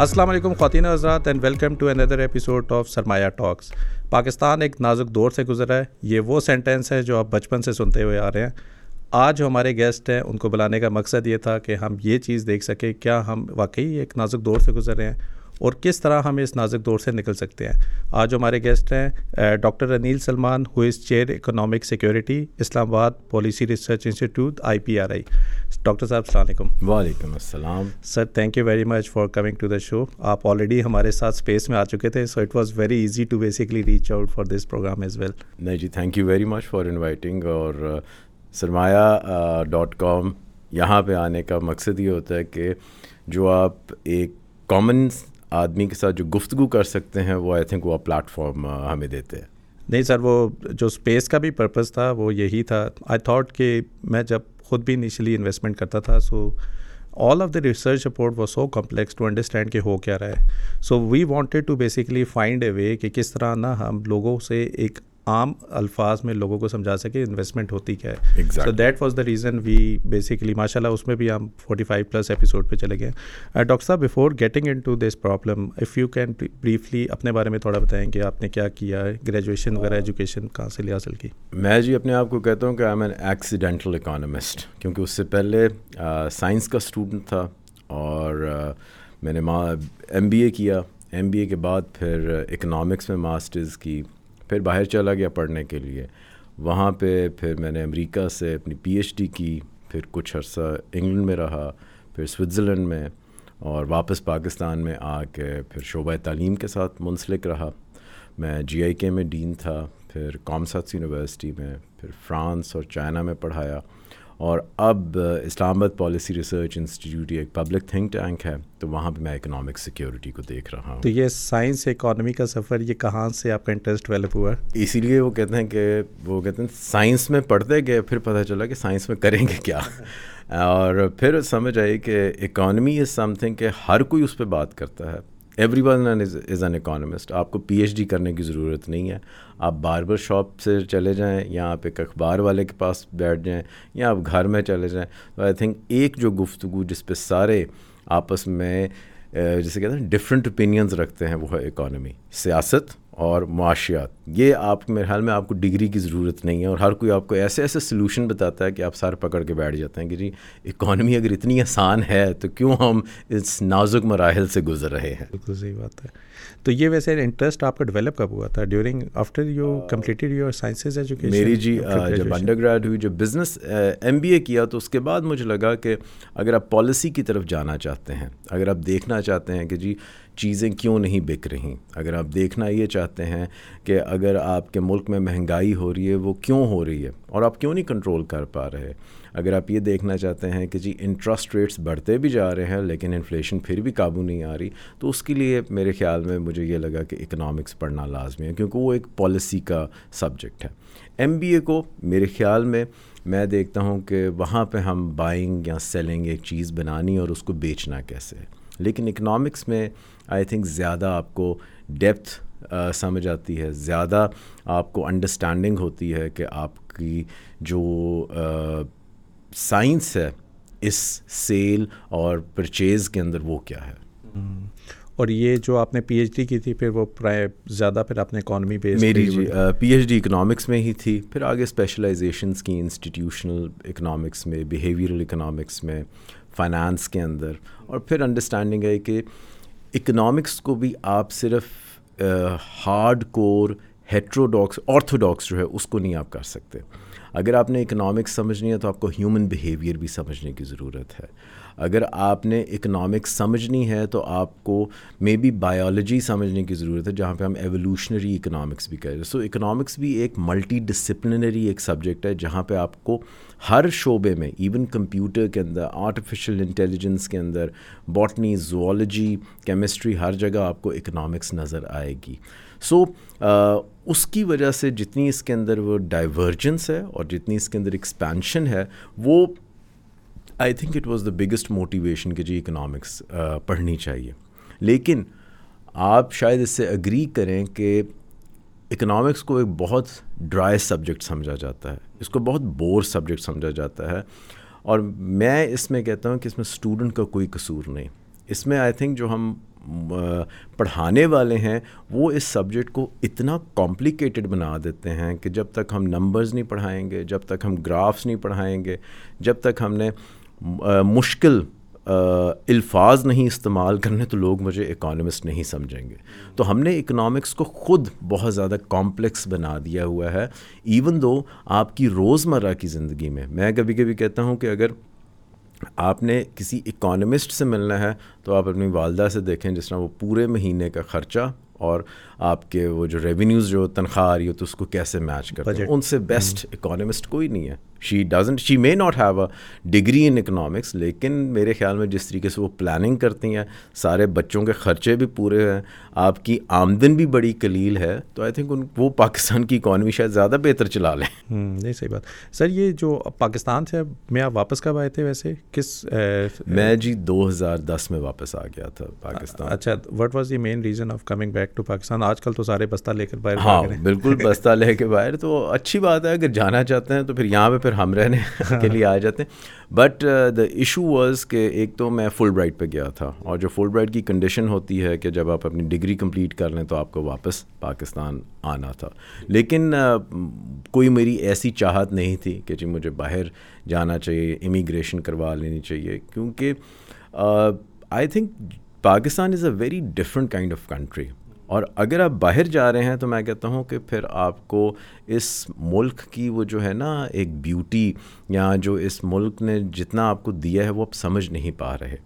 السلام علیکم خواتین حضرات and welcome to another episode of Sarmaya talks Pakistan ایک نازک دور سے گزرا ہے۔ یہ وہ سینٹینس ہے جو آپ بچپن سے سنتے ہوئے آ رہے ہیں۔ آج جو ہمارے گیسٹ ہیں، ان کو بلانے کا مقصد یہ تھا کہ ہم یہ چیز دیکھ سکیں۔ کیا ہم واقعی ایک نازک دور سے گزر رہے ہیں؟ اور کس طرح ہم اس نازک دور سے نکل سکتے ہیں۔ آج ہمارے گیسٹ ہیں doctor Aneel Salman who is chair economic security Islamabad policy research institute I P R I doctor صاحب السلام علیکم۔ وعلیکم السلام۔ Sir thank you very much for coming to the show آپ آلریڈی ہمارے ساتھ اسپیس میں آ چکے تھے so it was very easy to basically reach out for this programme as well نہیں جی thank you very much for inviting اور Sarmaya dot com یہاں پہ آنے کا مقصد یہ ہوتا ہے کہ جو آپ ایک کامن آدمی کے ساتھ جو گفتگو کر سکتے ہیں، وہ آئی تھنک وہ پلیٹ فارم ہمیں دیتے ہیں۔ نہیں سر، وہ جو اسپیس کا بھی پرپز تھا، وہ یہی تھا۔ آئی تھاٹ کہ میں جب خود بھی انیشلی انویسٹمنٹ کرتا تھا so all of the research report was so complex to understand کہ ہو کیا رہا ہے۔ So we wanted to basically find a way کہ کس طرح نا ہم لوگوں سے ایک عام الفاظ میں لوگوں کو سمجھا سکے انویسٹمنٹ ہوتی کیا ہے. So that was the reason we basically ماشاء اللہ اس میں بھی ہم فورٹی فائیو پلس ایپیسوڈ پہ چلے گئے. ڈاکٹر صاحب before getting into this problem if you can briefly اپنے بارے میں تھوڑا بتائیں کہ آپ نے کیا کیا ہے گریجویشن وغیرہ ایجوکیشن کہاں سے لے حاصل کی؟ میں جی اپنے آپ کو کہتا ہوں کہ I am an accidental economist کیونکہ اس سے پہلے سائنس کا اسٹوڈنٹ تھا اور میں نے ایم بی اے کیا. ایم بی اے کے بعد پھر اکنامکس میں ماسٹرز کی. پھر باہر چلا گیا پڑھنے کے لیے۔ وہاں پہ پھر میں نے امریکہ سے اپنی پی ایچ ڈی کی، پھر کچھ عرصہ انگلینڈ میں رہا، پھر سوئٹزرلینڈ میں، اور واپس پاکستان میں آ کے پھر شعبہ تعلیم کے ساتھ منسلک رہا۔ میں جی آئی کے میں ڈین تھا، پھر کامساتس یونیورسٹی میں، پھر فرانس اور چائنا میں پڑھایا۔ اور اب Islamabad policy research institute ایک پبلک تھنک ٹینک ہے تو وہاں پہ میں اکنامک سیکیورٹی کو دیکھ رہا ہوں۔ تو یہ سائنس اکانومی کا سفر یہ کہاں سے آپ کا انٹرسٹ ڈیولپ ہوا؟ اسی لیے وہ کہتے ہیں کہ وہ کہتے ہیں سائنس میں پڑھتے گئے پھر پتہ چلا کہ سائنس میں کریں گے کیا۔ اور پھر سمجھ آئی کہ اکانومی از سم تھنگ کہ ہر کوئی اس پہ بات کرتا ہے۔ Everyone is an economist آپ کو پی ایچ ڈی کرنے کی ضرورت نہیں ہے آپ باربر شاپ سے چلے جائیں یا آپ ایک اخبار والے کے پاس بیٹھ جائیں یا آپ گھر میں چلے جائیں تو آئی تھنک ایک جو گفتگو جس پہ سارے آپس میں جسے کہتے ہیں ڈفرینٹ اوپینینز رکھتے ہیں وہ ہے اکانومی سیاست اور معاشیات۔ یہ آپ میرے خیال میں آپ کو ڈگری کی ضرورت نہیں ہے اور ہر کوئی آپ کو ایسے ایسے سلوشن بتاتا ہے کہ آپ سارے پکڑ کے بیٹھ جاتے ہیں کہ جی اکانومی اگر اتنی آسان ہے تو کیوں ہم اس نازک مراحل سے گزر رہے ہیں؟ بالکل صحیح بات ہے۔ تو یہ ویسے انٹرسٹ آپ کا ڈیولپ کب ہوا تھا during after you completed your sciences education میری جی جب انڈر گریڈ ہوئی جو بزنس ایم بی اے کیا تو اس کے بعد مجھے لگا کہ اگر آپ پالیسی کی طرف جانا چاہتے ہیں اگر آپ دیکھنا چاہتے ہیں کہ جی چیزیں کیوں نہیں بک رہیں اگر آپ دیکھنا یہ چاہتے ہیں کہ اگر آپ کے ملک میں مہنگائی ہو رہی ہے وہ کیوں ہو رہی ہے؟ اور آپ کیوں نہیں کنٹرول کر پا رہے؟ اگر آپ یہ دیکھنا چاہتے ہیں کہ جی انٹرسٹ ریٹس بڑھتے بھی جا رہے ہیں لیکن انفلیشن پھر بھی قابو نہیں آ رہی، تو اس کے لیے میرے خیال میں مجھے یہ لگا کہ اکنامکس پڑھنا لازمی ہے کیونکہ وہ ایک پالیسی کا سبجیکٹ ہے۔ ایم بی اے کو میرے خیال میں میں دیکھتا ہوں کہ وہاں پہ ہم بائنگ یا سیلنگ ایک چیز بنانی اور اس کو بیچنا کیسے ہے۔ لیکن اکنامکس میں آئی تھنک زیادہ آپ کو ڈیپتھ سمجھ آتی ہے، زیادہ آپ کو انڈرسٹینڈنگ ہوتی ہے کہ آپ کی جو سائنس ہے اس سیل اور پرچیز کے اندر وہ کیا ہے؟ اور یہ جو آپ نے پی ایچ ڈی کی تھی پھر وہ پرائے زیادہ پھر آپ نے اکانومی بیس میری جی پی ایچ ڈی اکنامکس میں ہی تھی پھر آگے اسپیشلائزیشنس کی انسٹیٹیوشنل اکنامکس میں بیہیویئرل اکنامکس میں فائنانس کے اندر۔ اور پھر انڈرسٹینڈنگ ہے کہ اکنامکس کو بھی آپ صرف ہارڈ کور ہیٹروڈاکس آرتھوڈاکس جو ہے اس کو نہیں آپ کر سکتے۔ اگر آپ نے اکنامکس سمجھنی ہے تو آپ کو ہیومن بیہیویئر بھی سمجھنے کی ضرورت ہے۔ اگر آپ نے اکنامکس سمجھنی ہے تو آپ کو مے بی بایولوجی سمجھنے کی ضرورت ہے، جہاں پہ ہم ایولیوشنری اکنامکس بھی کہہ رہے ہیں۔ سو اکنامکس بھی ایک ملٹی ڈسپلنری ایک سبجیکٹ ہے، جہاں پہ آپ کو ہر شعبے میں ایون کمپیوٹر کے اندر آرٹیفیشیل انٹیلیجنس کے اندر باٹنی زوالوجی کیمسٹری ہر جگہ آپ کو اکنامکس نظر آئے گی۔ سو اس کی وجہ سے جتنی اس کے اندر وہ ڈائیورجنس ہے اور جتنی اس کے اندر ایکسپینشن ہے وہ I think it was the biggest motivation کہ جی اکنامکس پڑھنی چاہیے لیکن آپ شاید اس سے اگری کریں کہ اکنامکس کو ایک بہت ڈرائی سبجیکٹ سمجھا جاتا ہے اس کو بہت بور سبجیکٹ سمجھا جاتا ہے اور میں اس میں کہتا ہوں کہ اس میں اسٹوڈنٹ کا کوئی قصور نہیں اس میں آئی تھنک جو ہم پڑھانے والے ہیں، وہ اس سبجیکٹ کو اتنا کمپلیکیٹڈ بنا دیتے ہیں کہ جب تک ہم نمبرز نہیں پڑھائیں گے، جب تک ہم گرافس نہیں پڑھائیں گے، جب تک ہم نے مشکل الفاظ نہیں استعمال کرنے تو لوگ مجھے اکانومسٹ نہیں سمجھیں گے۔ تو ہم نے اکنامکس کو خود بہت زیادہ کمپلیکس بنا دیا ہوا ہے ایون دو آپ کی روزمرہ کی زندگی میں۔ میں کبھی کبھی کہتا ہوں کہ اگر آپ نے کسی اکانومسٹ سے ملنا ہے تو آپ اپنی والدہ سے دیکھیں جس طرح وہ پورے مہینے کا خرچہ اور آپ کے وہ جو ریونیوز جو تنخواہ آ رہی ہو تو اس کو کیسے میچ کرتے ہیں؟ ان سے بیسٹ اکانومسٹ کوئی نہیں ہے۔ She doesn't she may not have a degree in economics لیکن میرے خیال میں جس طریقے سے وہ پلاننگ کرتی ہیں سارے بچوں کے خرچے بھی پورے ہیں۔ آپ کی آمدن بھی بڑی کلیل ہے۔ تو آئی تھنک ان وہ پاکستان کی اکانومی شاید زیادہ بہتر چلا لیں۔ نہیں صحیح بات۔ سر یہ جو پاکستان سے میں آپ واپس کب آئے تھے ویسے؟ کس میں جی دو ہزار دس میں واپس آ گیا تھا پاکستان۔ اچھا what was the main reason of coming back to Pakistan آج کل تو سارے بستہ لے کر باہر ہاں بالکل بستہ لے کے باہر۔ تو اچھی بات ہے اگر جانا چاہتے ہیں تو پھر یہاں پہ پھر ہم رہنے کے لیے آ جاتے ہیں۔ بٹ دا ایشو واز کہ ایک تو میں فل برائٹ پہ گیا تھا اور جو فل برائٹ کی کنڈیشن ہوتی ہے کہ جب آپ اپنی ڈگری کمپلیٹ کر لیں تو آپ کو واپس پاکستان آنا تھا۔ لیکن کوئی میری ایسی چاہت نہیں تھی کہ جی مجھے باہر جانا چاہیے امیگریشن کروا لینی چاہیے۔ کیونکہ I think Pakistan is a very different kind of country اور اگر آپ باہر جا رہے ہیں تو میں کہتا ہوں کہ پھر آپ کو اس ملک کی وہ جو ہے نا ایک بیوٹی یا جو اس ملک نے جتنا آپ کو دیا ہے وہ آپ سمجھ نہیں پا رہے۔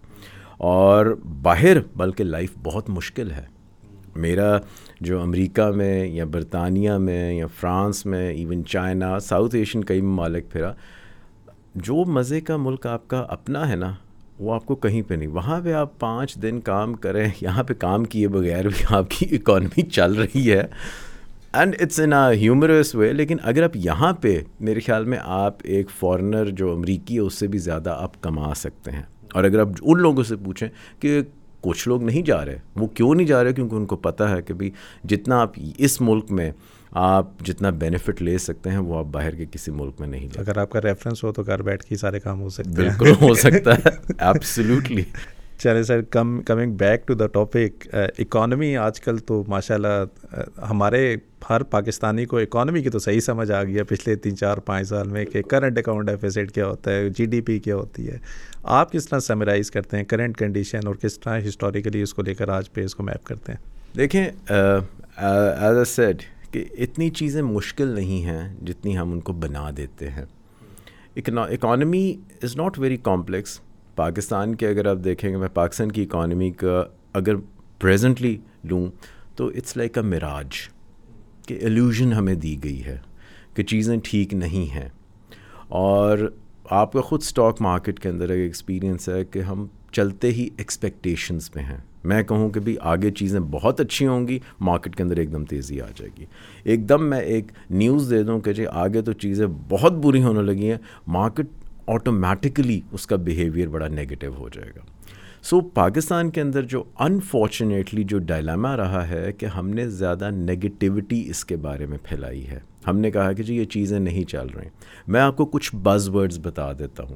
اور باہر بلکہ لائف بہت مشکل ہے۔ میرا جو امریکہ میں یا برطانیہ میں یا فرانس میں ایون چائنا، ساؤتھ ایشین، کئی ممالک پھرا، جو مزے کا ملک آپ کا اپنا ہے نا وہ آپ کو کہیں پہ نہیں، وہاں پہ آپ پانچ دن کام کریں، یہاں پہ کام کیے بغیر بھی آپ کی اکانومی چل رہی ہے۔ And it's in a humorous way لیکن اگر آپ یہاں پہ، میرے خیال میں آپ ایک فارنر جو امریکی ہے، اس سے بھی زیادہ آپ کما سکتے ہیں۔ اور اگر آپ ان لوگوں سے پوچھیں کہ کچھ لوگ نہیں جا رہے، وہ کیوں نہیں جا رہے؟ کیونکہ ان کو پتہ ہے کہ بھائی، جتنا آپ اس ملک میں آپ جتنا بینیفٹ لے سکتے ہیں وہ آپ باہر کے کسی ملک میں نہیں اگر آپ کا ریفرنس ہو تو گھر بیٹھ کے سارے کام ہو سکتے ہیں۔ بالکل ہو سکتا ہے۔ ایبسلیوٹلی چلے sir come coming back to the topic economy آج کل تو ماشاء اللہ ہمارے ہر پاکستانی کو اکانومی کی تو صحیح سمجھ آ گیا پچھلے تین چار پانچ سال میں کہ کرنٹ اکاؤنٹ ڈیفیسٹ کیا ہوتا ہے جی ڈی پی کیا ہوتی ہے۔ آپ کس طرح سمرائز کرتے ہیں کرنٹ کنڈیشن اور کس طرح ہسٹوریکلی اس کو لے کر آج پہ اس کو میپ کرتے ہیں؟ دیکھیں ایز اے سیڈ کہ اتنی چیزیں مشکل نہیں ہیں جتنی ہم ان کو بنا دیتے ہیں۔ Economy is not very complex Pakistan کے اگر آپ دیکھیں گے میں پاکستان کی اکانومی کا اگر پریزنٹلی لوں تو اٹس لائک اے مراج کہ ایلیوژن ہمیں دی گئی ہے کہ چیزیں ٹھیک نہیں ہیں۔ اور آپ کا خود اسٹاک مارکیٹ کے اندر ایک ایکسپیرینس ہے کہ ہم چلتے ہی ایکسپیکٹیشنس میں ہیں۔ میں کہوں کہ بھی آگے چیزیں بہت اچھی ہوں گی مارکیٹ کے اندر ایک دم تیزی آ جائے گی۔ ایک دم میں ایک نیوز دے دوں کہ جی آگے تو چیزیں بہت بری ہونے لگی ہیں مارکیٹ آٹومیٹکلی اس کا بیہیویئر بڑا نگیٹو ہو جائے گا۔ سو so, پاکستان کے اندر جو انفارچونیٹلی جو ڈائلاما رہا ہے کہ ہم نے زیادہ نگیٹیوٹی اس کے بارے میں پھیلائی ہے۔ ہم نے کہا کہ جی یہ چیزیں نہیں چل رہی۔ میں آپ کو کچھ بز ورڈز بتا دیتا ہوں۔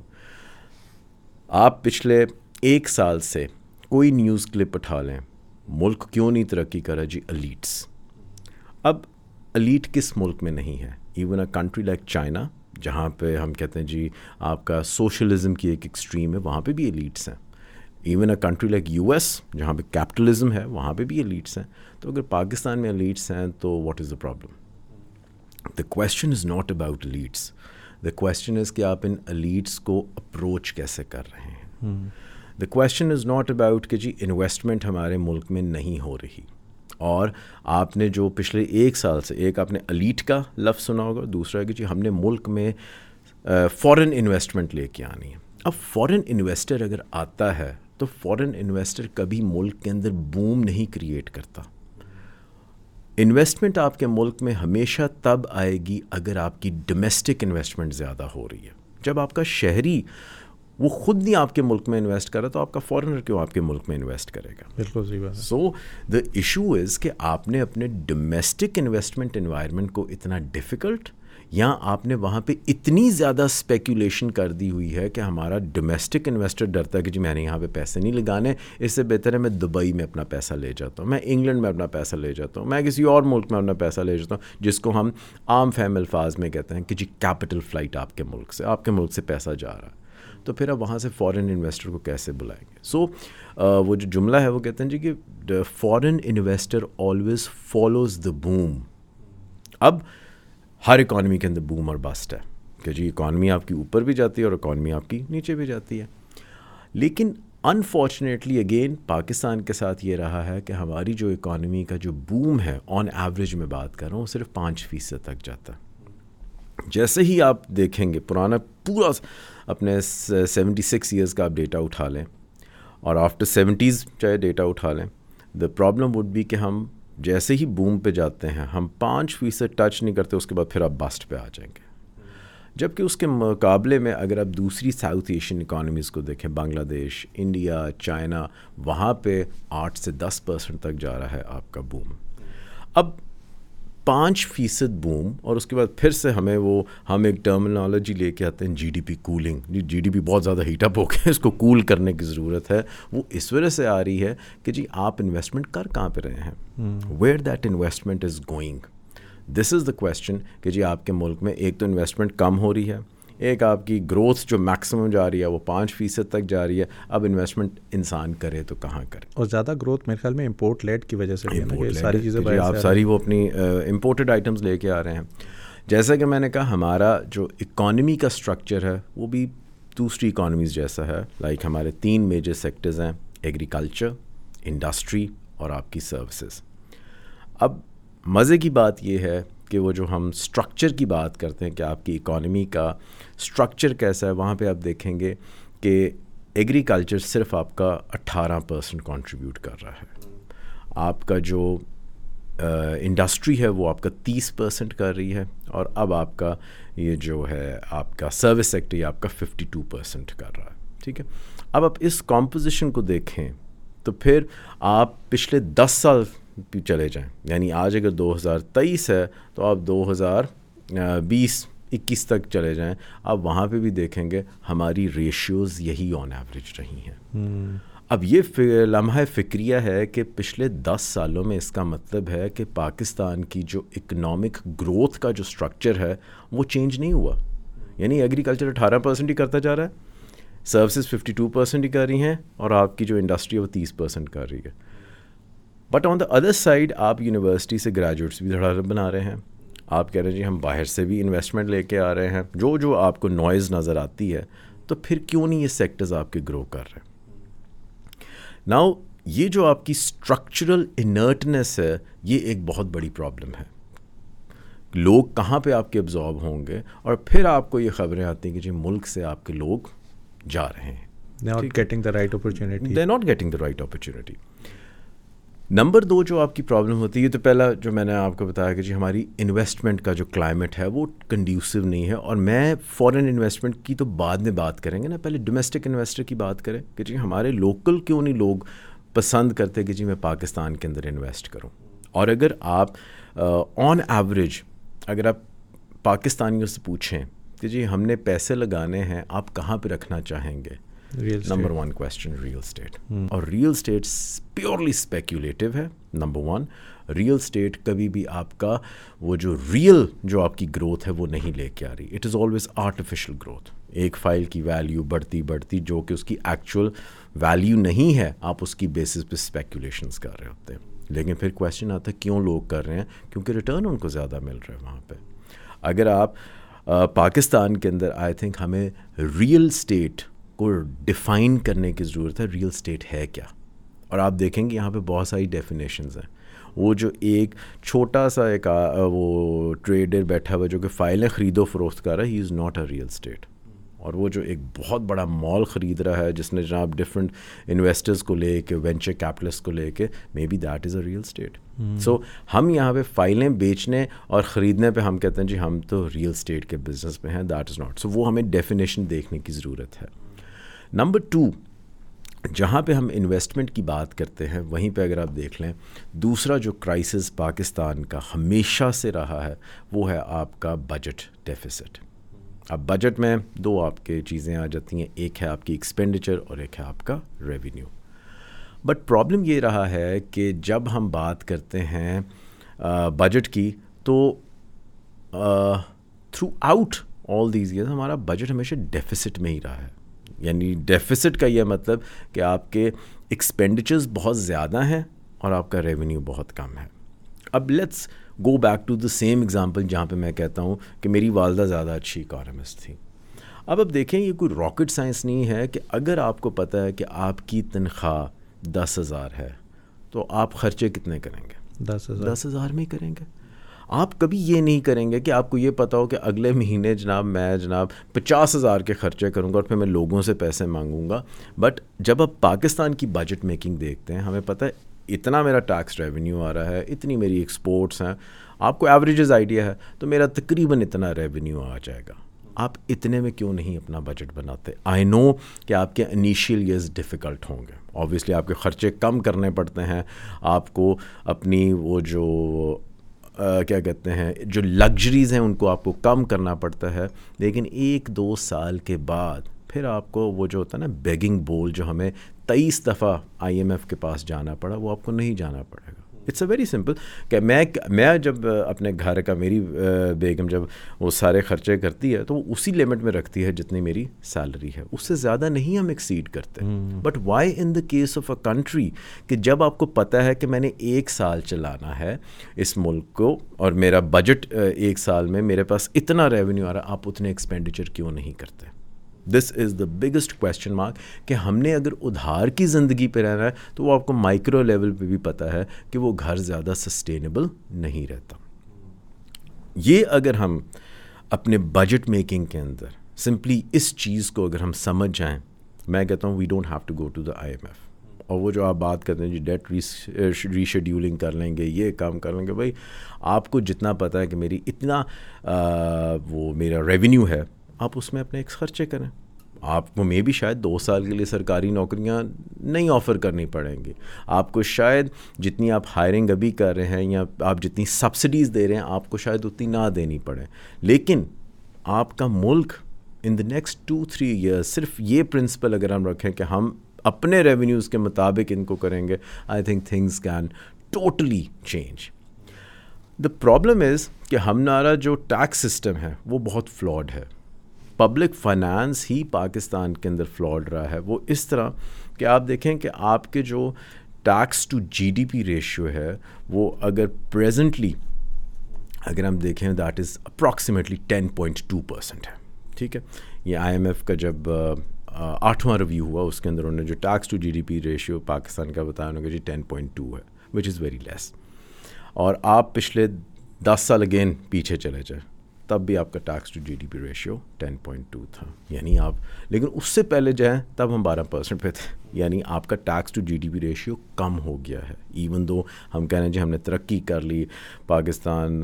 آپ پچھلے ایک سال سے کوئی نیوز کلپ اٹھا لیں۔ ملک کیوں نہیں ترقی کرا جی؟ الیٹس اب الیٹ کس ملک میں نہیں ہے؟ Even a country like China, جہاں پہ ہم کہتے ہیں جی آپ کا سوشلزم کی ایک ایکسٹریم ہے، وہاں پہ بھی الیٹس ہیں۔ Even a country like U S, جہاں پہ کیپٹلزم ہے، وہاں پہ بھی الیٹس ہیں۔ تو اگر پاکستان میں الیٹس ہیں تو what is the problem the question is not about elites the question is کہ آپ ان الیٹس کو اپروچ کیسے کر رہے ہیں۔ The question is not about کہ جی انویسٹمنٹ ہمارے ملک میں نہیں ہو رہی۔ اور آپ نے جو پچھلے ایک سال سے، ایک آپ نے الیٹ کا لفظ سنا ہوگا، دوسرا کہ جی ہم نے ملک میں فورن انویسٹمنٹ لے کے آنی ہے۔ اب فورن انویسٹر اگر آتا ہے تو فورن انویسٹر کبھی ملک کے اندر بوم نہیں کریٹ کرتا۔ انویسٹمنٹ آپ کے ملک میں ہمیشہ تب آئے گی اگر آپ کی ڈومیسٹک انویسٹمنٹ زیادہ ہو رہی ہے۔ جب آپ کا شہری وہ خود نہیں آپ کے ملک میں انویسٹ کرا تو آپ کا فورنر کیوں آپ کے ملک میں انویسٹ کرے گا؟ بالکل سو دا ایشو از کہ آپ نے اپنے ڈومیسٹک انویسٹمنٹ انوائرمنٹ کو اتنا ڈفیکلٹ یا آپ نے وہاں پہ اتنی زیادہ اسپیکولیشن کر دی ہوئی ہے کہ ہمارا ڈومیسٹک انویسٹر ڈرتا ہے کہ جی میں نے یہاں پہ پیسے نہیں لگانے اس سے بہتر ہے میں دبئی میں اپنا پیسہ لے جاتا ہوں میں انگلینڈ میں اپنا پیسہ لے جاتا ہوں میں کسی اور ملک میں اپنا پیسہ لے جاتا ہوں جس کو ہم عام فہم الفاظ میں کہتے ہیں کہ جی کیپٹل فلائٹ آپ کے ملک سے آپ کے ملک سے پیسہ جا رہا ہے۔ تو پھر اب وہاں سے فورن انویسٹر کو کیسے بلائیں گے؟ سو وہ جو جملہ ہے وہ کہتے ہیں جی کہ foreign investor always follows the boom اب ہر اکانومی کے اندر بوم اور بسٹ ہے کہ جی اکانومی آپ کی اوپر بھی جاتی ہے اور اکانومی آپ کی نیچے بھی جاتی ہے۔ لیکن انفارچونیٹلی اگین پاکستان کے ساتھ یہ رہا ہے کہ ہماری جو اکانومی کا جو بوم ہے آن ایوریج میں بات کر رہا ہوں صرف پانچ فیصد تک جاتا ہے۔ جیسے ہی آپ دیکھیں گے پرانا پورا اپنے سیونٹی سکس ایئرس کا آپ ڈیٹا اٹھا لیں اور آفٹر سیونٹیز چاہے ڈیٹا اٹھا لیں دا پرابلم وڈ بی کہ ہم جیسے ہی بوم پہ جاتے ہیں، ہم پانچ فیصد ٹچ نہیں کرتے، اس کے بعد پھر آپ بسٹ پہ آ جائیں گے۔ جبکہ اس کے مقابلے میں اگر آپ دوسری ساؤتھ ایشین اکانومیز کو دیکھیں، بنگلہ دیش انڈیا چائنا وہاں پہ آٹھ سے دس پرسنٹ تک جا رہا ہے آپ کا بوم اب پانچ فیصد بوم اور اس کے بعد پھر سے ہمیں وہ ہم ایک ٹرمنالوجی لے کے آتے ہیں G D P cooling G D P بہت زیادہ ہیٹ اپ ہو گیا اس کو کول کرنے کی ضرورت ہے۔ وہ اس وجہ سے آ رہی ہے کہ جی آپ انویسٹمنٹ کر کہاں پہ رہے ہیں؟ Where that investment is going this is the question کہ جی آپ کے ملک میں ایک تو انویسٹمنٹ کم ہو رہی ہے ایک آپ کی گروتھ جو میکسیمم جا رہی ہے وہ پانچ فیصد تک جا رہی ہے اب انویسٹمنٹ انسان کرے تو کہاں کرے؟ اور زیادہ گروتھ میرے خیال میں امپورٹ لیٹ کی وجہ سے ساری چیزیں جی، آپ ساری وہ اپنی امپورٹڈ آئٹمس لے کے آ رہے ہیں۔ جیسا کہ میں نے کہا ہمارا جو اکانومی کا اسٹرکچر ہے وہ بھی دوسری اکانومیز جیسا ہے۔ لائک ہمارے تین میجر سیکٹرز ہیں ایگریکلچر انڈسٹری اور آپ کی سروسز اب مزے کی بات یہ ہے کہ وہ جو ہم اسٹرکچر کی بات کرتے ہیں، کہ آپ کی اکانومی کا اسٹرکچر کیسا ہے، وہاں پہ آپ دیکھیں گے کہ ایگریکلچر صرف آپ کا اٹھارہ پرسنٹ کانٹریبیوٹ کر رہا ہے۔ آپ کا جو انڈسٹری ہے، وہ آپ کا تیس پرسنٹ کر رہی ہے، اور اب آپ کا یہ جو ہے، آپ کا سروس سیکٹر یہ آپ کا ففٹی ٹو پرسنٹ کر رہا ہے۔ ٹھیک ہے؟ اب آپ اس کمپوزیشن کو دیکھیں تو پھر آپ پچھلے دس سال چلے جائیں۔ یعنی آج اگر دو ہزار تیئیس ہے تو آپ دو ہزار بیس اکیس تک چلے جائیں۔ آپ وہاں پہ بھی دیکھیں گے ہماری ریشیوز یہی آن ایوریج رہی ہیں۔ اب یہ لمحہ فکریہ ہے کہ پچھلے دس سالوں میں اس کا مطلب ہے کہ پاکستان کی جو اکنامک گروتھ کا جو اسٹرکچر ہے وہ چینج نہیں ہوا۔ یعنی ایگریکلچر اٹھارہ پرسنٹ ہی کرتا جا رہا ہے سروسز ففٹی ٹو پرسنٹ ہی کر رہی ہیں اور آپ کی جو انڈسٹری ہے وہ تیس پرسنٹ کر رہی ہے۔ But on the other side آپ یونیورسٹی سے گریجویٹس بھی دھڑا بنا رہے ہیں۔ آپ کہہ رہے ہیں جی ہم باہر سے بھی انویسٹمنٹ لے کے آ رہے ہیں۔ جو جو آپ کو نوائز نظر آتی ہے تو پھر کیوں نہیں یہ سیکٹرز آپ کے گرو کر رہے ہیں؟ ناؤ یہ جو آپ کی اسٹرکچرل انرٹنیس ہے یہ ایک بہت بڑی پرابلم ہے۔ لوگ کہاں پہ آپ کے ابزارو ہوں گے؟ اور پھر آپ کو یہ خبریں آتی ہیں کہ جی ملک سے آپ کے لوگ جا رہے ہیں۔ Not getting the right opportunity they not getting the right opportunity number دو جو آپ کی پرابلم ہوتی ہے تو پہلا جو میں نے آپ کو بتایا کہ جی ہماری انویسٹمنٹ کا جو کلائمیٹ ہے وہ کنڈیوسو نہیں ہے اور میں فورن انویسٹمنٹ کی تو بعد میں بات کریں گے نا۔ پہلے ڈومیسٹک انویسٹر کی بات کریں کہ جی ہمارے لوکل کیوں نہیں لوگ پسند کرتے کہ جی میں پاکستان کے اندر انویسٹ کروں۔ اور اگر آپ آن ایوریج اگر آپ پاکستانیوں سے پوچھیں کہ جی ہم نے پیسے لگانے ہیں، آپ کہاں پہ رکھنا چاہیں گے؟ Number one question real estate اور ریئل اسٹیٹ پیورلی اسپیکولیٹو ہے نمبر ون ریئل اسٹیٹ کبھی بھی آپ کا وہ جو ریئل جو آپ کی گروتھ ہے وہ نہیں لے کے آ رہی. It is always artificial growth ایک فائل کی ویلیو بڑھتی بڑھتی جو کہ اس کی ایکچوئل ویلیو نہیں ہے آپ اس کی بیسس پہ اسپیکولیشنس کر رہے ہوتے ہیں. لیکن پھر کوشچن آتا ہے کیوں لوگ کر رہے ہیں؟ کیونکہ ریٹرن ان کو زیادہ مل رہا ہے وہاں پہ. اگر آپ پاکستان کے اندر آئی تھنک ہمیں ریئل اسٹیٹ کو ڈیفائن کرنے کی ضرورت ہے ریئل اسٹیٹ ہے کیا؟ اور آپ دیکھیں گے یہاں پہ بہت ساری ڈیفینیشنز ہیں۔ وہ جو ایک چھوٹا سا ایک وہ ٹریڈر بیٹھا ہوا جو کہ فائلیں خرید و فروخت کر رہا ہے he is not a real estate اور وہ جو ایک بہت بڑا مال خرید رہا ہے جس نے جناب ڈفرینٹ انویسٹرز کو لے کے وینچر کیپٹلسٹ کو لے کے maybe that is a real estate so ہم یہاں پہ فائلیں بیچنے اور خریدنے پہ ہم کہتے ہیں جی ہم تو ریئل اسٹیٹ کے بزنس میں ہیں دیٹ از ناٹ سو وہ ہمیں ڈیفینیشن دیکھنے کی ضرورت ہے۔ نمبر ٹو جہاں پہ ہم انویسٹمنٹ کی بات کرتے ہیں، وہیں پہ اگر آپ دیکھ لیں، دوسرا جو کرائسس پاکستان کا ہمیشہ سے رہا ہے، وہ ہے آپ کا بجٹ ڈیفیسٹ اب بجٹ میں دو آپ کے چیزیں آ جاتی ہیں، ایک ہے آپ کی ایکسپینڈیچر اور ایک ہے آپ کا ریونیو بٹ پرابلم یہ رہا ہے کہ جب ہم بات کرتے ہیں بجٹ کی، تو throughout all these years ہمارا بجٹ ہمیشہ ڈیفیسٹ میں ہی رہا ہے۔ یعنی ڈیفیسٹ کا یہ مطلب کہ آپ کے ایکسپینڈیچرز بہت زیادہ ہیں اور آپ کا ریونیو بہت کم ہے۔ اب let's go back to the same example جہاں پہ میں کہتا ہوں کہ میری والدہ زیادہ اچھی اکانومسٹ تھی۔ اب اب دیکھیں یہ کوئی راکٹ سائنس نہیں ہے کہ اگر آپ کو پتہ ہے کہ آپ کی تنخواہ دس ہزار ہے تو آپ خرچے کتنے کریں گے؟ دس ہزار۔ دس ہزار میں ہی کریں گے۔ آپ کبھی یہ نہیں کریں گے کہ آپ کو یہ پتہ ہو کہ اگلے مہینے جناب میں جناب پچاس ہزار کے خرچے کروں گا اور پھر میں لوگوں سے پیسے مانگوں گا۔ بٹ جب آپ پاکستان کی بجٹ میکنگ دیکھتے ہیں، ہمیں پتہ ہے اتنا میرا ٹیکس ریونیو آ رہا ہے، اتنی میری ایکسپورٹس ہیں، آپ کو ایوریجز آئیڈیا ہے، تو میرا تقریباً اتنا ریونیو آ جائے گا۔ آپ اتنے میں کیوں نہیں اپنا بجٹ بناتے؟ آئی نو کہ آپ کے انیشیل ایئرز ڈیفیکلٹ ہوں گے۔ آبویسلی آپ کے خرچے کم کرنے پڑتے ہیں، آپ کو اپنی وہ جو کیا کہتے ہیں، جو لگژریز ہیں ان کو آپ کو کم کرنا پڑتا ہے، لیکن ایک دو سال کے بعد پھر آپ کو وہ جو ہوتا ہے نا بیگنگ بول جو ہمیں تیئیس دفعہ آئی ایم ایف کے پاس جانا پڑا، وہ آپ کو نہیں جانا پڑے گا۔ اٹس اے ویری سمپل کہ میں میں جب اپنے گھر کا میری بیگم جب وہ سارے خرچے کرتی ہے تو وہ اسی لمٹ میں رکھتی ہے جتنی میری سیلری ہے۔ اس سے زیادہ نہیں ہم ایکسیڈ کرتے۔ But why in the case of a country کہ جب آپ کو پتہ ہے کہ میں نے ایک سال چلانا ہے اس ملک کو اور میرا بجٹ ایک سال میں میرے پاس اتنا ریونیو آ رہا آپ اتنے ایکسپینڈیچر کیوں نہیں کرتے؟ This is the biggest question mark کہ ہم نے اگر ادھار کی زندگی پہ رہنا ہے تو وہ آپ کو مائکرو لیول پہ بھی پتہ ہے کہ وہ گھر زیادہ سسٹینیبل نہیں رہتا۔ یہ اگر ہم اپنے بجٹ میکنگ کے اندر سمپلی اس چیز کو اگر ہم سمجھ جائیں، میں کہتا ہوں we don't have to go to the I M F اور وہ جو آپ بات کرتے ہیں جی ڈیٹ ریشیڈیولنگ کر لیں گے، یہ کام کر لیں گے، بھائی آپ کو جتنا پتہ ہے کہ میری اتنا وہ میرا ریونیو ہے، آپ اس میں اپنے ایکس خرچے کریں۔ آپ کو میں بھی شاید دو سال کے لیے سرکاری نوکریاں نہیں آفر کرنی پڑیں گی۔ آپ کو شاید جتنی آپ ہائرنگ ابھی کر رہے ہیں یا آپ جتنی سبسڈیز دے رہے ہیں، آپ کو شاید اتنی نہ دینی پڑے۔ لیکن آپ کا ملک in the next two three years صرف یہ پرنسپل اگر ہم رکھیں کہ ہم اپنے ریونیوز کے مطابق ان کو کریں گے I think things can totally change the problem is کہ ہمارا جو ٹیکس سسٹم ہے، وہ بہت فلاڈ ہے۔ پبلک فائنانس ہی پاکستان کے اندر فلاڈ رہا ہے۔ وہ اس طرح کہ آپ دیکھیں کہ آپ کے جو tax to G D P ratio ہے، وہ اگر پریزنٹلی اگر ہم دیکھیں that is approximately ten point two percent ہے۔ ٹھیک ہے؟ یہ آئی ایم ایف کا جب آٹھواں ریویو ہوا، اس کے اندر انہوں نے جو tax to G D P ratio Pakistan کا بتایا، انہوں نے جی ٹین پوائنٹ ٹو ہے وچ از ویری لیس اور آپ پچھلے دس سال اگین پیچھے چلے جائیں۔ تب بھی آپ کا tax to G D P ratio ten point two تھا۔ یعنی آپ، لیکن اس سے پہلے جائیں تب ہم بارہ پرسنٹ پہ تھے۔ یعنی آپ کا tax to G D P ratio کم ہو گیا ہے۔ ایون دو ہم کہہ رہے ہیں جی ہم نے ترقی کر لی، پاکستان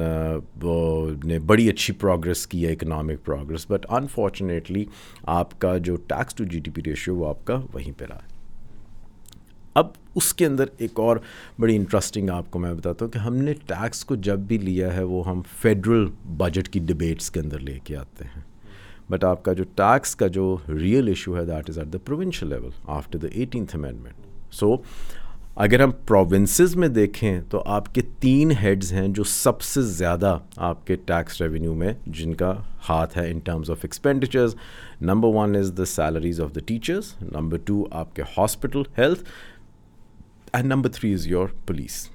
نے بڑی اچھی پروگرس کی ہے اکنامک پروگرس بٹ انفارچونیٹلی آپ کا جو tax to G D P ratio وہ آپ کا وہیں پہ رہا ہے۔ اب اس کے اندر ایک اور بڑی انٹرسٹنگ آپ کو میں بتاتا ہوں کہ ہم نے ٹیکس کو جب بھی لیا ہے وہ ہم فیڈرل بجٹ کی ڈبیٹس کے اندر لے کے آتے ہیں۔ بٹ آپ کا جو ٹیکس کا جو ریئل ایشو ہے that is at the provincial level after the eighteenth amendment so اگر ہم پروونسز میں دیکھیں تو آپ کے تین ہیڈز ہیں جو سب سے زیادہ آپ کے ٹیکس ریونیو میں جن کا ہاتھ ہے in terms of expenditures number one is the salaries of the teachers number two آپ کے hospital health and number three is your police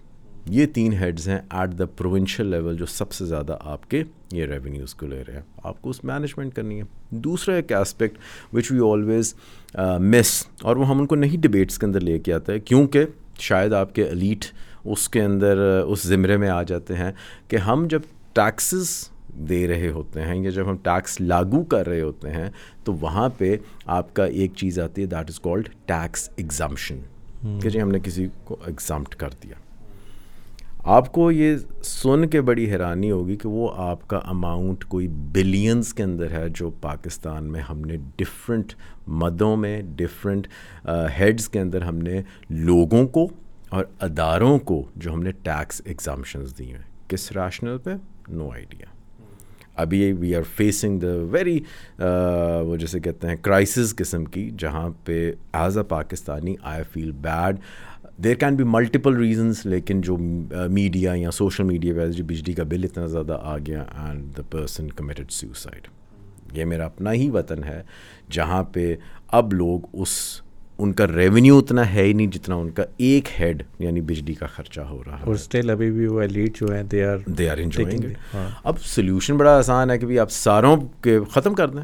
یہ تین ہیڈز ہیں ایٹ دا پروونشل لیول جو سب سے زیادہ آپ کے یہ ریونیوز کو لے رہے ہیں۔ آپ کو اس مینجمنٹ کرنی ہے۔ دوسرا ایک اسپیکٹ وچ وی آلویز مس اور وہ ہم ان کو نہیں ڈبیٹس کے اندر لے کے آتا ہے کیونکہ شاید آپ کے الیٹ اس کے اندر uh, اس زمرے میں آ جاتے ہیں کہ ہم جب ٹیکسز دے رہے ہوتے ہیں یا جب ہم ٹیکس لاگو کر رہے ہوتے ہیں تو وہاں پہ آپ کا ایک چیز آتی ہے that is called tax exemption کہ جی ہم نے کسی کو ایگزامٹ کر دیا۔ آپ کو یہ سن کے بڑی حیرانی ہوگی کہ وہ آپ کا اماؤنٹ کوئی بلینز کے اندر ہے جو پاکستان میں ہم نے ڈفرینٹ مدوں میں ڈفرینٹ ہیڈز کے اندر ہم نے لوگوں کو اور اداروں کو جو ہم نے ٹیکس ایگزامشنز دی ہیں۔ کس ریشنل پہ؟ نو آئیڈیا ابھی we are facing the very وہ جیسے کہتے ہیں کرائسس قسم کی، جہاں پہ as a Pakistani I feel bad there can be multiple reasons لیکن جو میڈیا یا سوشل میڈیا پہ جو بجلی کا بل اتنا زیادہ آ گیا and the person committed suicide یہ میرا اپنا ہی وطن ہے، جہاں پہ اب لوگ اس ان کا ریونیو اتنا ہے ہی نہیں جتنا ان کا ایک ہیڈ یعنی بجلی کا خرچہ ہو رہا ہے۔ اور اسٹل ابھی بھی وہ ایلیٹ جو ہیں they are they are enjoying اب سلیوشن بڑا آسان ہے کہ بھی آپ ساروں کے ختم کر دیں۔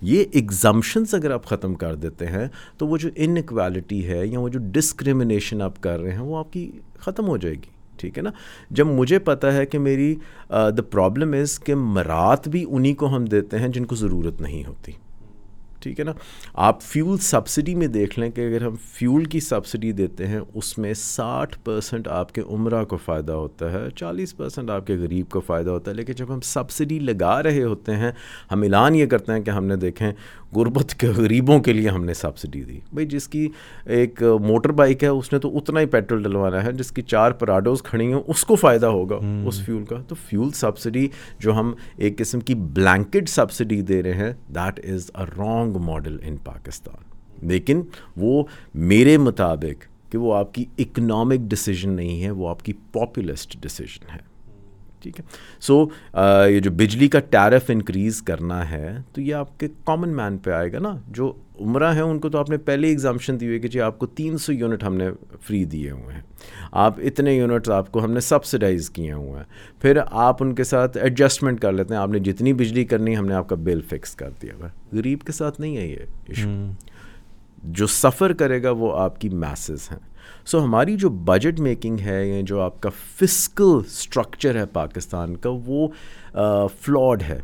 یہ ایگزامشنس اگر آپ ختم کر دیتے ہیں تو وہ جو انکوالٹی ہے یا وہ جو ڈسکریمنیشن آپ کر رہے ہیں وہ آپ کی ختم ہو جائے گی۔ ٹھیک ہے نا؟ جب مجھے پتہ ہے کہ میری دا پرابلم از کہ مرات بھی انہیں کو ہم دیتے ہیں جن کو ضرورت نہیں ہوتی۔ ٹھیک ہے نا؟ آپ فیول سبسڈی میں دیکھ لیں کہ اگر ہم فیول کی سبسڈی دیتے ہیں، اس میں ساٹھ پرسنٹ آپ کے عمرہ کو فائدہ ہوتا ہے، چالیس پرسنٹ آپ کے غریب کو فائدہ ہوتا ہے۔ لیکن جب ہم سبسڈی لگا رہے ہوتے ہیں، ہم اعلان یہ کرتے ہیں کہ ہم نے دیکھیں غربت کے غریبوں کے لیے ہم نے سبسڈی دی۔ بھائی جس کی ایک موٹر بائک ہے اس نے تو اتنا ہی پیٹرول ڈلوانا ہے جس کی چار پراڈوز کھڑی ہیں اس کو فائدہ ہوگا اس فیول کا۔ تو فیول سبسڈی جو ہم ایک قسم کی بلینکڈ سبسڈی دے رہے ہیں that is a wrong model in Pakistan لیکن وہ میرے مطابق کہ وہ آپ کی اکنامک ڈسیزن نہیں ہے وہ آپ کی پاپولسٹ ڈسیزن ہے۔ ٹھیک ہے۔ سو یہ جو بجلی کا ٹیرف انکریز کرنا ہے تو یہ آپ کے کامن مین پہ آئے گا نا۔ جو عمرہ ہیں ان کو تو آپ نے پہلے ایگزامشن دی ہوئی کہ جی آپ کو تین سو یونٹ ہم نے فری دیے ہوئے ہیں۔ آپ اتنے یونٹس آپ کو ہم نے سبسڈائز کیے ہوئے ہیں۔ پھر آپ ان کے ساتھ ایڈجسٹمنٹ کر لیتے ہیں۔ آپ نے جتنی بجلی کرنی ہم نے آپ کا بل فکس کر دیا ہوا۔ غریب کے ساتھ نہیں ہے یہ ایشو جو سفر کرے گا وہ آپ کی میسز ہیں۔ سو ہماری جو بجٹ میکنگ ہے یا جو آپ کا فسکل اسٹرکچر ہے پاکستان کا وہ فلاڈ ہے۔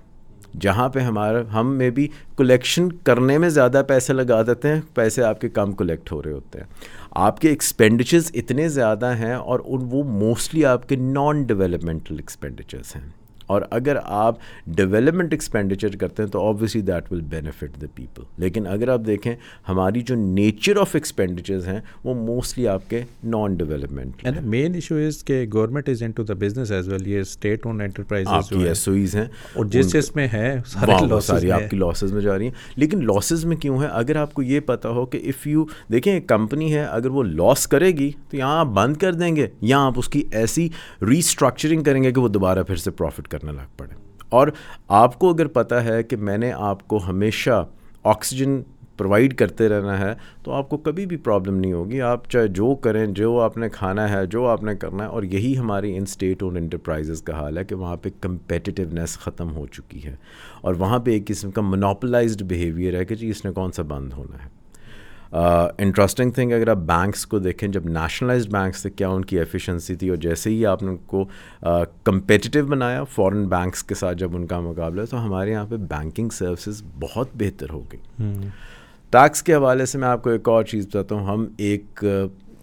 جہاں پہ ہمارا، ہم میں بھی کلیکشن کرنے میں زیادہ پیسے لگا دیتے ہیں، پیسے آپ کے کم کلیکٹ ہو رہے ہوتے ہیں۔ آپ کے ایکسپینڈیچرز اتنے زیادہ ہیں اور ان وہ موسٹلی آپ کے نان ڈیولپمنٹل ایکسپینڈیچرس ہیں۔ اور اگر آپ ڈیولپمنٹ ایکسپینڈیچر کرتے ہیں تو obviously that will benefit the people لیکن اگر آپ دیکھیں ہماری جو نیچر آف ایکسپینڈیچرز ہیں وہ موسٹلی آپ کے non development main issue is کہ government is into the business as well یہ اسٹیٹ اون انٹرپرائز آپ کی ایس او ایز ہیں. اور جس جس میں ہے ساری آپ کی لاسز میں جا رہی ہیں. لیکن لاسز میں کیوں ہے اگر آپ کو یہ پتا ہو کہ اف یو دیکھیں ایک کمپنی ہے اگر وہ لاس کرے گی تو یہاں آپ بند کر دیں گے یا آپ اس کی ایسی ریسٹرکچرنگ کریں گے کہ وہ دوبارہ پھر سے پروفٹ کر کرنے لگ پڑے۔ اور آپ کو اگر پتہ ہے کہ میں نے آپ کو ہمیشہ آکسیجن پرووائڈ کرتے رہنا ہے، تو آپ کو کبھی بھی پرابلم نہیں ہوگی۔ آپ چاہے جو کریں، جو آپ نے کھانا ہے، جو آپ نے کرنا ہے، اور یہی ہماری ان اسٹیٹ اون انٹرپرائزز کا حال ہے کہ وہاں پہ کمپیٹیونیس ختم ہو چکی ہے۔ اور وہاں پہ ایک قسم کا منوپلائزڈ بیہیویئر ہے کہ جی اس نے کون سا بند ہونا ہے۔ انٹرسٹنگ تھنگ اگر آپ بینکس کو دیکھیں جب نیشنلائزڈ بینکس تھے کیا ان کی ایفیشنسی تھی؟ اور جیسے ہی آپ نے ان کو کمپیٹیو بنایا فورن بینکس کے ساتھ جب ان کا مقابلہ تو ہمارے یہاں پہ بینکنگ سروسز بہت بہتر ہو گئی۔ ٹیکس کے حوالے سے میں آپ کو ایک اور چیز بتاتا ہوں۔ ہم ایک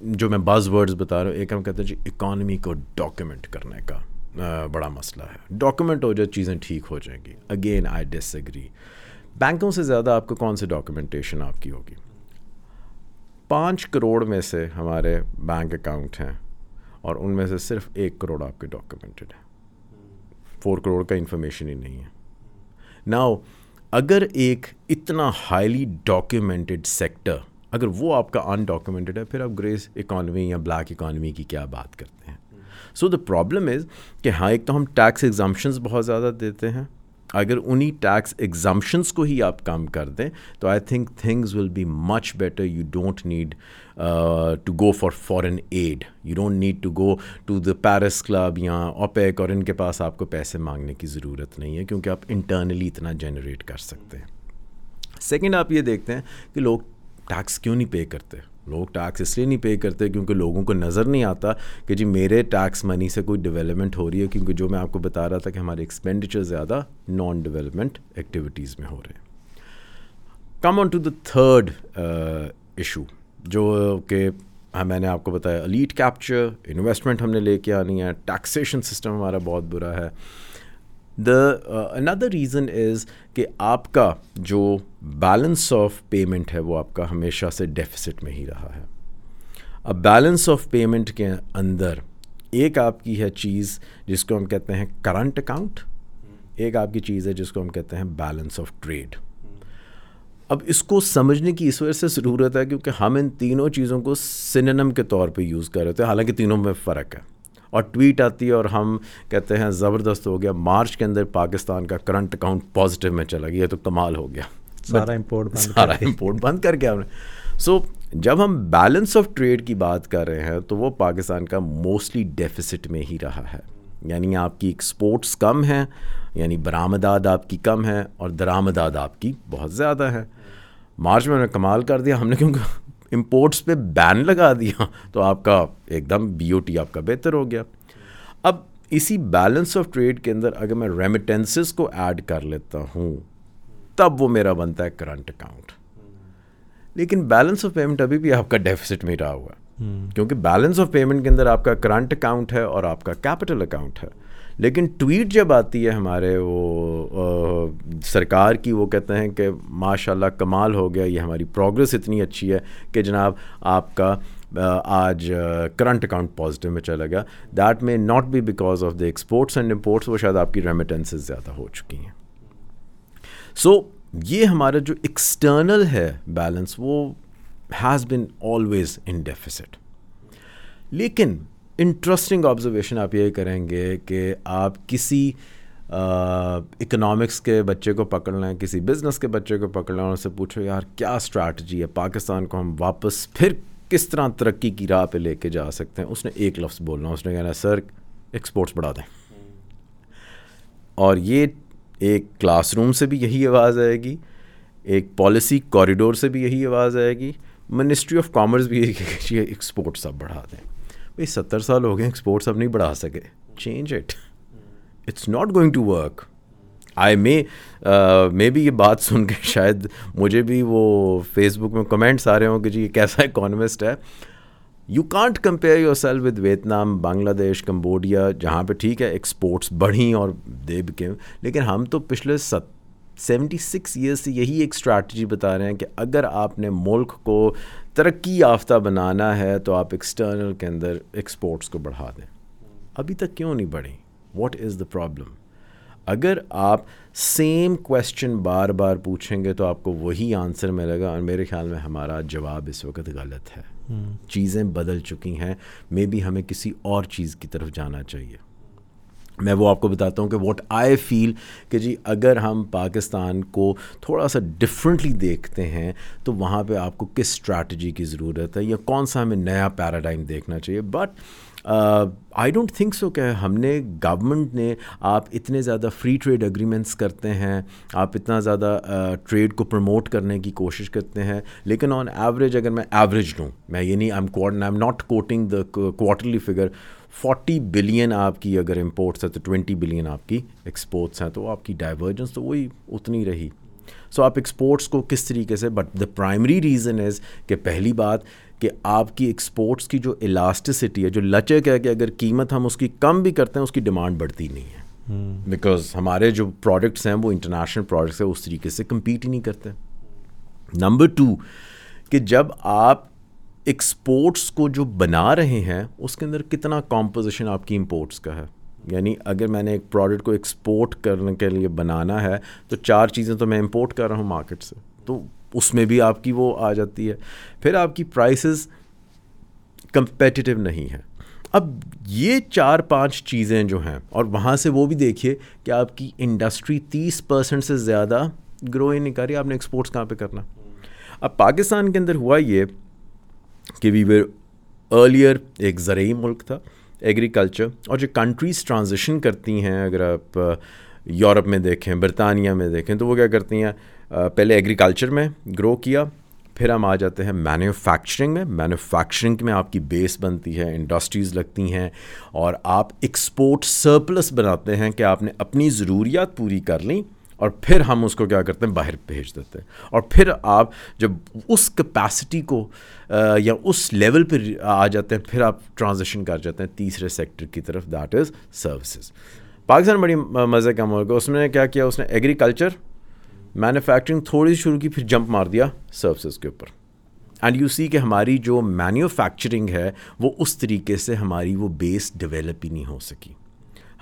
جو میں بز ورڈز بتا رہا ہوں ایک ہم کہتے ہیں جی اکانومی کو ڈاکیومنٹ کرنے کا بڑا مسئلہ ہے۔ ڈاکیومنٹ ہو جائے چیزیں ٹھیک ہو جائیں گی۔ اگین آئی ڈس ایگری بینکوں سے زیادہ آپ کو کون سی ڈاکیومنٹیشن آپ کی ہوگی؟ پانچ کروڑ میں سے ہمارے بینک اکاؤنٹ ہیں اور ان میں سے صرف ایک کروڑ آپ کے ڈاکیومنٹڈ ہے فور کروڑ کا انفارمیشن ہی نہیں ہے۔ ناؤ اگر ایک اتنا ہائیلی ڈاکیومنٹڈ سیکٹر اگر وہ آپ کا ان ڈاکیومنٹڈ ہے، پھر آپ گریس اکانومی یا بلیک اکانومی کی کیا بات کرتے ہیں؟ سو دا پرابلم از کہ ہاں ایک تو ہم ٹیکس ایگزامشنز بہت زیادہ دیتے ہیں۔ اگر انہیں ٹیکس ایگزامشنس کو ہی آپ کام کر دیں، تو I think things will be much better you don't need to go for foreign aid you don't need to go to the Paris club یا اوپیک اور ان کے پاس آپ کو پیسے مانگنے کی ضرورت نہیں ہے، کیونکہ آپ انٹرنلی اتنا جنریٹ کر سکتے ہیں۔ سیکنڈ آپ یہ دیکھتے ہیں کہ لوگ ٹیکس کیوں نہیں پے کرتے؟ لوگ ٹیکس اس لیے نہیں پے کرتے کیونکہ لوگوں کو نظر نہیں آتا کہ جی میرے ٹیکس منی سے کوئی ڈیولپمنٹ ہو رہی ہے کیونکہ جو میں آپ کو بتا رہا تھا کہ ہمارے ایکسپینڈیچر زیادہ نان ڈیولپمنٹ ایکٹیویٹیز میں ہو رہے ہیں۔ Come on to the third issue جو کہ میں نے آپ کو بتایا الیٹ کیپچر انویسٹمنٹ ہم نے لے کے آنی ہے ٹیکسیشن سسٹم ہمارا بہت برا ہے۔ دا اندر ریزن از کہ آپ کا جو بیلنس آف پیمنٹ ہے وہ آپ کا ہمیشہ سے ڈیفیسٹ میں ہی رہا ہے۔ اب بیلنس آف پیمنٹ کے اندر ایک آپ کی ہے چیز جس کو ہم کہتے ہیں کرنٹ اکاؤنٹ ایک آپ کی چیز ہے جس کو ہم کہتے ہیں بیلنس آف ٹریڈ اب اس کو سمجھنے کی اس وجہ سے ضرورت ہے کیونکہ ہم ان تینوں چیزوں کو سننم کے طور پہ یوز کر رہے تھے، حالانکہ تینوں میں فرق ہے۔ اور ٹویٹ آتی ہے اور ہم کہتے ہیں زبردست ہو گیا۔ مارچ کے اندر پاکستان کا کرنٹ اکاؤنٹ پازیٹیو میں چلا گیا تو کمال ہو گیا۔ سارا امپورٹ سارا امپورٹ بند کر کے ہم نے۔ سو جب ہم بیلنس آف ٹریڈ کی بات کر رہے ہیں تو وہ پاکستان کا موسٹلی ڈیفیسٹ میں ہی رہا ہے۔ یعنی آپ کی ایکسپورٹس کم ہیں یعنی برآمدات آپ کی کم ہیں اور درآمدات آپ کی بہت زیادہ ہے مارچ میں نے کمال کر دیا۔ ہم نے کیونکہ امپورٹس پہ بین لگا دیا تو آپ کا ایک دم بی او ٹی آپ کا بہتر ہو گیا۔ اب اسی بیلنس آف ٹریڈ کے اندر اگر میں ریمیٹنسز کو ایڈ کر لیتا ہوں تب وہ میرا بنتا ہے کرنٹ اکاؤنٹ لیکن بیلنس آف پیمنٹ ابھی بھی آپ کا ڈیفیسٹ میں رہا ہوا۔ ہے کیونکہ بیلنس آف پیمنٹ کے اندر آپ کا کرنٹ اکاؤنٹ ہے اور آپ کا کیپٹل اکاؤنٹ ہے۔ لیکن ٹویٹ جب آتی ہے ہمارے وہ سرکار کی وہ کہتے ہیں کہ ماشاء اللہ کمال ہو گیا یہ ہماری پروگرس اتنی اچھی ہے کہ جناب آپ کا آج کرنٹ اکاؤنٹ پازیٹیو میں چلا گیا۔ That may not be because of the exports and imports وہ شاید آپ کی ریمیٹنسز زیادہ ہو چکی ہیں۔ سو so, یہ ہمارا جو ایکسٹرنل ہے بیلنس وہ has been always in deficit لیکن انٹرسٹنگ آبزرویشن آپ یہ کریں گے کہ آپ کسی اکنامکس کے بچے کو پکڑ لیں، کسی بزنس کے بچے کو پکڑ لیں اور سے پوچھو، یار، کیا اسٹریٹجی ہے؟ پاکستان کو ہم واپس پھر کس طرح ترقی کی راہ پہ لے کے جا سکتے ہیں؟ اس نے ایک لفظ بولنا، اس نے کہنا سر ایکسپورٹس بڑھا دیں. اور یہ ایک کلاس روم سے بھی یہی آواز آئے گی، ایک پالیسی کوریڈور سے بھی یہی آواز آئے گی منسٹری آف کامرس بھی یہی ایکسپورٹس اب بڑھا دیں۔ بھائی، ستر سال ہو گئے ایکسپورٹس اب نہیں بڑھا سکے۔ Change it it's not going to work I may may بھی یہ بات سن کے شاید مجھے بھی وہ فیس بک میں کمنٹس آ رہے ہوں کہ جی یہ کیسا اکانومسٹ ہے؟ You can't compare your sale with Vietnam Bangladesh Cambodia جہاں پہ ٹھیک ہے ایکسپورٹس بڑھیں اور دے بکے لیکن ہم تو پچھلے ست سیونٹی سکس ایئرس سے یہی ایک اسٹریٹجی بتا رہے ہیں کہ اگر آپ نے ملک کو ترقی یافتہ بنانا ہے تو آپ ایکسٹرنل کے اندر ایکسپورٹس کو بڑھا دیں۔ ابھی تک کیوں نہیں بڑھیں واٹ از دا پرابلم اگر آپ سیم کوشچن بار بار پوچھیں گے تو آپ کو وہی آنسر ملے گا اور میرے خیال میں ہمارا جواب اس وقت غلط ہے۔ چیزیں بدل چکی ہیں۔ مے بی ہمیں کسی اور چیز کی طرف جانا چاہیے۔ میں وہ آپ کو بتاتا ہوں کہ واٹ آئی فیل کہ جی اگر ہم پاکستان کو تھوڑا سا ڈفرینٹلی دیکھتے ہیں تو وہاں پہ آپ کو کس اسٹریٹجی کی ضرورت ہے یا کون سا ہمیں نیا پیراڈائم دیکھنا چاہیے؟ But I don't think so کہ ہم نے گورنمنٹ نے آپ اتنے زیادہ فری ٹریڈ اگریمنٹس کرتے ہیں، آپ اتنا زیادہ uh, ٹریڈ کو پروموٹ کرنے کی کوشش کرتے ہیں، لیکن آن ایوریج اگر میں ایوریج لوں، میں یہ نہیں I am not quoting the quarterly figure forty billion آپ کی اگر امپورٹس ہے تو ٹوینٹی بلین آپ کی ایکسپورٹس ہیں تو آپ کی ڈائیورجنس تو وہی اتنی رہی۔ سو آپ ایکسپورٹس کو کس طریقے سے but the primary reason is کہ پہلی بات کہ آپ کی ایکسپورٹس کی جو الاسٹسٹی ہے جو لچک ہے کہ اگر قیمت ہم اس کی کم بھی کرتے ہیں اس کی ڈیمانڈ بڑھتی نہیں ہے۔ بیکاز ہمارے جو پروڈکٹس ہیں وہ انٹرنیشنل پروڈکٹس ہیں اس طریقے سے کمپیٹ ہی نہیں کرتے۔ نمبر ٹو کہ جب آپ ایکسپورٹس کو جو بنا رہے ہیں، اس کے اندر کتنا کمپوزیشن آپ کی امپورٹس کا ہے؟ یعنی اگر میں نے ایک پروڈکٹ کو ایکسپورٹ کرنے کے لیے بنانا ہے، تو چار چیزیں تو میں امپورٹ کر رہا ہوں مارکیٹ سے۔ تو اس میں بھی آپ کی وہ آ جاتی ہے۔ پھر آپ کی پرائسز کمپیٹیو نہیں ہے اب یہ چار پانچ چیزیں جو ہیں، اور وہاں سے وہ بھی دیکھیے کہ آپ کی انڈسٹری تیس پرسنٹ سے زیادہ گرو ہی نہیں کر رہی، آپ نے ایکسپورٹس کہاں پہ کرنا؟ اب پاکستان کے اندر ہوا یہ کہ وی ویر ارلیئر ایک زرعی ملک تھا ایگریکلچر اور جو کنٹریز ٹرانزیشن کرتی ہیں، اگر آپ یورپ میں دیکھیں، برطانیہ میں دیکھیں، تو وہ کیا کرتی ہیں؟ پہلے ایگریکلچر میں گرو کیا، پھر ہم آ جاتے ہیں مینوفیکچرنگ میں۔ مینوفیکچرنگ میں آپ کی بیس بنتی ہے انڈسٹریز لگتی ہیں، اور آپ ایکسپورٹ سرپلس بناتے ہیں کہ آپ نے اپنی ضروریات پوری کر لیں۔ اور پھر ہم اس کو کیا کرتے ہیں؟ باہر بھیج دیتے ہیں۔ اور پھر آپ جب اس کیپیسٹی کو یا اس لیول پہ آ جاتے ہیں، پھر آپ ٹرانزیکشن کر جاتے ہیں تیسرے سیکٹر کی طرف دیٹ از سروسز پاکستان بڑی مزے کا ملک ہے۔ اس نے کیا کیا؟ اس نے ایگریکلچر مینوفیکچرنگ تھوڑی سی شروع کی، پھر جمپ مار دیا سروسز کے اوپر۔ اینڈ یو سی کہ ہماری جو مینوفیکچرنگ ہے، وہ اس طریقے سے ہماری وہ بیس ڈیولپ ہی نہیں ہو سکی۔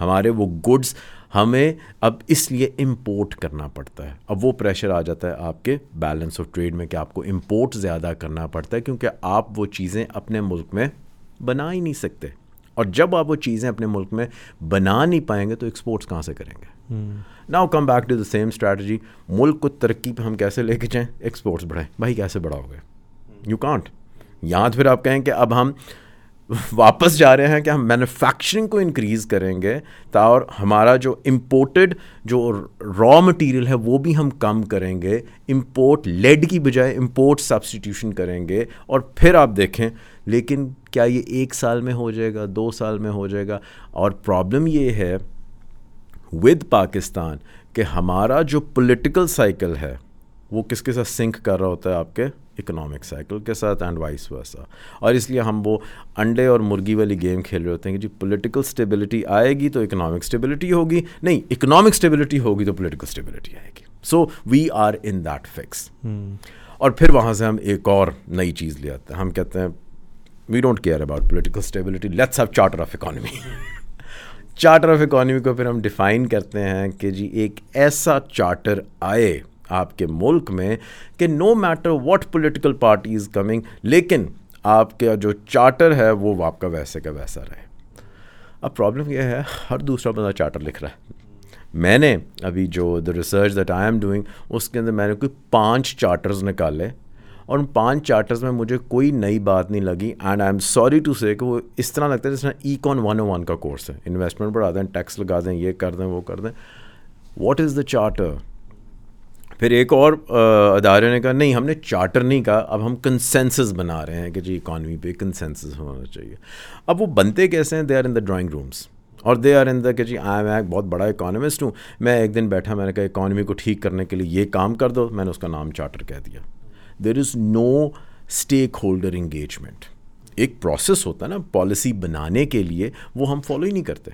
ہمارے وہ گڈس ہمیں اب اس لیے امپورٹ کرنا پڑتا ہے۔ اب وہ پریشر آ جاتا ہے آپ کے بیلنس آف ٹریڈ میں کہ آپ کو امپورٹ زیادہ کرنا پڑتا ہے کیونکہ آپ وہ چیزیں اپنے ملک میں بنا ہی نہیں سکتے۔ اور جب آپ وہ چیزیں اپنے ملک میں بنا نہیں پائیں گے تو ایکسپورٹس کہاں سے کریں گے؟ Now come back to the same strategy ملک کو ترقی پہ ہم کیسے لے کے جائیں؟ ایکسپورٹس بڑھائیں۔ بھائی کیسے بڑھاؤ گے؟ یو کانٹ یہاں پھر آپ کہیں کہ اب ہم واپس جا رہے ہیں کہ ہم مینوفیکچرنگ کو انکریز کریں گے تا اور ہمارا جو امپورٹڈ جو را مٹیریل ہے وہ بھی ہم کم کریں گے امپورٹ لیڈ کی بجائے امپورٹ سبسٹیٹیوشن کریں گے۔ اور پھر آپ دیکھیں، لیکن کیا یہ ایک سال میں ہو جائے گا، دو سال میں ہو جائے گا؟ اور پرابلم یہ ہے ود پاکستان کہ ہمارا جو پولیٹیکل سائیکل ہے، وہ کس کے ساتھ سنک کر رہا ہوتا ہے آپ کے؟ اکنامک سائیکل کے ساتھ اینڈ وائس ویسا اور اس لیے ہم وہ انڈے اور مرغی والی گیم کھیل رہے ہوتے ہیں کہ جی پولیٹیکل اسٹیبلٹی آئے گی تو اکنامک اسٹیبلٹی ہوگی، نہیں اکنامک اسٹیبلٹی ہوگی تو پولیٹیکل اسٹیبلٹی آئے گی. So we are in that fix اور پھر وہاں سے ہم ایک اور نئی چیز لے آتے ہیں، ہم کہتے ہیں we don't care about political stability let's have charter of economy charter of economy کو پھر ہم ڈیفائن کرتے ہیں کہ جی ایک ایسا چارٹر آئے آپ کے ملک میں کہ no matter what political party is coming لیکن آپ کا جو چارٹر ہے وہ آپ کا ویسے کا ویسا رہے۔ اب پرابلم یہ ہے، ہر دوسرا بندہ چارٹر لکھ رہا ہے۔ میں نے ابھی جو the research that I am doing اس کے اندر میں نے کوئی پانچ چارٹرز نکالے۔ اور ان پانچ چارٹرز میں مجھے کوئی نئی بات نہیں لگی۔ And I am sorry to say کہ وہ اس طرح لگتا ہے جس طرح ای کون ون او ون کا کورس ہے۔ انویسٹمنٹ بڑھا دیں ٹیکس لگا دیں، یہ کر دیں، وہ کر دیں۔ واٹ از دا چارٹر پھر ایک اور ادارے نے کہا، نہیں، ہم نے چارٹر نہیں کہا، اب ہم کنسنسز بنا رہے ہیں کہ جی اکانومی پہ کنسنسز ہونا چاہیے۔ اب وہ بنتے کیسے ہیں؟ They are in the drawing rooms اور دے آر ان دا کہ جی آئی ایم ایک بہت بڑا اکانومسٹ ہوں، میں ایک دن بیٹھا، میں نے کہا اکانومی کو ٹھیک کرنے کے لیے یہ کام کر دو، میں نے اس کا نام چارٹر کہہ دیا۔ There is no stakeholder engagement ایک پروسیس ہوتا ہے نا پالیسی بنانے کے لیے، وہ ہم فالو ہی نہیں کرتے۔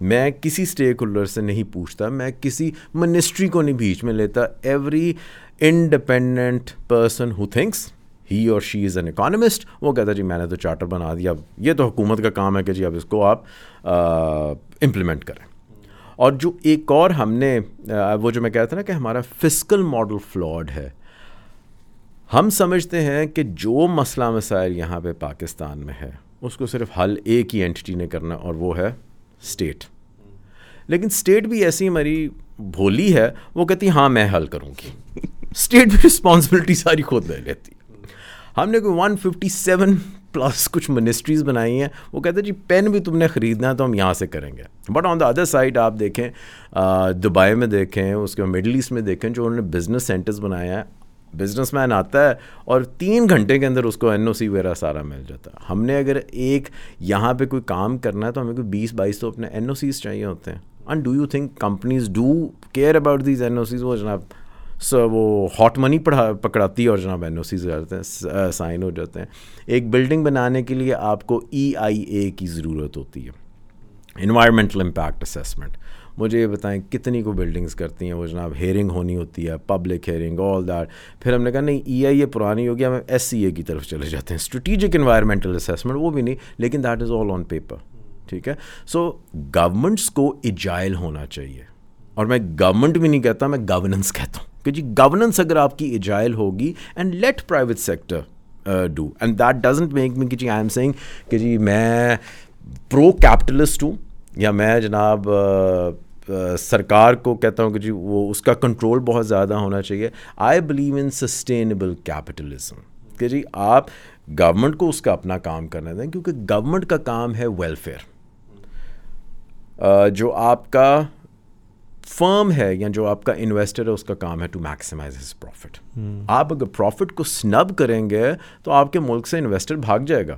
میں کسی اسٹیک ہولڈر سے نہیں پوچھتا، میں کسی منسٹری کو نہیں بیچ میں لیتا۔ Every independent person who thinks he اور شی از این اکانومسٹ وہ کہتا ہے جی میں نے تو چارٹر بنا دیا۔ اب یہ تو حکومت کا کام ہے کہ جی اب اس کو آپ امپلیمنٹ کریں۔ اور جو ایک اور ہم نے وہ جو میں کہتا تھا نا کہ ہمارا فزیکل ماڈل فلاڈ ہے۔ ہم سمجھتے ہیں کہ جو مسئلہ مسائل یہاں پہ پاکستان میں ہے، اس کو صرف حل ایک ہی اینٹی نے کرنا اور وہ ہے اسٹیٹ لیکن اسٹیٹ بھی ایسی ہماری بھولی ہے، وہ کہتی ہاں میں حل کروں گی۔ اسٹیٹ بھی رسپانسبلٹی ساری خود لے لیتی ہم نے کوئی ون ففٹی سیون پلس کچھ منسٹریز بنائی ہیں۔ وہ کہتے ہیں جی پین بھی تم نے خریدنا ہے تو ہم یہاں سے کریں گے۔ But on the other side آپ دیکھیں دبئی میں دیکھیں، اس کے مڈل ایسٹ میں دیکھیں، جو انہوں نے بزنس سینٹرز بنایا ہے بزنس مین آتا ہے اور تین گھنٹے کے اندر اس کو این او سی وغیرہ سارا مل جاتا ہے۔ ہم نے اگر ایک یہاں پہ کوئی کام کرنا ہے تو ہمیں کوئی بیس بائیس تو اپنے این او سیز چاہیے ہوتے ہیں۔ And do you think companies do care about these N O Cs وہ جناب وہ ہاٹ منی پڑھا پکڑاتی ہے اور جناب این او سیز کرتے ہیں۔ سائن ہو جاتے ہیں۔ ایک بلڈنگ بنانے کے لیے آپ کو ای آئی اے کی ضرورت ہوتی ہے۔ انوائرمنٹل امپیکٹ اسیسمنٹ مجھے یہ بتائیں کتنی کو بلڈنگس کرتی ہیں وہ جناب؟ ہیئرنگ ہونی ہوتی ہے پبلک ہیئرنگ آل دیٹ پھر ہم نے کہا، نہیں ای آئی اے پرانی ہوگی، ہم ایس سی اے کی طرف چلے جاتے ہیں. اسٹریٹجک انوائرمنٹل اسیسمنٹ وہ بھی نہیں، لیکن that is all on paper ٹھیک ہے؟ سو گورمنٹس کو ایجائل ہونا چاہیے. اور میں گورنمنٹ بھی نہیں کہتا، میں گورننس کہتا ہوں. کہ جی گورننس اگر آپ کی ایجائل ہوگی and let private sector do and that doesn't make me کہ جی آئی ایم سینگ کہ جی میں پرو کیپٹلسٹ ہوں، یا میں جناب uh, سرکار کو کہتا ہوں کہ جی وہ اس کا کنٹرول بہت زیادہ ہونا چاہیے۔ I believe in sustainable capitalism کہ جی آپ گورنمنٹ کو اس کا اپنا کام کرنا دیں کیونکہ گورنمنٹ کا کام ہے ویلفیئر جو آپ کا فرم ہے یا جو آپ کا انویسٹر ہے اس کا کام ہے ٹو میکسیمائز ہز پروفٹ آپ اگر پروفٹ کو سنب کریں گے تو آپ کے ملک سے انویسٹر بھاگ جائے گا۔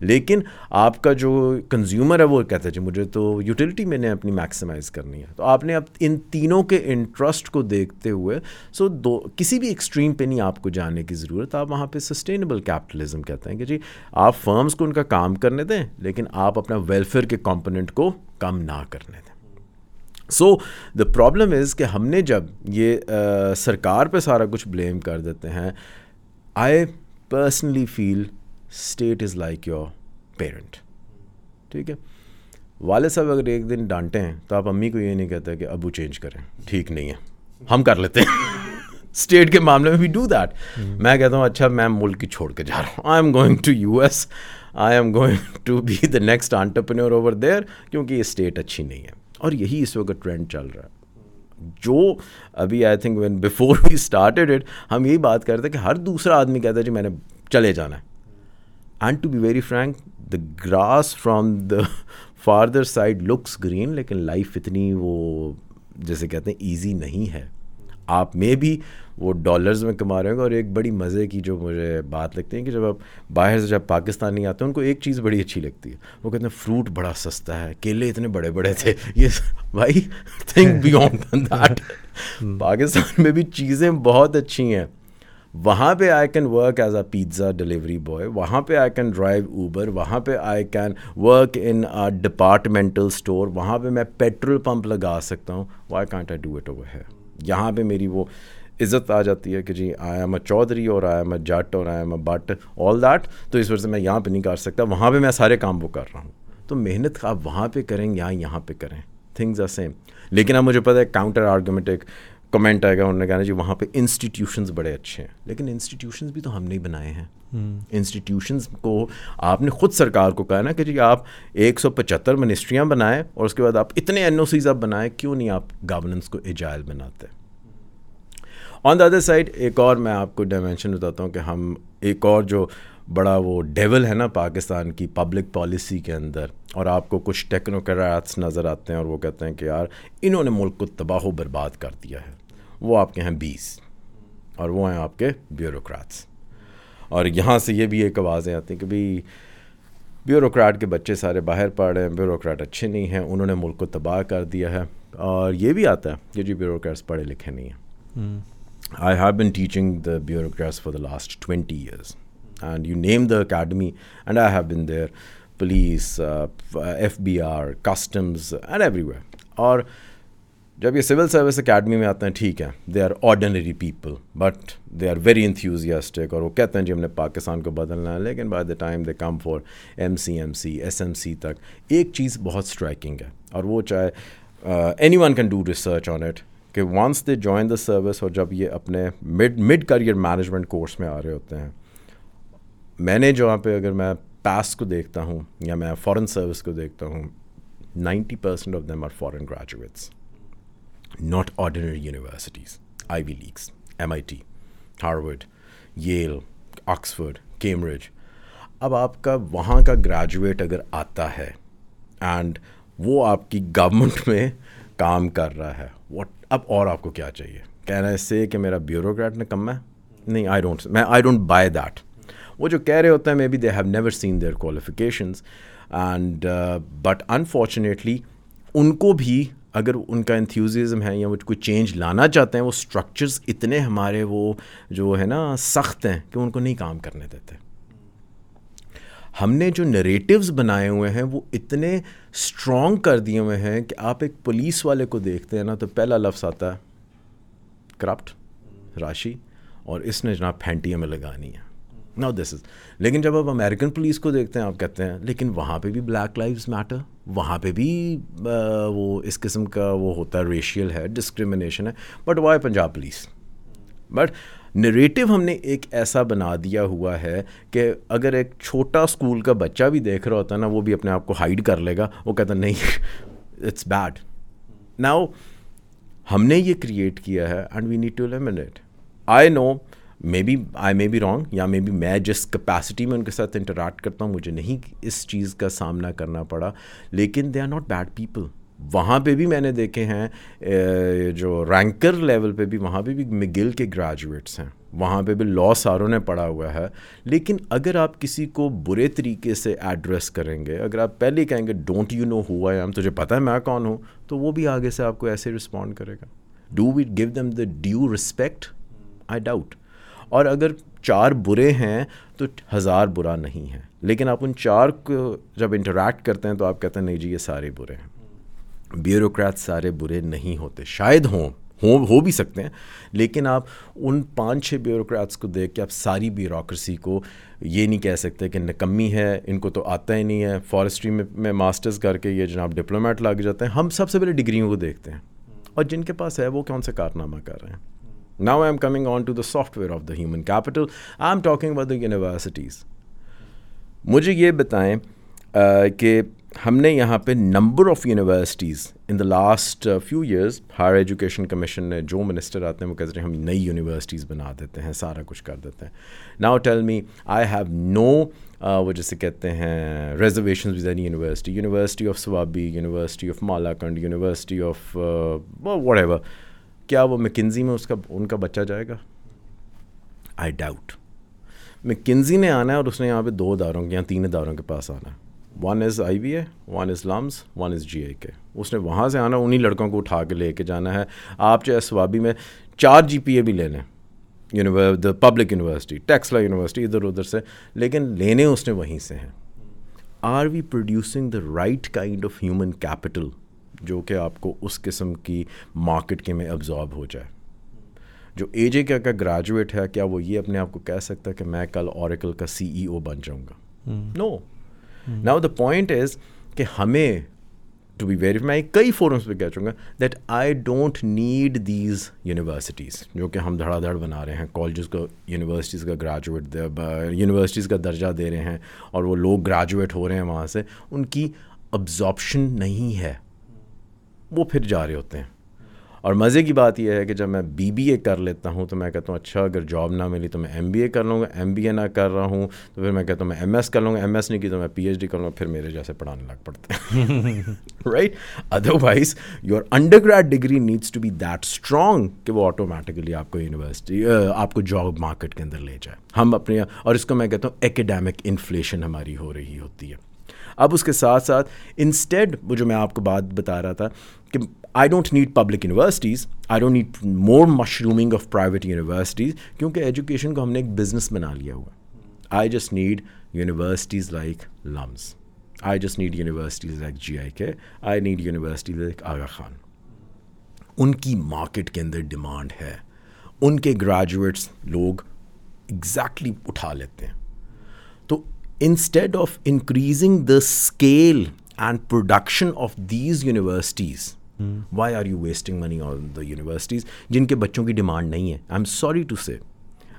لیکن آپ کا جو کنزیومر ہے وہ کہتا ہے جی مجھے تو یوٹیلیٹی میں نے اپنی میکسیمائز کرنی ہے۔ تو آپ نے اب ان تینوں کے انٹرسٹ کو دیکھتے ہوئے سو دو، کسی بھی ایکسٹریم پہ نہیں آپ کو جانے کی ضرورت، آپ وہاں پہ سسٹینیبل کیپٹلزم کہتے ہیں کہ جی آپ فرمز کو ان کا کام کرنے دیں لیکن آپ اپنا ویلفیئر کے کمپوننٹ کو کم نہ کرنے دیں۔ سو دا پرابلم از کہ ہم نے جب یہ سرکار پہ سارا کچھ بلیم کر دیتے ہیں I personally feel state is like your parent ٹھیک ہے؟ والد صاحب اگر ایک دن ڈانٹے ہیں تو آپ امی کو یہ نہیں کہتے کہ ابو چینج کریں، ٹھیک نہیں ہے۔ ہم کر لیتے ہیں۔ اسٹیٹ کے معاملے میں بھی ڈو دیٹ میں کہتا ہوں اچھا میں ملک کی چھوڑ کے جا رہا ہوں۔ I am going to U S I am going to be the next entrepreneur over there کیونکہ یہ اسٹیٹ اچھی نہیں ہے۔ اور یہی اس وقت ٹرینڈ چل رہا ہے۔ جو ابھی I think when before we started it ہم یہی بات کرتے کہ ہر دوسرا آدمی کہتا ہے جی میں نے چلے جانا ہے۔ And to be very frank the grass from the farther side looks green لیکن لائف اتنی وہ جیسے کہتے ہیں ایزی نہیں ہے۔ آپ میں بھی وہ ڈالرز میں کما رہے ہوں گے اور ایک بڑی مزے کی جو مجھے بات لگتی ہے کہ جب آپ باہر سے جب پاکستانی آتے ہیں ان کو ایک چیز بڑی اچھی لگتی ہے۔ وہ کہتے ہیں فروٹ بڑا سستا ہے کیلے اتنے بڑے بڑے تھے۔ یہ بھائی تھنک بیونڈ دیٹ پاکستان میں بھی چیزیں بہت اچھی ہیں۔ وہاں پہ I can work as a pizza delivery boy وہاں پہ آئی کین ڈرائیو اوبر وہاں پہ I can work in departmental store وہاں پہ میں پیٹرول پمپ لگا سکتا ہوں. Why can't I do it over ہے یہاں پہ میری وہ عزت آ جاتی ہے کہ جی آئی ایم اے چودھری اور آئی ایم اے جٹ اور I am a Butt all that تو اس وجہ سے میں یہاں پہ نہیں کر سکتا. وہاں پہ میں سارے کام وہ کر رہا ہوں. تو محنت آپ وہاں پہ کریں یا یہاں پہ کریں. تھنگز آر سیم لیکن اب مجھے پتہ ہے کاؤنٹر آرگومنٹ ایک کمنٹ آئے گا انہوں نے کہنا جی وہاں پہ انسٹیٹیوشنز بڑے اچھے ہیں۔ لیکن انسٹیٹیوشنز بھی تو ہم نے بنائے ہیں۔ انسٹیٹیوشنز کو آپ نے خود سرکار کو کہا نا کہ جی آپ ایک سو پچہتر منسٹریاں بنائیں اور اس کے بعد آپ اتنے این او سیز آپ بنائیں کیوں نہیں آپ گورننس کو ایجائل بناتے؟ آن دا ادر سائڈ ایک اور میں آپ کو ڈائمینشن بتاتا ہوں کہ ہم ایک اور جو بڑا وہ ڈیول ہے نا پاکستان کی پبلک پالیسی کے اندر اور آپ کو کچھ ٹیکنوکریٹس نظر آتے ہیں اور وہ کہتے ہیں کہ یار انہوں نے ملک کو تباہ و برباد کر دیا ہے۔ وہ آپ کے ہیں بیس اور وہ ہیں آپ کے بیوروکریٹس اور یہاں سے یہ بھی ایک آوازیں آتی ہیں کہ بھائی بیوروکریٹ کے بچے سارے باہر پڑھ رہے ہیں بیوروکریٹ اچھے نہیں ہیں انہوں نے ملک کو تباہ کر دیا ہے۔ اور یہ بھی آتا ہے کہ جی بیوروکریٹس پڑھے لکھے نہیں ہیں۔ I have been teaching the bureaucrats for the last twenty years and you name the academy and I have been there police F B R customs and everywhere اور جب یہ سول سروس اکیڈمی میں آتے ہیں، ٹھیک ہے they are ordinary people but they are very enthusiastic اور وہ کہتے ہیں جی ہم نے پاکستان کو بدلنا ہے، لیکن by the time they come for M C M C S M C تک، ایک چیز بہت اسٹرائکنگ ہے اور وہ چاہے anyone can do research on it کہ once they join the service اور جب یہ اپنے mid mid career management course میں آ رہے ہوتے ہیں، میں نے جو پہ اگر میں پاس کو دیکھتا ہوں یا میں فورن سروس کو دیکھتا ہوں ninety percent of them are foreign graduates not ordinary universities Ivy leagues M I T Harvard Yale Oxford Cambridge اب آپ کا وہاں کا گریجویٹ اگر آتا ہے اینڈ وہ آپ کی گورنمنٹ میں کام کر رہا ہے واٹ اب اور آپ کو کیا چاہیے؟ کہنا اس سے کہ میرا بیوروکریٹ نے کم ہے؟ نہیں آئی ڈونٹ میں آئی ڈونٹ بائی دیٹ وہ جو کہہ رہے ہوتے ہیں maybe they have never seen their qualifications and but unfortunately ان کو بھی اگر ان کا انتھیوزم ہے یا وہ کوئی چینج لانا چاہتے ہیں، وہ اسٹرکچرز اتنے ہمارے وہ جو ہے نا سخت ہیں کہ ان کو نہیں کام کرنے دیتے۔ ہم نے جو نریٹیوز بنائے ہوئے ہیں، وہ اتنے اسٹرانگ کر دیے ہوئے ہیں کہ آپ ایک پولیس والے کو دیکھتے ہیں نا تو پہلا لفظ آتا ہے کرپٹ راشی، اور اس نے جناب پھینٹیاں میں لگانی ہے نو دس از لیکن جب آپ امیریکن پولیس کو دیکھتے ہیں، آپ کہتے ہیں، لیکن وہاں پہ بھی بلیک لائفز میٹر وہاں پہ بھی وہ اس قسم کا وہ ہوتا ہے ریشیل ہے ڈسکریمنیشن ہے۔ But why Punjab police but narrative ہم نے ایک ایسا بنا دیا ہوا ہے کہ اگر ایک چھوٹا اسکول کا بچہ بھی دیکھ رہا ہوتا ہے نا، وہ بھی اپنے آپ کو ہائڈ کر لے گا۔ وہ کہتا نہیں اٹس بیڈ ناؤ ہم نے یہ کریٹ کیا ہے and we need to eliminate I know may be I may be wrong یا مے بی میں جس کیپیسٹی میں ان کے ساتھ انٹریکٹ کرتا ہوں، مجھے نہیں اس چیز کا سامنا کرنا پڑا۔ لیکن they are not bad people وہاں پہ بھی میں نے دیکھے ہیں جو رینکر لیول پہ بھی، وہاں پہ بھی مگل کے گریجویٹس ہیں۔ وہاں پہ بھی لا ساروں نے پڑھا ہوا ہے۔ لیکن اگر آپ کسی کو برے طریقے سے ایڈریس کریں گے، اگر آپ پہلے کہیں گے ڈونٹ یو نو ہوا ہے ہم تجھے پتہ ہے میں کون ہوں، تو وہ بھی آگے سے آپ کو ایسے رسپونڈ کرے گا۔ Do we give them the due respect I doubt اور اگر چار برے ہیں تو ہزار برا نہیں ہے۔ لیکن آپ ان چار کو جب انٹریکٹ کرتے ہیں تو آپ کہتے ہیں نہیں جی یہ سارے برے ہیں۔ بیوروکریٹ سارے برے نہیں ہوتے۔ شاید ہوں ہوں، ہو بھی سکتے ہیں، لیکن آپ ان پانچ چھ بیوروکریٹس کو دیکھ کے آپ ساری بیوروکریسی کو یہ نہیں کہہ سکتے کہ نکمی ہے، ان کو تو آتا ہی نہیں ہے۔ فارسٹری میں میں ماسٹرز کر کے یہ جناب ڈپلومیٹ لگ جاتے ہیں۔ ہم سب سے پہلے ڈگریوں کو دیکھتے ہیں۔ اور جن کے پاس ہے وہ کون سے کارنامہ کر رہے ہیں؟ Now I am coming on to the software of the human capital I am talking about the universities مجھے یہ بتائیں کہ ہم نے یہاں پہ number of universities in the last few years higher education commission نے جو منسٹر آتے ہیں، وہ کہتے ہیں، ہم نئی یونیورسٹیز بنا دیتے ہیں، سارا کچھ کر دیتے ہیں۔ Now tell me I have no وہ جیسے کہتے ہیں reservation with any university university of Swabi university of Malakand university of whatever کیا وہ مکنزی میں اس کا ان کا بچہ جائے گا؟ آئی ڈاؤٹ مکنزی نے آنا ہے اور اس نے یہاں پہ دو اداروں کے یہاں تین اداروں کے پاس آنا ہے۔ One is I B A one is LUMS one is G A K اس نے وہاں سے آنا انہیں لڑکوں کو اٹھا کے لے کے جانا ہے۔ آپ چاہے سوابی میں چار جی پی اے بھی لے لیں۔ یونیور پبلک یونیورسٹی ٹیکسلا یونیورسٹی ادھر ادھر سے۔ لیکن لینے اس نے وہیں سے ہیں۔ Are we producing the right kind of human capital جو کہ آپ کو اس قسم کی مارکیٹ کے میں ابزارب ہو جائے۔ جو اے جے کا گریجویٹ ہے کیا وہ یہ اپنے آپ کو کہہ سکتا ہے کہ میں کل اوریکل کا سی ای او بن جاؤں گا؟ نو ناؤ دا پوائنٹ از کہ ہمیں ٹو بی ویری میں کئی فورمس پہ کہہ گا that I don't need these universities جو کہ ہم دھڑا دھڑ بنا رہے ہیں۔ کالجز کا یونیورسٹیز کا گریجویٹ یونیورسٹیز کا درجہ دے رہے ہیں اور وہ لوگ گریجویٹ ہو رہے ہیں وہاں سے ان کی ابزارپشن نہیں ہے۔ وہ پھر جا رہے ہوتے ہیں۔ اور مزے کی بات یہ ہے کہ جب میں بی بی اے کر لیتا ہوں تو میں کہتا ہوں اچھا اگر جاب نہ ملی تو میں ایم بی اے کر لوں گا ایم بی اے نہ کر رہا ہوں تو پھر میں کہتا ہوں میں ایم ایس کر لوں گا ایم ایس نہیں کی تو میں پی ایچ ڈی کر لوں گا پھر میرے جیسے پڑھانے لگ پڑتے ہیں۔ Right otherwise your undergrad degree needs to be that strong کہ وہ آٹومیٹکلی آپ کو یونیورسٹی آپ کو جاب مارکیٹ کے اندر لے جائے۔ ہم اپنے اور اس کو میں کہتا ہوں ایکڈیمک انفلیشن ہماری ہو رہی ہوتی ہے۔ اب اس کے ساتھ ساتھ انسٹیڈ وہ جو میں آپ کو بات بتا رہا تھا کہ I don't need public universities I don't need more mushrooming of private universities کیونکہ ایجوکیشن کو ہم نے ایک بزنس بنا لیا ہوا I just need universities like LUMS I just need universities like G I K I need universities like Aga Khan ان کی market کے اندر ڈیمانڈ ہے ان کے گریجویٹس لوگ ایگزیکٹلی اٹھا لیتے ہیں instead of increasing the scale and production of these universities why are you wasting money on the universities جن کے بچوں کی ڈیمانڈ نہیں ہے آئی am sorry to say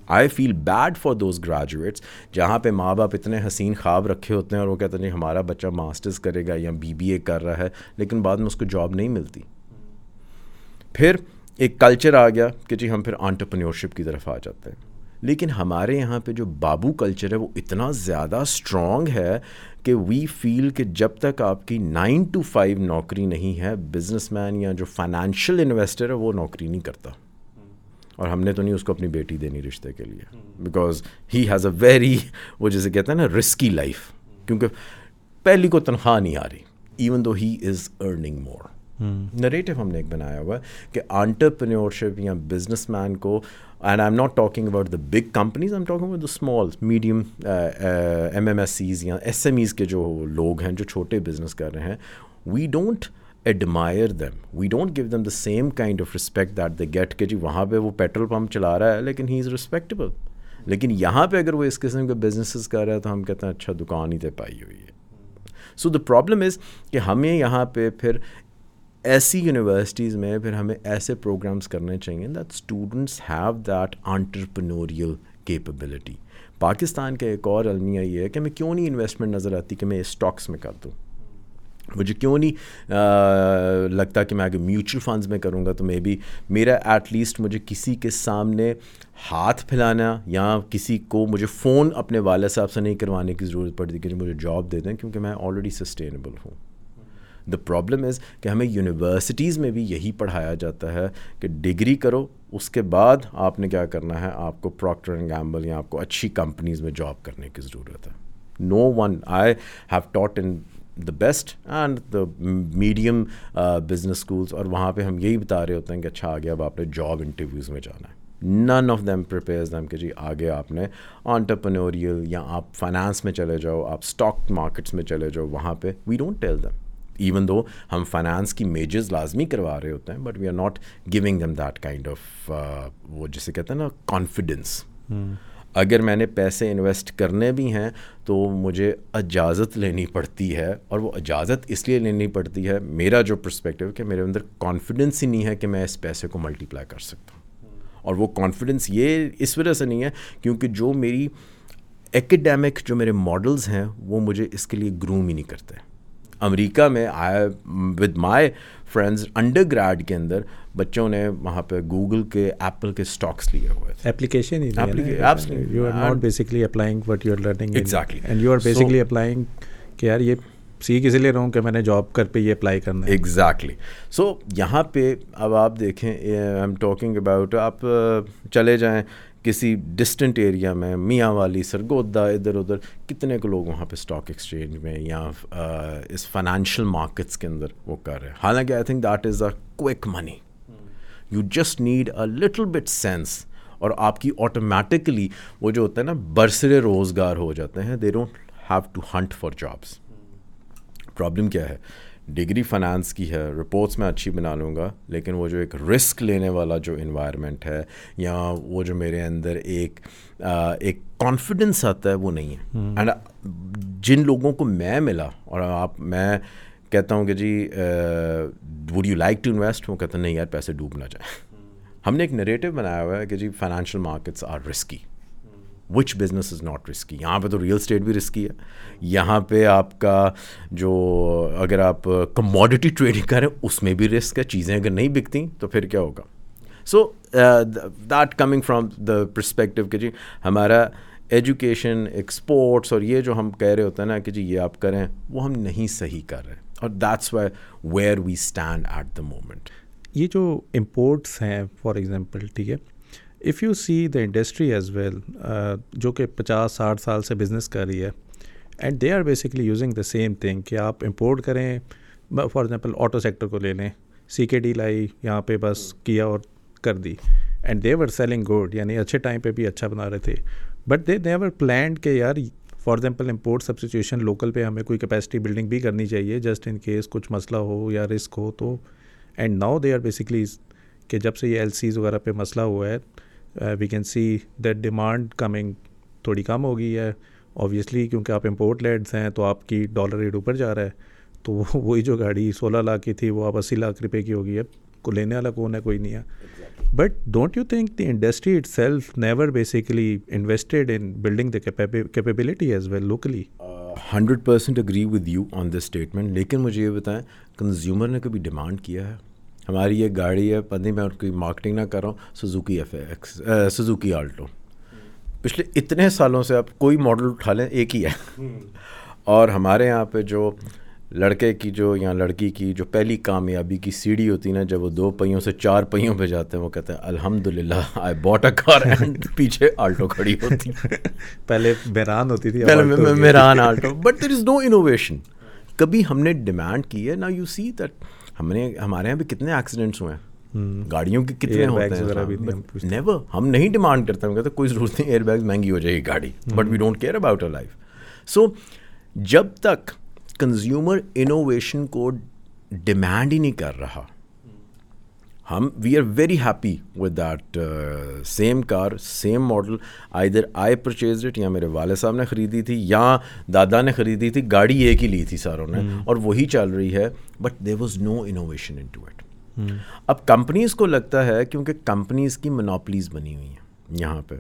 I feel bad for those graduates جہاں پہ ماں باپ اتنے حسین خواب رکھے ہوتے ہیں اور وہ کہتے ہیں جی ہمارا بچہ ماسٹرز کرے گا یا بی بی اے کر رہا ہے لیکن بعد میں اس کو جاب نہیں ملتی پھر ایک کلچر آ گیا کہ جی ہم پھر آنٹرپرینورشپ کی طرف آ جاتے ہیں لیکن ہمارے یہاں پہ جو بابو کلچر ہے وہ اتنا زیادہ اسٹرانگ ہے کہ وی فیل کہ جب تک آپ کی نائن ٹو فائیو نوکری نہیں ہے بزنس مین یا جو فائنینشیل انویسٹر ہے وہ نوکری نہیں کرتا۔ اور ہم نے تو نہیں اس کو اپنی بیٹی دینی رشتے کے لیے۔ Because he has a very وہ جیسے کہتے ہیں نا رسکی لائف کیونکہ پہلی کو تنخواہ نہیں آ رہی even though he is earning more narrative ہم نے ایک بنایا ہوا ہے کہ آنٹرپرینورشپ یا بزنس مین کو and I am not talking about the big companies I am talking about the small medium M M S Cs یا ایس ایم ایز کے جو لوگ ہیں، جو چھوٹے بزنس کر رہے ہیں we don't admire them we don't give them the same kind of respect that they get کہ جی وہاں پہ وہ پیٹرول پمپ چلا رہا ہے، لیکن ہی از رسپیکٹیبل لیکن یہاں پہ اگر وہ اس قسم کے بزنسز کر رہا ہے، تو ہم کہتے ہیں اچھا دکان ہی تے پائی ہوئی ہے. سو دا پرابلم از کہ ہمیں یہاں پہ پھر ایسی یونیورسٹیز میں پھر ہمیں ایسے پروگرامس کرنے چاہیے that students have that entrepreneurial capability Pakistan کا ایک اور المیہ یہ ہے کہ ہمیں کیوں نہیں انویسٹمنٹ نظر آتی کہ میں اسٹاکس میں کر دوں؟ مجھے کیوں نہیں لگتا کہ میں اگر میوچل فنڈز میں کروں گا تو مے بی میرا ایٹ لیسٹ مجھے کسی کے سامنے ہاتھ پھیلانا یا کسی کو مجھے فون اپنے والد صاحب سے نہیں کروانے کی ضرورت پڑتی کہ مجھے جاب دے دیں کیونکہ میں آلریڈی سسٹینیبل ہوں۔ دا پرابلم از کہ ہمیں یونیورسٹیز میں بھی یہی پڑھایا جاتا ہے کہ ڈگری کرو، اس کے بعد آپ نے کیا کرنا ہے؟ آپ کو پراکٹر اینڈ گیمبل یا آپ کو اچھی کمپنیز میں جاب کرنے کی ضرورت ہے۔ No one I have taught in the best and the medium business schools اور وہاں پہ ہم یہی بتا رہے ہوتے ہیں کہ اچھا آگے اب آپ نے جاب انٹرویوز میں جانا ہے۔ None of them prepares them کہ جی آگے آپ نے آنٹرپرنوریل یا آپ فائنانس میں چلے جاؤ، آپ اسٹاک مارکیٹس میں چلے جاؤ، وہاں پہ we don't tell them even though ہم فائنانس کی میجرز لازمی کروا رہے ہوتے ہیں but we are not going them that kind of وہ جسے کہتے ہیں نا کانفیڈنس اگر میں نے پیسے انویسٹ کرنے بھی ہیں تو مجھے اجازت لینی پڑتی ہے، اور وہ اجازت اس لیے لینی پڑتی ہے میرا جو پرسپیکٹیو کہ میرے اندر کانفیڈنس ہی نہیں ہے کہ میں اس پیسے کو ملٹی پلائی کر سکتا ہوں. اور وہ کانفیڈنس یہ اس وجہ سے نہیں ہے کیونکہ جو میری ایکڈیمک جو میرے ماڈلز ہیں وہ مجھے اس کے لیے گروم ہی نہیں کرتے. امریکہ میں آیا with my friends undergrad کے اندر بچوں نے وہاں پہ گوگل کے ایپل کے اسٹاکس لیے ہوئے تھے۔ اپلیکیشن کہ یار یہ سیکھ اسی لیے رہا ہوں کہ میں نے جاب کر پہ یہ اپلائی کرنا ہے ایگزیکٹلی سو یہاں پہ اب آپ دیکھیں آئی ایم ٹاکنگ اباؤٹ آپ چلے جائیں کسی ڈسٹنٹ ایریا میں، میاں والی، سرگودا، ادھر ادھر، کتنے کو لوگ وہاں پہ اسٹاک ایکسچینج میں یا اس فائنینشیل مارکیٹس کے اندر وہ کر رہے ہیں۔ حالانکہ I think that is a quick money you just need a little bit sense اور آپ کی آٹومیٹکلی وہ جو ہوتا ہے نا، برسرے روزگار ہو جاتے ہیں۔ They don't have to hunt for jobs problem کیا ہے؟ ڈگری فنانس کی ہے رپورٹس میں اچھی بنا لوں گا لیکن وہ جو ایک رسک لینے والا جو انوائرمنٹ ہے یا وہ جو میرے اندر ایک ایک کانفیڈنس آتا ہے وہ نہیں ہے۔ اینڈ جن لوگوں کو میں ملا اور آپ میں کہتا ہوں کہ جی would you like to invest وہ کہتے ہیں نہیں یار پیسے ڈوب نہ جائیں۔ ہم نے ایک نریٹو بنایا ہوا ہے کہ جی financial markets are risky which business is not risky یہاں پہ تو ریئل اسٹیٹ بھی رسکی ہے. یہاں پہ آپ کا جو اگر آپ کموڈیٹی ٹریڈنگ کریں، اس میں بھی رسک ہے. چیزیں اگر نہیں بکتی تو پھر کیا ہوگا؟ So that coming from the perspective کہ جی ہمارا ایجوکیشن ایکسپورٹس اور یہ جو ہم کہہ رہے ہوتے ہیں نا کہ جی یہ آپ کریں، وہ ہم نہیں صحیح کر رہے. اور that's why where we stand at the moment یہ جو امپورٹس ہیں فار ایگزامپل ٹھیک ہے if you see the industry as well جو کہ پچاس ساٹھ سال سے بزنس کر رہی ہے and they are basically using the same thing کہ آپ امپورٹ کریں فار ایگزامپل آٹو سیکٹر کو لے لیں سی کے ڈی لائی، یہاں پہ بس کیا اور کر دی and they were selling good یعنی اچھے ٹائم پہ بھی اچھا بنا رہے تھے بٹ دے نیور پلانڈ کہ یار for example import substitution local پہ ہمیں کوئی کیپیسٹی بلڈنگ بھی کرنی چاہیے جسٹ ان کیس کچھ مسئلہ ہو یا رسک ہو تو and now they are basically کہ جب سے یہ ایل سیز وغیرہ پہ مسئلہ ہوا ہے we can see that demand coming تھوڑی کم ہو گئی ہے اوبیسلی کیونکہ آپ امپورٹ لیڈس ہیں تو آپ کی ڈالر ریٹ اوپر جا رہا ہے تو وہی جو گاڑی سولہ لاکھ کی تھی وہ آپ اسی لاکھ روپے کی ہوگی ہے کو لینے والا کون ہے کوئی نہیں ہے but don't you think the industry itself never basically invested in building the capability as well locally hundred percent agree with you on this statement لیکن مجھے یہ بتائیں کنزیومر نے کبھی ڈیمانڈ کیا ہے ہماری یہ گاڑی ہے پتہ نہیں میں ان کی مارکیٹنگ نہ کر رہا ہوں Suzuki F X Suzuki Alto پچھلے اتنے سالوں سے آپ کوئی ماڈل اٹھا لیں ایک ہی ہے۔ اور ہمارے یہاں پہ جو لڑکے کی جو یا لڑکی کی جو پہلی کامیابی کی سیڑھی ہوتی نا جب وہ دو پہیوں سے چار پہیوں پہ جاتے ہیں وہ کہتے ہیں الحمد للہ آئی باٹ اے کار اینڈ پیچھے آلٹو کھڑی ہوتی۔ پہلے میران ہوتی تھی Mehran Alto but there is no innovation کبھی ہم نے ڈیمانڈ کی ہے نا یو سی دیٹ ہم نے ہمارے یہاں بھی کتنے ایکسیڈنٹس ہوئے ہیں۔ گاڑیوں کے کتنے ہوتے ہیں نیور ہم نہیں ڈیمانڈ کرتے ہم کہتے کوئی ضرورت نہیں ایئر بیگز مہنگی ہو جائے گی گاڑی۔ But we don't care about a life so جب تک کنزیومر انوویشن کو ڈیمانڈ ہی نہیں کر رہا ہم we are very happy with that same car same model either I purchase it یا میرے والد صاحب نے خریدی تھی یا دادا نے خریدی تھی گاڑی ایک ہی لی تھی ساروں نے اور وہی چل رہی ہے but there was no innovation into it اب کمپنیز کو لگتا ہے کیونکہ کمپنیز کی منوپلیز بنی ہوئی ہیں یہاں پہ۔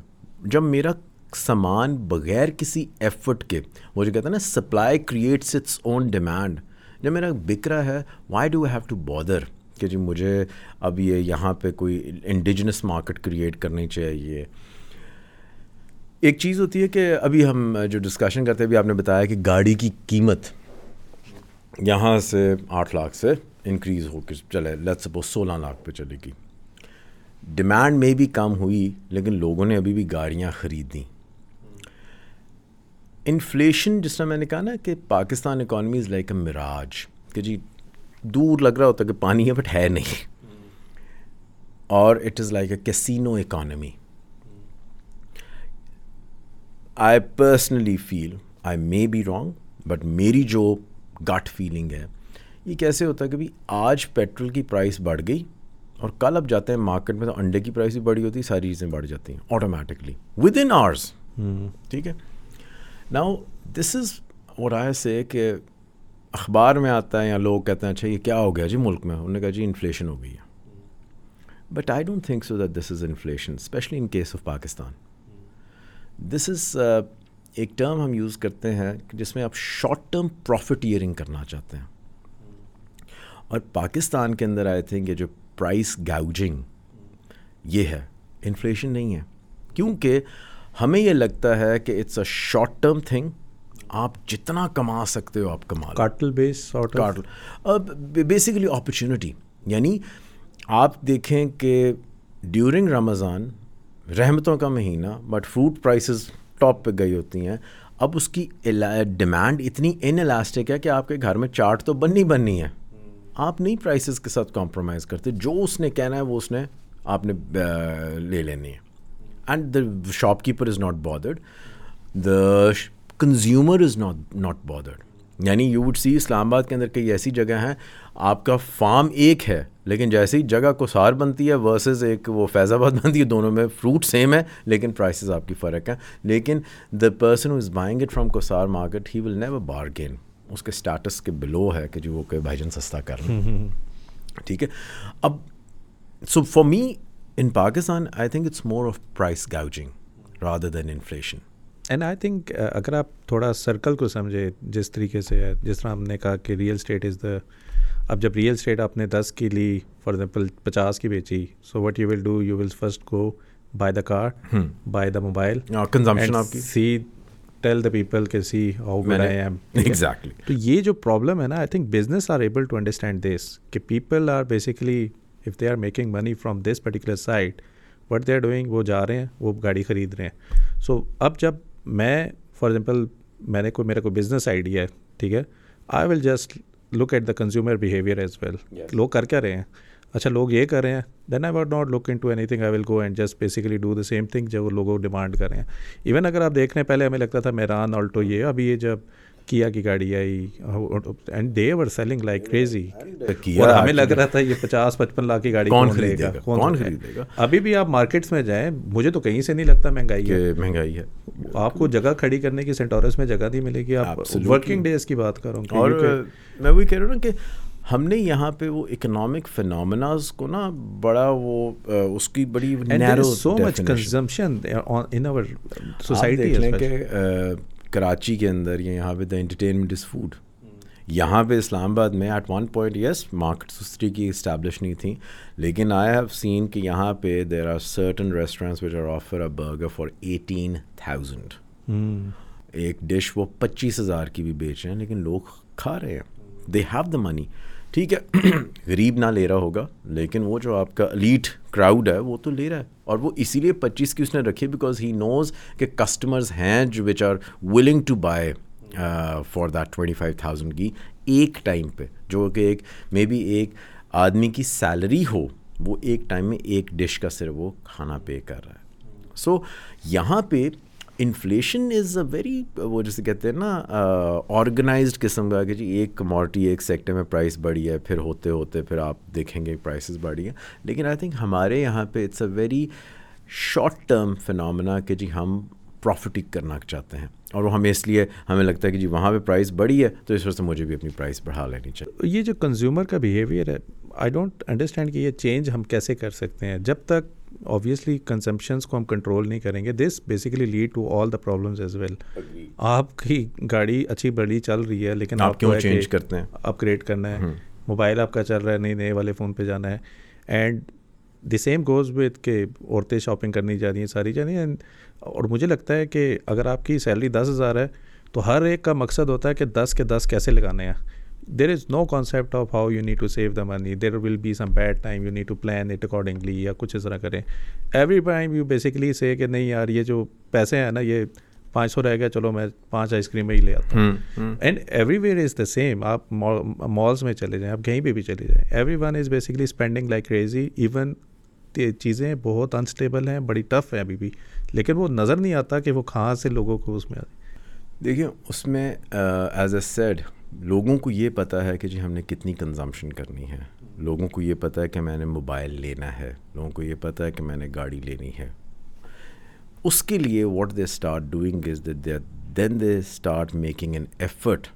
جب میرا سامان بغیر کسی ایفرٹ کے وہ جو کہتے ہیں نا supply creates its own demand جب میرا بک رہا ہے why do have to bother کہ جی مجھے اب یہ یہاں پہ کوئی انڈیجنس مارکیٹ کریٹ کرنی چاہیے۔ ایک چیز ہوتی ہے کہ ابھی ہم جو ڈسکشن کرتے ہیں، ابھی آپ نے بتایا کہ گاڑی کی قیمت یہاں سے آٹھ لاکھ سے انکریز ہو کے چلے۔ لیٹ سپوز سولہ لاکھ پہ چلے گی۔ ڈیمانڈ میں بھی کم ہوئی، لیکن لوگوں نے ابھی بھی گاڑیاں خریدیں۔ انفلیشن جس طرح میں نے کہا نا کہ Pakistan economy is like a mirage کہ جی دور لگ رہا ہوتا کہ پانی ہے بٹ ہے نہیں۔ اور it is like a casino economy I personally feel I may be wrong but میری جو گٹ فیلنگ ہے یہ کیسے ہوتا ہے کہ آج پیٹرول کی پرائس بڑھ گئی اور کل اب جاتے ہیں مارکیٹ میں تو انڈے کی پرائس بھی بڑی ہوتی ہے ساری چیزیں بڑھ جاتی ہیں آٹومیٹکلی ود ان آورس ٹھیک ہے؟ ناؤ دس از اور آئے سے کہ اخبار میں آتا ہے یا لوگ کہتے ہیں اچھا یہ کیا ہو گیا جی ملک میں؟ انہوں نے کہا جی انفلیشن ہو گئی ہے۔ But I don't think so that this is inflation especially in case of Pakistan this is ایک ٹرم ہم یوز کرتے ہیں جس میں آپ شارٹ ٹرم پروفٹ ایئرنگ کرنا چاہتے ہیں۔ اور پاکستان کے اندر آئے تھنک یہ جو پرائس گاؤجنگ یہ ہے۔ انفلیشن نہیں ہے۔ کیونکہ ہمیں یہ لگتا ہے کہ it's a short term thing آپ جتنا کما سکتے ہو آپ کما کاٹل بیس کاٹل بیسیکلی اپرچونیٹی یعنی آپ دیکھیں کہ ڈیورنگ رمضان رحمتوں کا مہینہ بٹ فروٹ پرائسز ٹاپ پہ گئی ہوتی ہیں اب اس کی ڈیمانڈ اتنی ان الاسٹک ہے کہ آپ کے گھر میں چارٹ تو بننی بننی ہے۔ آپ نہیں پرائسز کے ساتھ کمپرومائز کرتے جو اس نے کہنا ہے وہ اس نے آپ نے لے لینی ہے۔ And the shopkeeper is not bothered the consumer is not not bothered یعنی you would see Islamabad کے اندر کئی ایسی جگہ ہیں آپ کا فارم ایک ہے لیکن جیسے ہی جگہ کو سار بنتی ہے ورسز ایک وہ فیض آباد بنتی ہے دونوں میں فروٹ سیم ہے لیکن پرائسز آپ کی فرق ہیں۔ لیکن the person is buying it from Kohsar market he will never bargain اس کے اسٹیٹس کے بلو ہے کہ جو وہ کہ بھائی جان سستا کر رہے ہیں۔ ٹھیک ہے؟ اب so for me in Pakistan I think it's more of price gouging rather than inflation and I think اگر آپ تھوڑا سرکل کو سمجھے جس طریقے سے جس طرح ہم نے کہا کہ ریئل اسٹیٹ از دا اب جب ریئل اسٹیٹ آپ نے دس کی لی فار ایگزامپل پچاس کی بیچی so what you will do you will first go by the car by the mobile see tell the people کہ see how man I am exactly تو یہ جو پرابلم ہے نا I think business are able to understand this کہ people are basically if they are making money from this particular site what they are doing وہ جا رہے ہیں وہ گاڑی خرید رہے ہیں۔ سو اب جب میں فار ایگزامپل میں نے کوئی میرا کوئی بزنس آئیڈیا ہے ٹھیک ہے I will just look at the consumer behaviour as well لوگ کر کیا رہے ہیں؟ اچھا لوگ یہ کر رہے ہیں then I would not look into anything I will go and just basically do the same thing جو لوگوں ڈیمانڈ کر رہے ہیں. ایون اگر آپ دیکھ رہے ہیں پہلے ہمیں لگتا تھا میران آلٹو یہ ابھی یہ جب کیا کی گاڑی آئی and they were selling like crazy اور ہمیں لگ رہا تھا یہ پچاس پچپن لاکھ کی گاڑی کون خریدے گا کون خریدے گا ابھی بھی آپ مارکیٹس میں جائیں مجھے تو کہیں سے نہیں لگتا مہنگائی ہے مہنگائی ہے آپ کو جگہ کھڑی کرنے کی سینٹورس میں جگہ نہیں ملے گی آپ ورکنگ ڈیز کی بات کروں اور میں وہی کہہ رہا ہوں کہ ہم نے یہاں پہ وہ اکنامک فنامناز کو نا بڑا وہ اس کی بڑی سو مچ کنزمپشن ان آور سوسائٹی کہ کراچی کے اندر یا یہاں پہ دا انٹرٹینمنٹ از فوڈ یہاں پہ اسلام آباد میں at one point yes market سسٹری کی اسٹیبلش نہیں تھیں لیکن آئی ہیو سین کہ یہاں پہ there are certain restaurants which are offer a burger for eighteen thousand ایک ڈش وہ پچیس ہزار کی بھی بیچ رہے ہیں لیکن لوگ کھا رہے ہیں۔ دے ہیو دا منی ٹھیک ہے، غریب نہ لے رہا ہوگا، لیکن وہ جو آپ کا لیٹ کراؤڈ ہے، وہ تو لے رہا ہے۔ اور وہ اسی لیے پچیس کی اس نے رکھی بیکاز ہی نوز کہ کسٹمرز ہیں جو which are willing to buy for that twenty five thousand کی ایک ٹائم پہ۔ جو کہ ایک مے بی ایک آدمی کی سیلری ہو، وہ ایک ٹائم میں ایک ڈش کا صرف وہ کھانا پے کر رہا ہے۔ سو یہاں پہ انفلیشن از اے ویری وہ جیسے کہتے ہیں نا آرگنائزڈ قسم کا کہ جی ایک کموڈٹی ایک سیکٹر میں پرائس بڑھی ہے، پھر ہوتے ہوتے پھر آپ دیکھیں گے پرائسز بڑھی ہیں۔ لیکن آئی تھنک ہمارے یہاں پہ it's a very short term phenomena کہ جی ہم پروفٹ کرنا چاہتے ہیں۔ اور وہ ہمیں اس لیے ہمیں لگتا ہے کہ جی وہاں پہ پرائس بڑھی ہے تو اس وجہ سے مجھے بھی اپنی پرائس بڑھا لینی چاہیے۔ یہ جو کنزیومر کا بیہیویئر ہے آئی ڈونٹ انڈرسٹینڈ کہ یہ چینج ہم کیسے کر سکتے ہیں۔ جب تک آبویسلی کنزمپشنس کو ہم کنٹرول نہیں کریں گے. This basically lead to all the problems as well آپ کی گاڑی اچھی بڑی چل رہی ہے لیکن آپ کیوں چینج کرتے ہیں؟ اپ گریڈ کرنا ہے. موبائل آپ کا چل رہا ہے نئی نئے والے فون پہ جانا ہے. And the same goes with کہ عورتیں شاپنگ کرنی جا رہی ہیں ساری جا رہی ہیں اور مجھے لگتا ہے کہ اگر آپ کی سیلری دس ہزار ہے تو ہر ایک کا مقصد ہوتا ہے کہ دس کے دس کیسے لگانے ہیں. There is no concept of how you need to save the money there will be some bad time you need to plan it accordingly یا کچھ اس طرح کریں۔ ایوری ٹائم یو بیسکلی سے کہ نہیں یار یہ جو پیسے ہیں نا یہ پانچ سو رہ گیا چلو میں پانچ آئس کریم ہی لے آتا ہوں۔ And everywhere is the same آپ مالس میں چلے جائیں آپ کہیں پہ بھی چلے جائیں۔ Everyone is basically spending like crazy even چیزیں بہت انسٹیبل ہیں بڑی ٹف ہیں ابھی بھی۔ لیکن وہ نظر نہیں آتا کہ وہ کہاں سے لوگوں کو اس میں دیکھیں اس میں ایز اے سیڈ لوگوں کو یہ پتہ ہے کہ جی ہم نے کتنی کنزمپشن کرنی ہے۔ لوگوں کو یہ پتہ ہے کہ میں نے موبائل لینا ہے۔ لوگوں کو یہ پتہ ہے کہ میں نے گاڑی لینی ہے۔ اس کے لیے what they start doing is then they start making an effort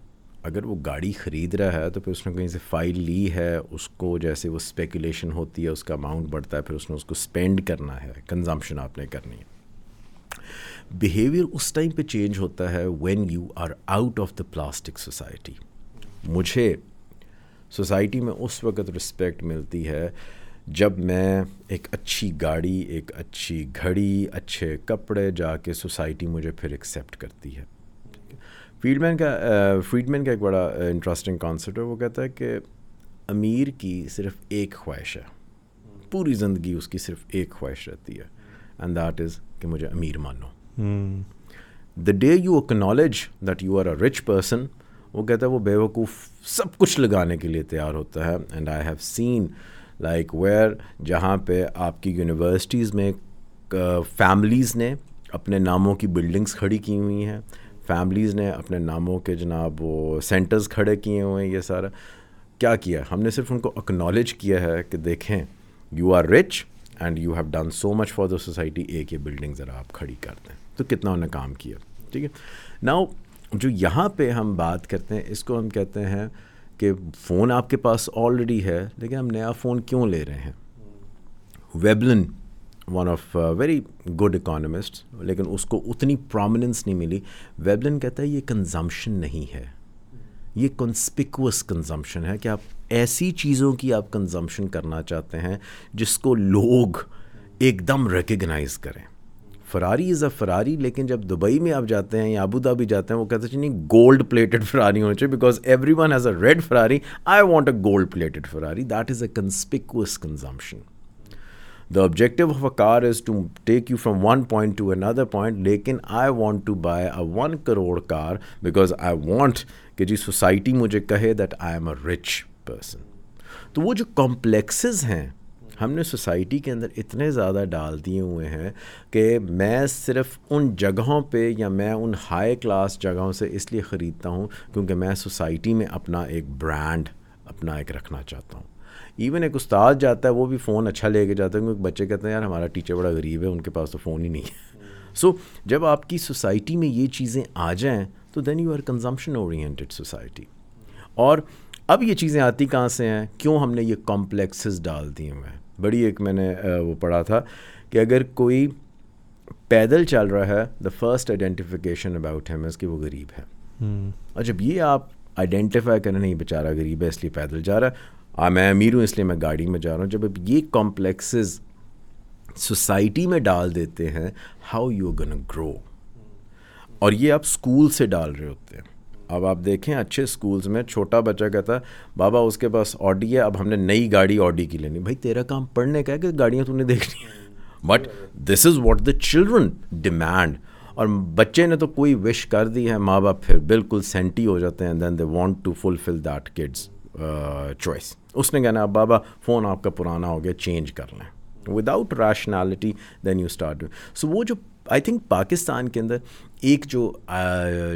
اگر وہ گاڑی خرید رہا ہے تو پھر اس نے کہیں سے فائل لی ہے، اس کو جیسے وہ اسپیکولیشن ہوتی ہے، اس کا اماؤنٹ بڑھتا ہے، پھر اس نے اس کو اسپینڈ کرنا ہے۔ کنزمپشن آپ نے کرنی ہے۔ بیہیویئر اس ٹائم پہ چینج ہوتا ہے when you are out of the plastic society مجھے سوسائٹی میں اس وقت رسپیکٹ ملتی ہے جب میں ایک اچھی گاڑی، ایک اچھی گھڑی، اچھے کپڑے جا کے سوسائٹی مجھے پھر ایکسیپٹ کرتی ہے. فیڈ مین کا فیڈ مین کا ایک بڑا انٹرسٹنگ کانسیپٹ ہے۔ وہ کہتا ہے کہ امیر کی صرف ایک خواہش ہے۔ پوری زندگی اس کی صرف ایک خواہش رہتی ہے اینڈ دیٹ از کہ مجھے امیر مانو۔ The day you acknowledge that you are a rich person وہ کہتا ہے وہ بے وقوف سب کچھ لگانے کے لیے تیار ہوتا ہے. And I have seen like where جہاں پہ آپ کی یونیورسٹیز میں فیملیز نے اپنے ناموں کی بلڈنگس کھڑی کی ہوئی ہیں. فیملیز نے اپنے ناموں کے جناب وہ سینٹرز کھڑے کیے ہوئے ہیں، یہ سارا. کیا کیا؟ ہم نے صرف ان کو اکنالج کیا ہے کہ دیکھیں you are rich and you have done so much for the society ایک یہ بلڈنگ ذرا آپ کھڑی کر دیں۔ تو کتنا انہوں نے کام کیا، ٹھیک ہے؟ ناؤ جو یہاں پہ ہم بات کرتے ہیں، اس کو ہم کہتے ہیں کہ فون آپ کے پاس آلریڈی ہے، لیکن ہم نیا فون کیوں لے رہے ہیں؟ Veblen one of very good economist لیکن اس کو اتنی پرومیننس نہیں ملی۔ ویبلن کہتا ہے یہ کنزمپشن نہیں ہے۔ یہ کنسپکوس کنزمپشن ہے کہ آپ ایسی چیزوں کی آپ کنزمپشن کرنا چاہتے ہیں جس کو لوگ ایک دم ریکگنائز کریں۔ فراری از اے فراری، لیکن جب دبئی میں آپ جاتے ہیں یا ابو دھابی جاتے ہیں، وہ کہتے ہیں جی نہیں گولڈ پلیٹڈ فراری ہونا چاہیے because everyone has a red Ferrari I want a gold plated Ferrari. That is a conspicuous consumption the objective of a car is to take you from one point to another point لیکن I want to buy a one crore car because I want کہ جی society مجھے کہے that I am a rich person تو وہ جو complexes ہیں ہم نے سوسائٹی کے اندر اتنے زیادہ ڈال دیے ہوئے ہیں کہ میں صرف ان جگہوں پہ یا میں ان ہائی کلاس جگہوں سے اس لیے خریدتا ہوں کیونکہ میں سوسائٹی میں اپنا ایک برانڈ اپنا ایک رکھنا چاہتا ہوں۔ ایون ایک استاد جاتا ہے، وہ بھی فون اچھا لے کے جاتا ہے کیونکہ بچے کہتے ہیں، یار، ہمارا ٹیچر بڑا غریب ہے، ان کے پاس تو فون ہی نہیں ہے۔ سو جب آپ کی سوسائٹی میں یہ چیزیں آ جائیں، تو then you are consumption oriented society اور اب یہ چیزیں آتی کہاں سے ہیں؟ کیوں ہم نے یہ کمپلیکسز ڈال دیے ہوئے ہیں؟ بڑی ایک میں نے وہ پڑھا تھا کہ اگر کوئی پیدل چل رہا ہے the first identification about him is کہ وہ غریب ہے۔ اور جب یہ آپ آئیڈینٹیفائی کریں نہیں بیچارہ غریب ہے اس لیے پیدل جا رہا ہے۔ میں امیر ہوں اس لیے میں گاڑی میں جا رہا ہوں۔ جب اب یہ کمپلیکسز سوسائٹی میں ڈال دیتے ہیں ہاؤ یو گن گرو اور یہ آپ اسکول سے ڈال رہے ہوتے ہیں۔ اب آپ دیکھیں اچھے اسکولس میں چھوٹا بچہ کہتا ہے، بابا، اس کے پاس آڈی ہے، اب ہم نے نئی گاڑی آڈی کی لینی۔ بھائی، تیرا کام پڑھنے کا ہے کہ گاڑیاں تو نے دیکھنی ہیں؟ But this is what the children demand اور بچے نے تو کوئی وش کر دی ہے، ماں باپ پھر بالکل سینٹی ہو جاتے ہیں then they want to fulfil that kids choice اس نے کہنا اب بابا فون آپ کا پرانا ہو گیا چینج کر لیں۔ Without rationality then you start so وہ جو آئی تھنک پاکستان کے اندر ایک جو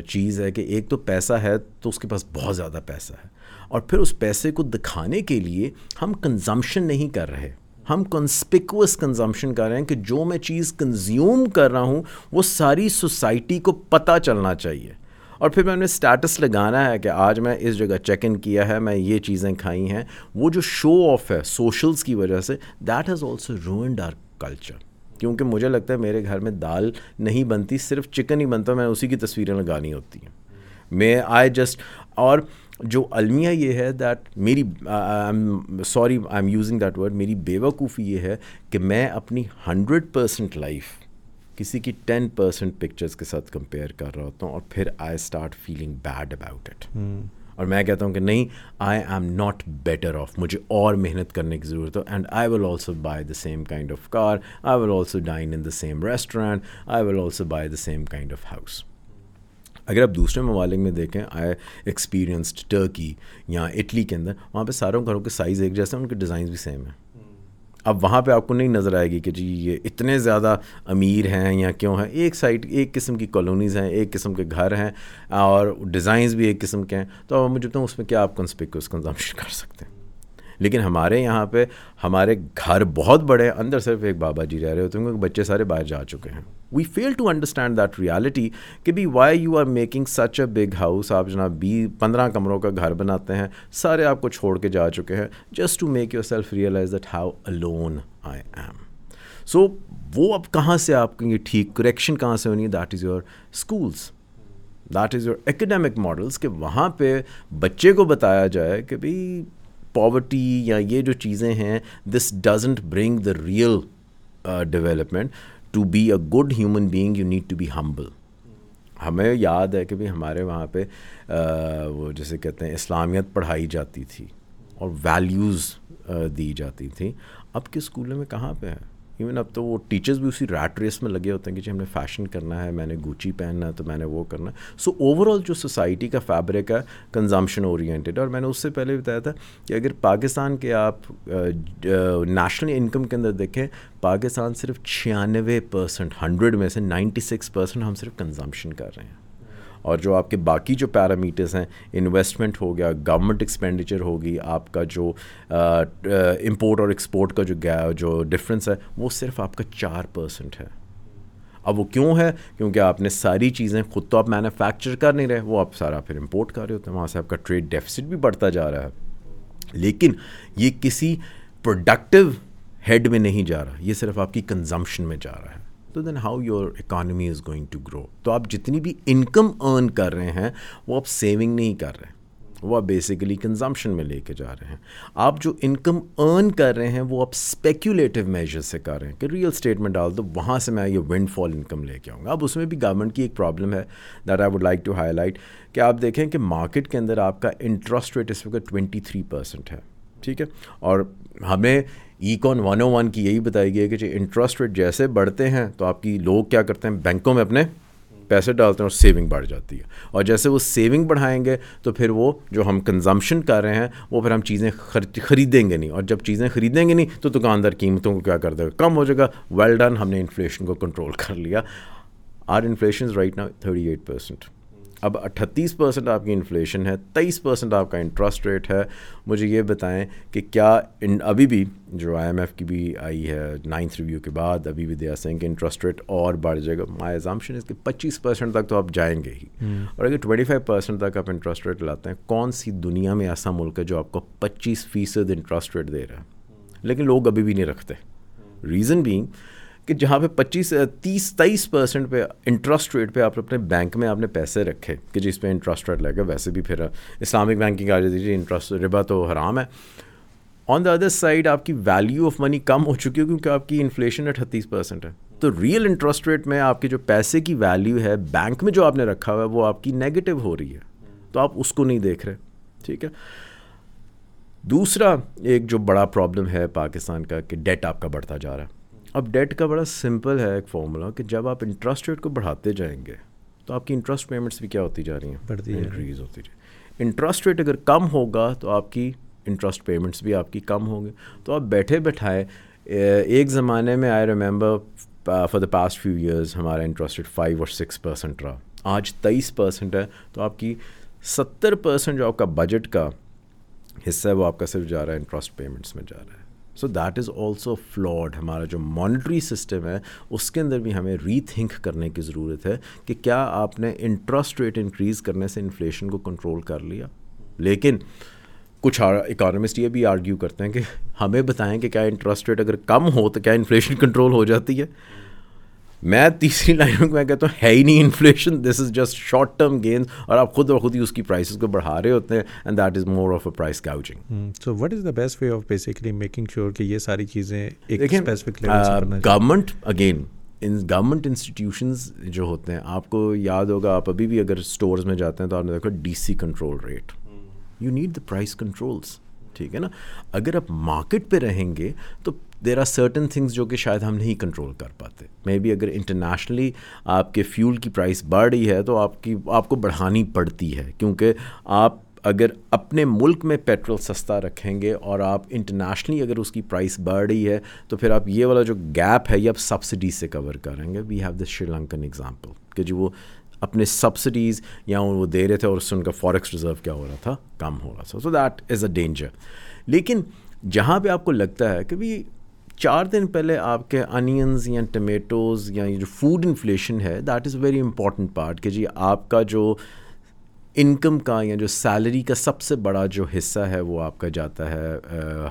چیز ہے کہ ایک تو پیسہ ہے تو اس کے پاس بہت زیادہ پیسہ ہے، اور پھر اس پیسے کو دکھانے کے لیے ہم کنزمپشن نہیں کر رہے، ہم کنسپیکوس کنزمپشن کر رہے ہیں کہ جو میں چیز کنزیوم کر رہا ہوں وہ ساری سوسائٹی کو پتہ چلنا چاہیے۔ اور پھر میں نے اسٹیٹس لگانا ہے کہ آج میں اس جگہ چیک ان کیا ہے، میں یہ چیزیں کھائی ہیں۔ وہ جو شو آف ہے سوشلس کی وجہ سے that has also ruined our culture کیونکہ مجھے لگتا ہے میرے گھر میں دال نہیں بنتی، صرف چکن ہی بنتا، میں اسی کی تصویریں لگانی ہوتی ہیں۔ میں آئی جسٹ اور جو المیہ یہ ہے دیٹ میری sorry I am using that word میری بے وقوفی یہ ہے کہ میں اپنی ہنڈریڈ پرسینٹ لائف کسی کی ٹین پرسینٹ پکچرس کے ساتھ کمپیئر کر رہا ہوتا ہوں اور پھر I start feeling bad about it اور میں کہتا ہوں کہ نہیں I am not better off مجھے اور محنت کرنے کی ضرورت ہو and I will also buy the same kind of car I will also dine in the same restaurant I will also buy the same kind of house اگر آپ دوسرے ممالک میں دیکھیں آئی ایکسپیرینسڈ ٹرکی یا اٹلی کے اندر، وہاں پہ ساروں گھروں کے سائز ایک جیسے ہیں، ان کے ڈیزائنس بھی سیم ہیں۔ اب وہاں پہ آپ کو نہیں نظر آئے گی کہ جی یہ اتنے زیادہ امیر ہیں یا کیوں ہیں؟ ایک سائڈ ایک قسم کی کالونیز ہیں، ایک قسم کے گھر ہیں اور ڈیزائنس بھی ایک قسم کے ہیں۔ تو اب مجھے تو اس میں کیا آپ کنسپیکوس کنزمپشن کر سکتے ہیں۔ لیکن ہمارے یہاں پہ، ہمارے گھر بہت بڑے، اندر صرف ایک بابا جی رہ رہے ہوتے ہیں، کیونکہ بچے سارے باہر جا چکے ہیں۔ We fail to understand that reality کہ بھی why you are making such a big house آپ جناب بی، پندرہ کمروں کا گھر بناتے ہیں، سارے آپ کو چھوڑ کے جا چکے ہیں just to make yourself realize that how lone I am so وہ اب کہاں سے آپ کی ٹھیک کریکشن کہاں سے ہونی ہے؟ That is your schools that is your academic models کہ وہاں پہ بچے کو بتایا جائے کہ بھائی پاورٹی یا یہ جو چیزیں ہیں this doesn't bring the real development to be a good human being you need to be humble ہمیں یاد ہے کہ بھائی ہمارے وہاں پہ وہ جیسے کہتے ہیں، اسلامیت پڑھائی جاتی تھی اور ویلیوز دی جاتی تھیں۔ اب کے اسکولوں میں کہاں پہ ہے ایون اب تو وہ ٹیچرز بھی اسی ریٹ ریس میں لگے ہوتے ہیں کہ جی ہم نے فیشن کرنا ہے، میں نے گوچی پہننا ہے تو میں نے وہ کرنا ہے۔ سو اوور آل جو سوسائٹی کا فیبرک ہے کنزمپشن اورینٹیڈ اور میں نے اس سے پہلے بتایا تھا کہ اگر پاکستان کے آپ نیشنل انکم کے اندر دیکھیں، پاکستان صرف چھیانوے پرسنٹ ہنڈریڈ میں سے نائنٹی سکس پرسنٹ ہم صرف کنزمپشن کر رہے ہیں۔ اور جو آپ کے باقی جو پیرامیٹرز ہیں انویسٹمنٹ ہو گیا گورنمنٹ ایکسپینڈیچر ہوگی، آپ کا جو امپورٹ اور ایکسپورٹ کا جو گیا، جو ڈفرینس ہے، وہ صرف آپ کا چار پرسنٹ ہے۔ اب وہ کیوں ہے؟ کیونکہ آپ نے ساری چیزیں خود تو آپ مینوفیکچر کر نہیں رہے، وہ آپ سارا پھر امپورٹ کر رہے ہوتے ہیں، وہاں سے آپ کا ٹریڈ ڈیفیسٹ بھی بڑھتا جا رہا ہے۔ لیکن یہ کسی پروڈکٹیو ہیڈ میں نہیں جا رہا، یہ صرف آپ کی کنزمپشن میں جا رہا ہے۔ تو then how your economy is going to grow تو آپ جتنی بھی انکم ارن کر رہے ہیں، وہ آپ سیونگ نہیں کر رہے، وہ آپ بیسیکلی کنزمپشن میں لے کے جا رہے ہیں۔ آپ جو انکم ارن کر رہے ہیں، وہ آپ اسپیکولیٹو میجر سے کر رہے ہیں کہ ریئل اسٹیٹ میں ڈال دو، وہاں سے میں یہ ونڈ فال انکم لے کے آؤں گا۔ اب اس میں بھی گورنمنٹ کی ایک پرابلم ہے that I would like to highlight کہ آپ دیکھیں کہ مارکیٹ کے اندر آپ کا انٹرسٹ ریٹ اس وقت ٹوینٹی تھری پرسینٹ ہے، ٹھیک ہے؟ اور ہمیں ای کون ون او ون کی یہی بتائی گئی ہے کہ جو انٹرسٹ ریٹ جیسے بڑھتے ہیں تو آپ کی لوگ کیا کرتے ہیں؟ بینکوں میں اپنے پیسے ڈالتے ہیں اور سیونگ بڑھ جاتی ہے۔ اور جیسے وہ سیونگ بڑھائیں گے تو پھر وہ جو ہم کنزمپشن کر رہے ہیں وہ پھر ہم چیزیں خریدیں گے نہیں۔ اور جب چیزیں خریدیں گے نہیں تو دکاندار قیمتوں کو کیا کر دے گا؟ کم ہو جائے گا۔ ویل ڈن ہم نے انفلیشن کو کنٹرول کر لیا۔ آر انفلیشن رائٹ نا تھرٹی ایٹ پرسینٹ اب اٹھتیس پرسنٹ آپ کی انفلیشن ہے تیئیس پرسنٹ آپ کا انٹرسٹ ریٹ ہے۔ مجھے یہ بتائیں کہ کیا ان ابھی بھی جو آئی ایم ایف کی بھی آئی ہے نائنتھ ریویو کے بعد ابھی بھی دیا سیں کہ انٹرسٹ ریٹ اور بڑھ جائے گا۔ مائی ایگزامشن اس کے پچیس پرسنٹ تک تو آپ جائیں گے ہی۔ اور اگر ٹوئنٹی فائیو پرسنٹ تک آپ انٹرسٹ ریٹ لاتے ہیں کون سی دنیا میں ایسا ملک ہے جو آپ کو پچیس فیصد انٹرسٹ ریٹ دے رہا ہے؟ لیکن لوگ ابھی بھی نہیں رکھتے۔ ریزن بینگ کہ جہاں پہ پچیس تیس، تیئیس پرسینٹ پہ انٹرسٹ ریٹ پہ آپ اپنے بینک میں آپ نے پیسے رکھے کہ جس پہ انٹرسٹ ریٹ لگے، ویسے بھی پھر اسلامک بینکنگ آ جاتی ہے جی، انٹرسٹ ربا تو حرام ہے۔ آن دا ادر سائڈ آپ کی ویلیو آف منی کم ہو چکی ہے کیونکہ آپ کی انفلیشن اٹھتیس پرسینٹ ہے۔ تو ریئل انٹرسٹ ریٹ میں آپ کے جو پیسے کی ویلیو ہے بینک میں جو آپ نے رکھا ہوا ہے وہ آپ کی نیگیٹو ہو رہی ہے۔ تو آپ اس کو نہیں دیکھ رہے، ٹھیک ہے۔ دوسرا ایک جو بڑا پرابلم ہے پاکستان کا کہ ڈیٹ آپ کا بڑھتا جا رہا ہے۔ اب ڈیٹ کا بڑا سمپل ہے ایک فارمولا کہ جب آپ انٹرسٹ ریٹ کو بڑھاتے جائیں گے تو آپ کی انٹرسٹ پیمنٹس بھی کیا ہوتی جا رہی ہیں؟ بڑھتی انکریز ہوتی جائے انٹرسٹ ریٹ اگر کم ہوگا تو آپ کی انٹرسٹ پیمنٹس بھی آپ کی کم ہوں گے۔ تو آپ بیٹھے بیٹھائے ایک زمانے میں I remember for the past few years ہمارا انٹرسٹ ریٹ فائیو اور سکس پرسینٹ رہا۔ آج تیئیس پرسینٹ ہے تو آپ کی ستر پرسینٹ جو آپ کا بجٹ کا حصہ ہے وہ آپ کا صرف جا رہا ہے انٹرسٹ پیمنٹس میں جا رہا ہے۔ So that is also flawed ہمارا جو مانیٹری سسٹم ہے، اس کے اندر بھی ہمیں ری تھنک کرنے کی ضرورت ہے کہ کیا آپ نے انٹرسٹ ریٹ انکریز کرنے سے انفلیشن کو کنٹرول کر لیا؟ لیکن کچھ اکانومسٹ یہ بھی آرگیو کرتے ہیں کہ ہمیں بتائیں کہ کیا انٹرسٹ ریٹ اگر کم ہو تو کیا انفلیشن کنٹرول ہو جاتی ہے؟ میں تیسری لائن میں میں کہتا ہوں ہے ہی نہیں inflation this is just short term gains اور آپ خود اور خود ہی اس کی پرائسز کو بڑھا رہے ہوتے ہیں and that is more of a price gouging so what is the best way of basically making sure کہ یہ ساری چیزیں government again in government institutions جو ہوتے ہیں آپ کو یاد ہوگا آپ ابھی بھی اگر اسٹورز میں جاتے ہیں تو آپ نے دیکھا D C control rate you need the price controls ٹھیک ہے نا؟ اگر آپ مارکیٹ پہ رہیں گے تو دیر آر سرٹن تھنگس جو کہ شاید ہم نہیں کنٹرول کر پاتے۔ مے بی اگر انٹرنیشنلی آپ کے فیول کی پرائس بڑھ رہی ہے تو آپ کی آپ کو بڑھانی پڑتی ہے۔ کیونکہ آپ اگر اپنے ملک میں پیٹرول سستا رکھیں گے اور آپ انٹرنیشنلی اگر اس کی پرائس بڑھ رہی ہے تو پھر آپ یہ والا جو گیپ ہے یہ آپ سبسڈی سے کور کریں گے۔ We have the Sri Lankan example کہ جو وہ اپنے سبسڈیز یا وہ دے رہے تھے اور اس سے ان کا فارکس ریزرو کیا ہو رہا تھا؟ کم ہو رہا تھا۔ سو دیٹ از اے ڈینجر لیکن جہاں پہ آپ کو لگتا ہے کہ بھائی چار دن پہلے آپ کے انینز یا ٹمیٹوز یا جو فوڈ انفلیشن ہے that is very important part کہ جی آپ کا جو انکم کا یا جو سیلری کا سب سے بڑا جو حصہ ہے، وہ آپ کا جاتا ہے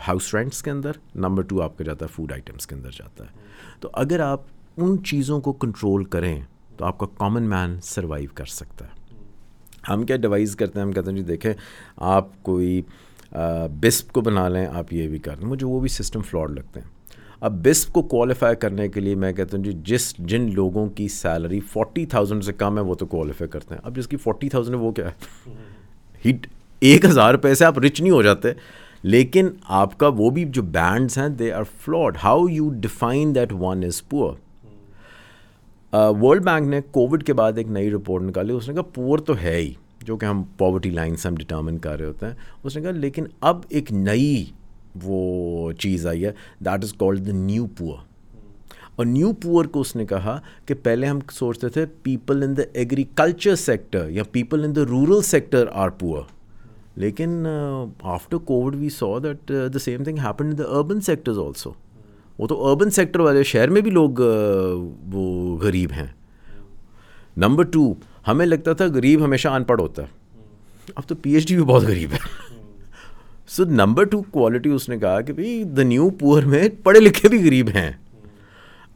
ہاؤس رینٹس کے اندر۔ نمبر ٹو آپ کا جاتا ہے فوڈ آئٹمس کے اندر جاتا ہے۔ تو اگر آپ ان چیزوں کو کنٹرول کریں، تو آپ کا کامن مین سروائیو کر سکتا ہے۔ ہم کیا ڈیوائز کرتے ہیں؟ ہم کہتے ہیں جی دیکھیں، آپ کوئی بسپ کو بنا لیں، آپ یہ بھی کر دیں مجھے وہ بھی سسٹم فلاڈ لگتے ہیں۔ اب بسپ کو کوالیفائی کرنے کے لیے میں کہتا ہوں جی جس جن لوگوں کی سیلری فورٹی تھاؤزینڈ سے کم ہے، وہ تو کوالیفائی کرتے ہیں۔ اب جس کی فورٹی تھاؤزینڈ ہے، وہ کیا ہے؟ ہیٹ ایک ہزار روپے سے آپ رچ نہیں ہو جاتے۔ لیکن آپ کا وہ بھی جو بینڈس ہیں they are flawed how you define that one is poor World Bank نے کووڈ کے بعد ایک نئی رپورٹ نکالی۔ اس نے کہا پور تو ہے ہی، جو کہ ہم پاورٹی لائن سے ہم ڈٹرمن کر رہے ہوتے ہیں۔ اس نے کہا، لیکن اب ایک نئی وہ چیز آئی ہے that is called the new poor اور نیو پور کو اس نے کہا کہ پہلے ہم سوچتے تھے people in the agriculture sector یا people in the rural sector are poor لیکن after covid we saw that the same thing happen in the urban sectors also وہ تو اربن سیکٹر والے شہر میں بھی لوگ وہ غریب ہیں. نمبر ٹو ہمیں لگتا تھا غریب ہمیشہ ان پڑھ ہوتا ہے. اب تو پی ایچ ڈی بھی بہت غریب ہے. سو نمبر ٹو کوالٹی اس نے کہا کہ بھائی دا نیو پور میں پڑھے لکھے بھی غریب ہیں۔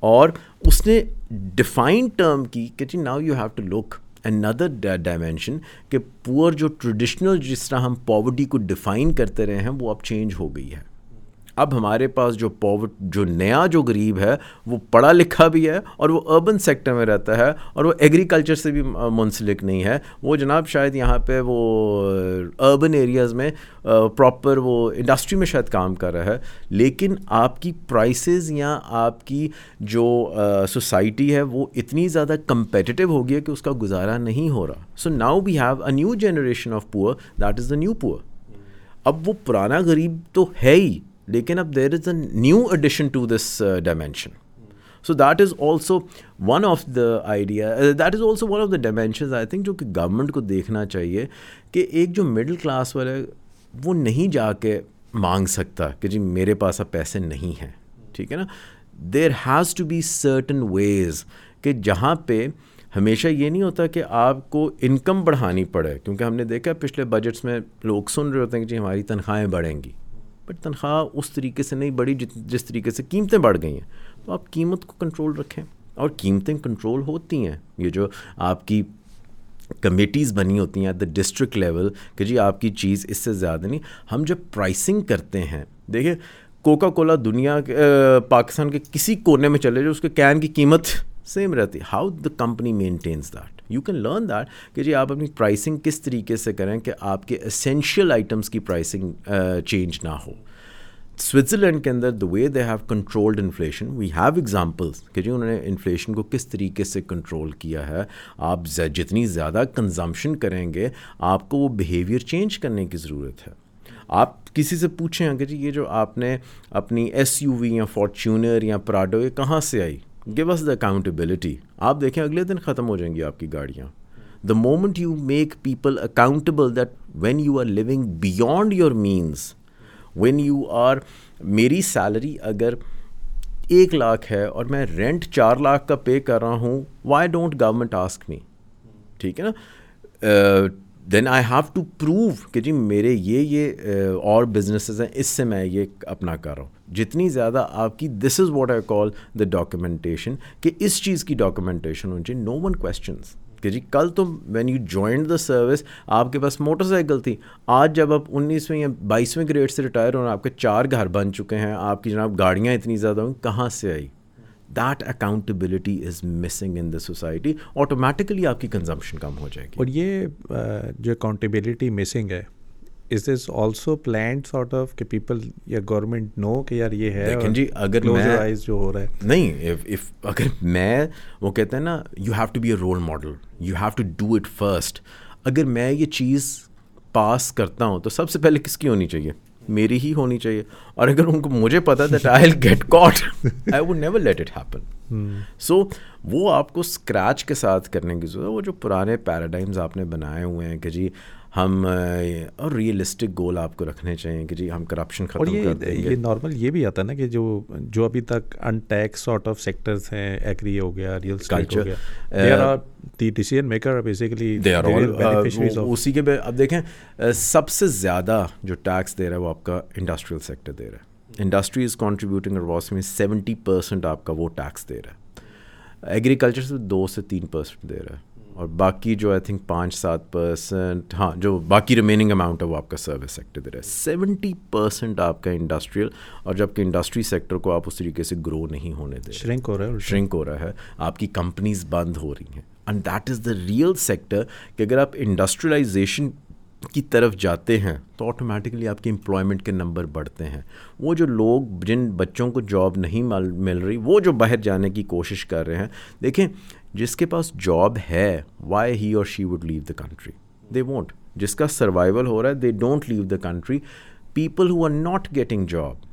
اور اس نے ڈیفائن ٹرم کی کہ جی now you have to look another dimension کہ پور جو ٹریڈیشنل جس طرح ہم پاورٹی کو ڈیفائن کرتے رہے ہیں، وہ اب چینج ہو گئی ہے۔ اب ہمارے پاس جو پاور جو نیا جو غریب ہے، وہ پڑھا لکھا بھی ہے اور وہ اربن سیکٹر میں رہتا ہے اور وہ ایگریکلچر سے بھی منسلک نہیں ہے۔ وہ جناب شاید یہاں پہ وہ اربن ایریاز میں پراپر وہ انڈسٹری میں شاید کام کر رہا ہے۔ لیکن آپ کی پرائسز یا آپ کی جو سوسائٹی ہے، وہ اتنی زیادہ کمپیٹیو ہو گئی ہے کہ اس کا گزارا نہیں ہو رہا۔ So now we have a new generation of poor that is the new poor اب وہ پرانا غریب تو ہے ہی۔ لیکن اب there is a new addition to this dimension so that is also one of the idea that is also one of the dimensions I think جو کہ گورنمنٹ کو دیکھنا چاہیے کہ ایک جو مڈل کلاس والا ہے، وہ نہیں جا کے مانگ سکتا کہ جی میرے پاس اب پیسے نہیں ہیں، ٹھیک ہے نا؟ There has to be certain ways کہ جہاں پہ ہمیشہ یہ نہیں ہوتا کہ آپ کو انکم بڑھانی پڑے، کیونکہ ہم نے دیکھا پچھلے بجٹس میں لوگ سن رہے ہوتے ہیں کہ جی ہماری تنخواہیں بڑھیں گی۔ بٹ تنخواہ اس طریقے سے نہیں بڑھی جس طریقے سے قیمتیں بڑھ گئی ہیں۔ تو آپ قیمت کو کنٹرول رکھیں اور قیمتیں کنٹرول ہوتی ہیں۔ یہ جو آپ کی کمیٹیز بنی ہوتی ہیں ایٹ دا ڈسٹرکٹ لیول کہ جی آپ کی چیز اس سے زیادہ نہیں، ہم جب پرائسنگ کرتے ہیں دیکھیں کوکا کولا دنیا کے پاکستان کے کسی کونے میں چلے جو اس کے کین کی قیمت سیم رہتی۔ How the company maintains that you can learn that کہ جی آپ اپنی پرائسنگ کس طریقے سے کریں کہ آپ کے اسینشیل آئٹمس کی پرائسنگ چینج uh, نہ ہو۔ سوئٹزرلینڈ کے اندر the way they have controlled inflation we have examples کہ جی انہوں نے انفلیشن کو کس طریقے سے کنٹرول کیا ہے۔ آپ جتنی زیادہ کنزمپشن کریں گے، آپ کو وہ بیہیویئر چینج کرنے کی ضرورت ہے۔ آپ کسی سے پوچھیں کہ جی یہ جو آپ نے اپنی ایس یو وی یا فارچونر یا پراڈو یہ کہاں سے آئی؟ گیو اس دا اکاؤنٹیبلٹی آپ دیکھیں اگلے دن ختم ہو جائیں گی آپ کی گاڑیاں. The moment you make people accountable that when you are living beyond your means when you are میری سیلری اگر ایک لاکھ ہے اور میں رینٹ چار لاکھ کا پے کر رہا ہوں why don't government ask me ٹھیک ہے نا؟ Then I have to prove کہ جی میرے یہ یہ uh, اور بزنسز ہیں، اس سے میں یہ اپنا کر رہا ہوں. جتنی زیادہ آپ کی دس is what I call the documentation کہ اس چیز کی ڈاکیومنٹیشن ہونی چاہیے نو ون کوشچنس کہ جی کل تم when you joined the service آپ کے پاس موٹر سائیکل تھی، آج جب آپ انیسویں یا بائیسویں گریڈ سے ریٹائر ہونا آپ کے چار گھر بن چکے ہیں، آپ کی جناب گاڑیاں اتنی زیادہ ہوں، کہاں سے آئی؟ That accountability is missing in the society automatically آپ کی کنزمپشن کم ہو جائے گی۔ اور یہ جو اکاؤنٹیبلٹی مسنگ ہے is this also plant sort of کہ پیپل یا گورنمنٹ نو کہ یار یہ ہے جی اگر میں جو ہو رہا ہے۔ نہیں اگر میں وہ کہتے ہیں نا you have to be a role model you have to do it first اگر میں یہ چیز پاس کرتا ہوں تو سب سے پہلے کس کی ہونی چاہیے؟ میری ہی ہونی چاہیے۔ اور اگر ان کو مجھے پتا that I get caught I would never let it happen so وہ آپ کو اسکریچ کے ساتھ کرنے کی ضرورت ہے۔ وہ جو پرانے پیراڈائمز آپ نے بنائے ہوئے ہیں کہ جی ہم اور ریئلسٹک گول آپ کو رکھنے چاہیے کہ جی ہم کرپشن ختم کر دیں گے۔ یہ نارمل یہ بھی آتا ہے نا کہ جو جو ابھی تک untaxed sort of sectors ہیں ایگری ہو گیا ریئل اسٹیٹ ہو گیا دی ڈیسیجن میکر بیسیکلی اسی کے اب دیکھیں سب سے زیادہ جو ٹیکس دے رہا ہے وہ آپ کا انڈسٹریل سیکٹر دے رہا ہے۔ انڈسٹری از کانٹریبیوٹنگ میں سیونٹی پرسینٹ آپ کا وہ ٹیکس دے رہا ہے۔ ایگریکلچر سے دو سے تین پرسینٹ دے رہا ہے۔ اور باقی جو آئی تھنک پانچ سات پرسینٹ ہاں جو باقی ریمیننگ اماؤنٹ ہے وہ آپ کا سروس سیکٹر دے رہا ہے۔ سیونٹی پرسینٹ آپ کا انڈسٹریل اور جبکہ انڈسٹری سیکٹر کو آپ اس طریقے سے گرو نہیں ہونے دیں شرنک ہو رہا ہے شرنک ہو رہا ہے۔ آپ کی کمپنیز بند ہو رہی ہیں۔ And that is the real sector کہ اگر آپ انڈسٹریلائزیشن کی طرف جاتے ہیں تو آٹومیٹکلی آپ کی امپلائمنٹ کے نمبر بڑھتے ہیں۔ وہ جو لوگ جن بچوں کو جاب نہیں مل رہی وہ جو باہر جانے کی کوشش کر رہے ہیں دیکھیں جس کے پاس جاب ہے why he or she would leave the country they won't جس کا سروائول ہو رہا ہے they don't leave the country people who are not getting job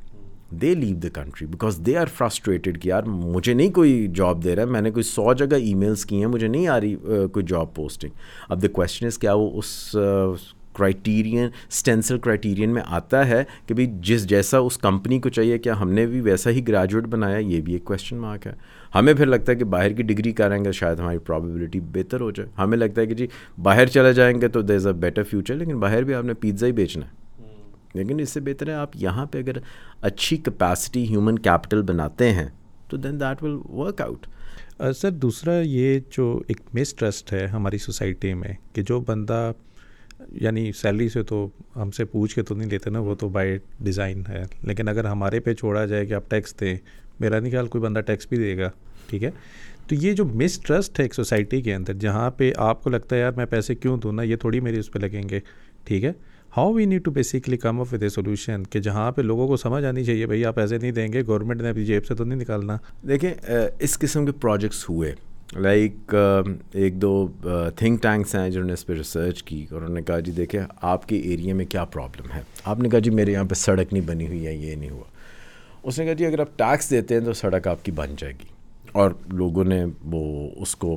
they leave the country because they are frustrated کہ یار، مجھے نہیں کوئی جاب دے رہا ہے، میں نے کوئی سو جگہ ای میلس کی ہیں، مجھے نہیں آ رہی کوئی جاب پوسٹنگ اب دا کوشچن از کیا وہ اس کرائٹیرین اسٹینسل کرائٹیرین میں آتا ہے کہ بھائی جس جیسا اس کمپنی کو چاہیے، کیا ہم نے بھی ویسا ہی گریجویٹ بنایا؟ یہ بھی ایک کویشچن مارک ہے۔ ہمیں پھر لگتا ہے کہ باہر کی ڈگری کریں گے شاید ہماری پرابیبلٹی بہتر ہو جائے۔ ہمیں لگتا ہے کہ جی باہر چلے جائیں گے تو دیر از اے بیٹر فیوچر لیکن باہر بھی آپ نے پیزا ہی بیچنا ہے۔ لیکن اس سے بہتر ہے آپ یہاں پہ اگر اچھی کیپیسٹی ہیومن کیپٹل بناتے ہیں تو then that will work out sir دوسرا یہ جو ایک مس ٹرسٹ ہے ہماری سوسائٹی میں کہ جو بندہ یعنی سیلری سے تو ہم سے پوچھ کے تو نہیں لیتے نا وہ تو بائی ڈیزائن ہے۔ لیکن اگر ہمارے پہ چھوڑا جائے کہ آپ ٹیکس دیں میرا نہیں خیال کوئی بندہ ٹیکس بھی دے گا، ٹھیک ہے؟ تو یہ جو مس ٹرسٹ ہے ایک سوسائٹی کے اندر، جہاں پہ آپ کو لگتا ہے یار میں پیسے کیوں دوں نا، یہ تھوڑی میری اس پہ لگیں گے، ٹھیک ہے؟ How we need to basically come up with a solution کہ جہاں پہ لوگوں کو سمجھ آنی چاہیے بھائی آپ ایسے نہیں دیں گے گورنمنٹ نے ابھی جیب سے تو نہیں نکالنا۔ دیکھیں اس قسم کے پروجیکٹس ہوئے۔ لائک ایک دو تھنک ٹینکس ہیں جنہوں نے اس پہ ریسرچ کی اور انہوں نے کہا جی دیکھیں، آپ کے ایریا میں کیا پرابلم ہے؟ آپ نے کہا جی میرے یہاں پہ سڑک نہیں بنی ہوئی ہے، یہ نہیں ہوا۔ اس نے کہا جی اگر آپ ٹیکس دیتے ہیں تو سڑک آپ کی بن جائے گی۔ اور لوگوں نے وہ اس کو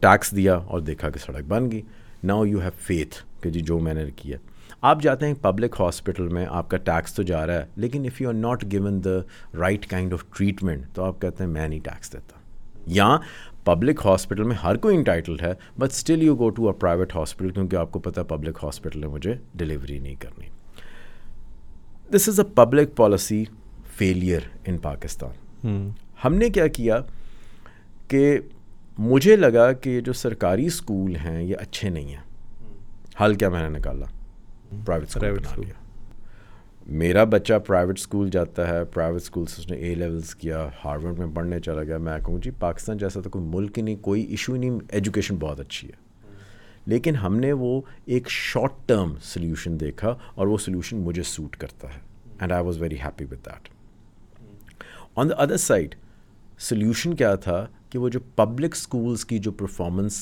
ٹیکس دیا اور دیکھا کہ سڑک بن گئی۔ ناؤ یو ہیو فیتھ کہ جی جو میں نے کیا۔ آپ جاتے ہیں پبلک ہاسپٹل میں، آپ کا ٹیکس تو جا رہا ہے، لیکن if you are not given the right kind of treatment تو آپ کہتے ہیں میں نہیں ٹیکس دیتا۔ یا پبلک ہاسپٹل میں ہر کوئی انٹائٹلڈ ہے but still you go to a private hospital کیونکہ آپ کو پتہ پبلک ہاسپٹل میں مجھے ڈلیوری نہیں کرنی۔ This is a public policy failure in Pakistan ہم نے کیا کیا کہ مجھے لگا کہ جو سرکاری اسکول ہیں یہ اچھے نہیں ہیں۔ حل کیا میں نے نکالا؟ پرائیویٹ اسکول میرا بچہ پرائیویٹ اسکول جاتا ہے پرائیویٹ اسکول سے اس نے اے لیولس کیا ہارورڈ میں پڑھنے چلا گیا۔ میں کہوں جی پاکستان جیسا تو کوئی ملک ہی نہیں کوئی ایشو ہی نہیں ایجوکیشن بہت اچھی ہے۔ لیکن ہم نے وہ ایک شارٹ ٹرم سلیوشن دیکھا اور وہ سلیوشن مجھے سوٹ کرتا ہے۔ And I was very happy with that on the other side solution کیا تھا کہ وہ جو پبلک اسکولس کی جو پرفارمنس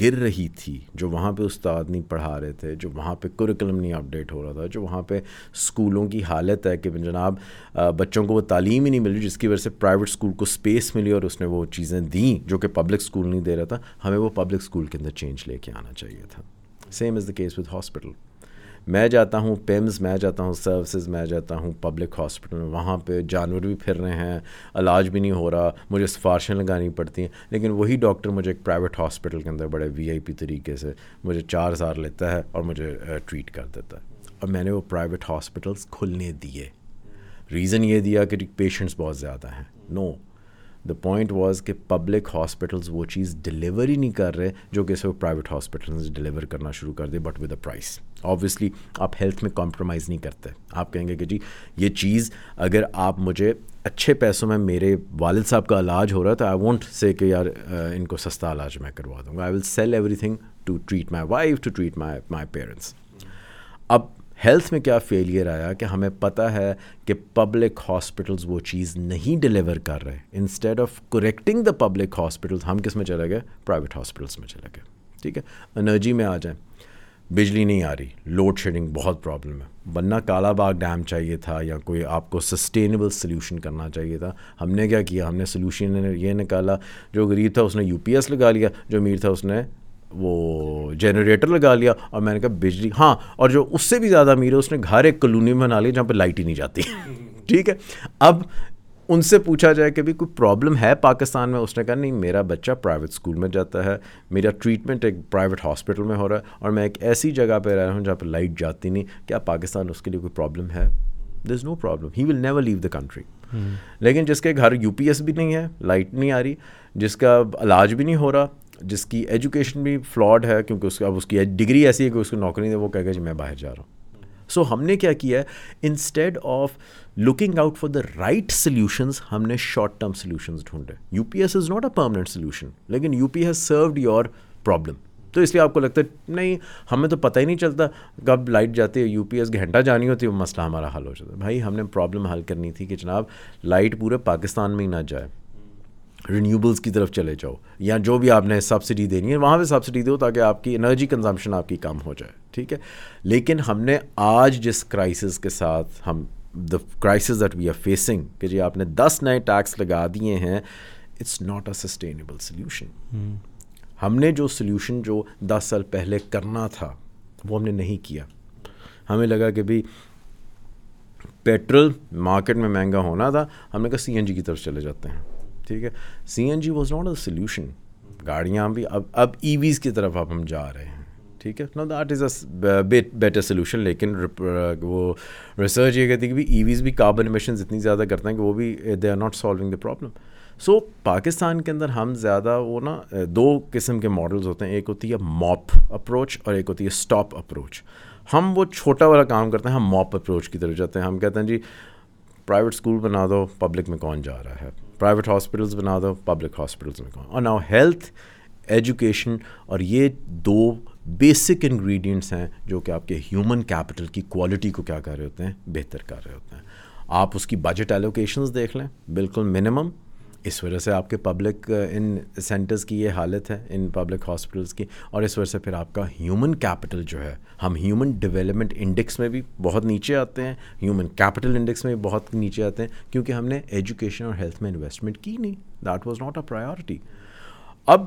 گر رہی تھی، جو وہاں پہ استاد نہیں پڑھا رہے تھے، جو وہاں پہ کرکلم نہیں اپڈیٹ ہو رہا تھا، جو وہاں پہ اسکولوں کی حالت ہے کہ جناب بچوں کو وہ تعلیم ہی نہیں مل رہی، جس کی وجہ سے پرائیویٹ اسکول کو اسپیس ملی اور اس نے وہ چیزیں دیں جو کہ پبلک اسکول نہیں دے رہا تھا، ہمیں وہ پبلک اسکول کے اندر چینج لے کے آنا چاہیے تھا۔ Same is the case with hospital میں جاتا ہوں، پیمز میں جاتا ہوں، سروسز میں جاتا ہوں پبلک ہاسپٹل میں، وہاں پہ جانور بھی پھر رہے ہیں، علاج بھی نہیں ہو رہا، مجھے سفارشیں لگانی پڑتی ہیں، لیکن وہی ڈاکٹر مجھے ایک پرائیویٹ ہاسپٹل کے اندر بڑے وی آئی پی طریقے سے مجھے چار ہزار لیتا ہے اور مجھے ٹریٹ کر دیتا ہے۔ اور میں نے وہ پرائیویٹ ہاسپٹلس کھلنے دیے۔ ریزن یہ دیا کہ پیشنٹس بہت زیادہ ہیں۔ نو دا پوائنٹ واز کہ پبلک ہاسپٹلز وہ چیز ڈلیور ہی نہیں کر رہے جو کہ صرف پرائیویٹ ہاسپٹلز ڈلیور کرنا شروع کر دے but with a price obviously آپ ہیلتھ میں کمپرومائز نہیں کرتے۔ آپ کہیں گے کہ جی یہ چیز اگر آپ مجھے اچھے پیسوں میں میرے والد صاحب کا علاج ہو رہا ہے تو آئی وانٹ سے کہ یار ان کو سستا علاج میں کروا دوں گا۔ I will sell everything to treat my wife to treat my my parents اب ہیلتھ میں کیا فیلئر آیا کہ ہمیں پتہ ہے کہ پبلک ہاسپٹلز وہ چیز نہیں ڈلیور کر رہے۔ Instead of correcting the public hospitals ہم کس میں چلے گئے؟ پرائیویٹ ہاسپٹلس میں چلے گئے۔ ٹھیک ہے؟ انرجی میں آ جائیں۔ بجلی نہیں آ رہی لوڈ شیڈنگ بہت پرابلم ہے۔ ورنہ کالا باغ ڈیم چاہیے تھا یا کوئی آپ کو سسٹینیبل سلیوشن کرنا چاہیے تھا۔ ہم نے کیا کیا؟ ہم نے سلیوشن یہ نکالا، جو غریب تھا اس نے یو پی ایس لگا لیا، جو امیر تھا اس نے وہ جنریٹر لگا لیا۔ اور میں نے کہا بجلی ہاں اور جو اس سے بھی زیادہ امیر ہے، اس نے گھر ایک کلونی میں بنا لیا جہاں پہ لائٹ ہی نہیں جاتی۔ ٹھیک ہے؟ اب ان سے پوچھا جائے کہ بھی کوئی پرابلم ہے پاکستان میں؟ اس نے کہا نہیں میرا بچہ پرائیویٹ اسکول میں جاتا ہے میرا ٹریٹمنٹ ایک پرائیویٹ ہاسپٹل میں ہو رہا ہے اور میں ایک ایسی جگہ پہ رہ رہا ہوں جہاں پہ لائٹ جاتی نہیں۔ کیا پاکستان اس کے لیے کوئی پرابلم ہے؟ There is no problem he will never leave the country لیکن جس کے گھر یو پی ایس بھی نہیں ہے لائٹ نہیں آ رہی جس کا علاج بھی نہیں ہو رہا جس کی ایجوکیشن بھی فلاڈ ہے کیونکہ اس کا اب اس کی ڈگری ایسی ہے کہ اس کو نوکری نہیں وہ کہے گا جی میں باہر جا رہا ہوں. سو ہم نے کیا کیا ہے؟ Instead of looking out for the right solutions ہم نے short term solutions ڈھونڈے U P S is not a permanent solution لیکن U P has served your problem تو اس لیے آپ کو لگتا ہے نہیں ہمیں تو پتہ ہی نہیں چلتا کب لائٹ جاتی ہے یو پی ایس گھنٹہ جانی ہوتی ہے وہ مسئلہ ہمارا حل ہو جاتا ہے بھائی ہم نے پرابلم حل کرنی تھی کہ جناب لائٹ پورے پاکستان میں ہی نہ جائے رینیوبلس کی طرف چلے جاؤ یا جو بھی آپ نے سبسڈی دینی ہے وہاں پہ سبسڈی دو تاکہ آپ کی انرجی کنزمپشن آپ کی کم ہو جائے ٹھیک ہے لیکن ہم نے آج جس کرائسس کے ساتھ ہم the crises that we are facing کہ جی آپ نے دس نئے ٹیکس لگا دیے ہیں it's not a sustainable solution ہم نے جو سلیوشن جو دس سال پہلے کرنا تھا وہ ہم نے نہیں کیا۔ ہمیں لگا کہ بھائی پیٹرول مارکیٹ میں مہنگا ہونا تھا ہم نے کہا سی این جی کی طرف چلے جاتے ہیں۔ ٹھیک ہے؟ C N G was not a solution گاڑیاں بھی اب اب ای ویز کی طرف اب ہم جا رہے ہیں۔ ٹھیک ہے۔ No that is a better solution لیکن uh, وہ ریسرچ یہ کہتی ہے کہ ای ویز بھی e کاربن امیشنز اتنی زیادہ کرتے ہیں کہ وہ بھی they are not solving the problem so Pakistan کے اندر ہم زیادہ وہ نا uh, دو قسم کے ماڈلز ہوتے ہیں۔ ایک ہوتی ہے موپ اپروچ اور ایک ہوتی ہے اسٹاپ اپروچ ہم وہ چھوٹا والا کام کرتے ہیں، ہم موپ اپروچ کی طرف جاتے ہیں۔ ہم کہتے ہیں جی پرائیویٹ اسکول بنا دو پبلک میں کون جا رہا ہے؟ پرائیویٹ ہاسپٹلس بنا دو پبلک ہاسپٹلس میں کون؟ اور ناؤ ہیلتھ ایجوکیشن اور یہ دو بیسک انگریڈینٹس ہیں جو کہ آپ کے ہیومن کیپٹل کی کوالٹی کو کیا کر رہے ہوتے ہیں، بہتر کر رہے ہوتے ہیں۔ آپ اس کی بجٹ ایلوکیشنز دیکھ لیں، بالکل منیمم اس وجہ سے آپ کے پبلک ان سینٹرز کی یہ حالت ہے، ان پبلک ہاسپٹلس کی۔ اور اس وجہ سے پھر آپ کا ہیومن کیپٹل جو ہے، ہم ہیومن ڈیولپمنٹ انڈیکس میں بھی بہت نیچے آتے ہیں۔ ہیومن کیپٹل انڈیکس میں بھی بہت نیچے آتے ہیں، کیونکہ ہم نے ایجوکیشن اور ہیلتھ میں انویسٹمنٹ کی نہیں۔ That was not a priority اب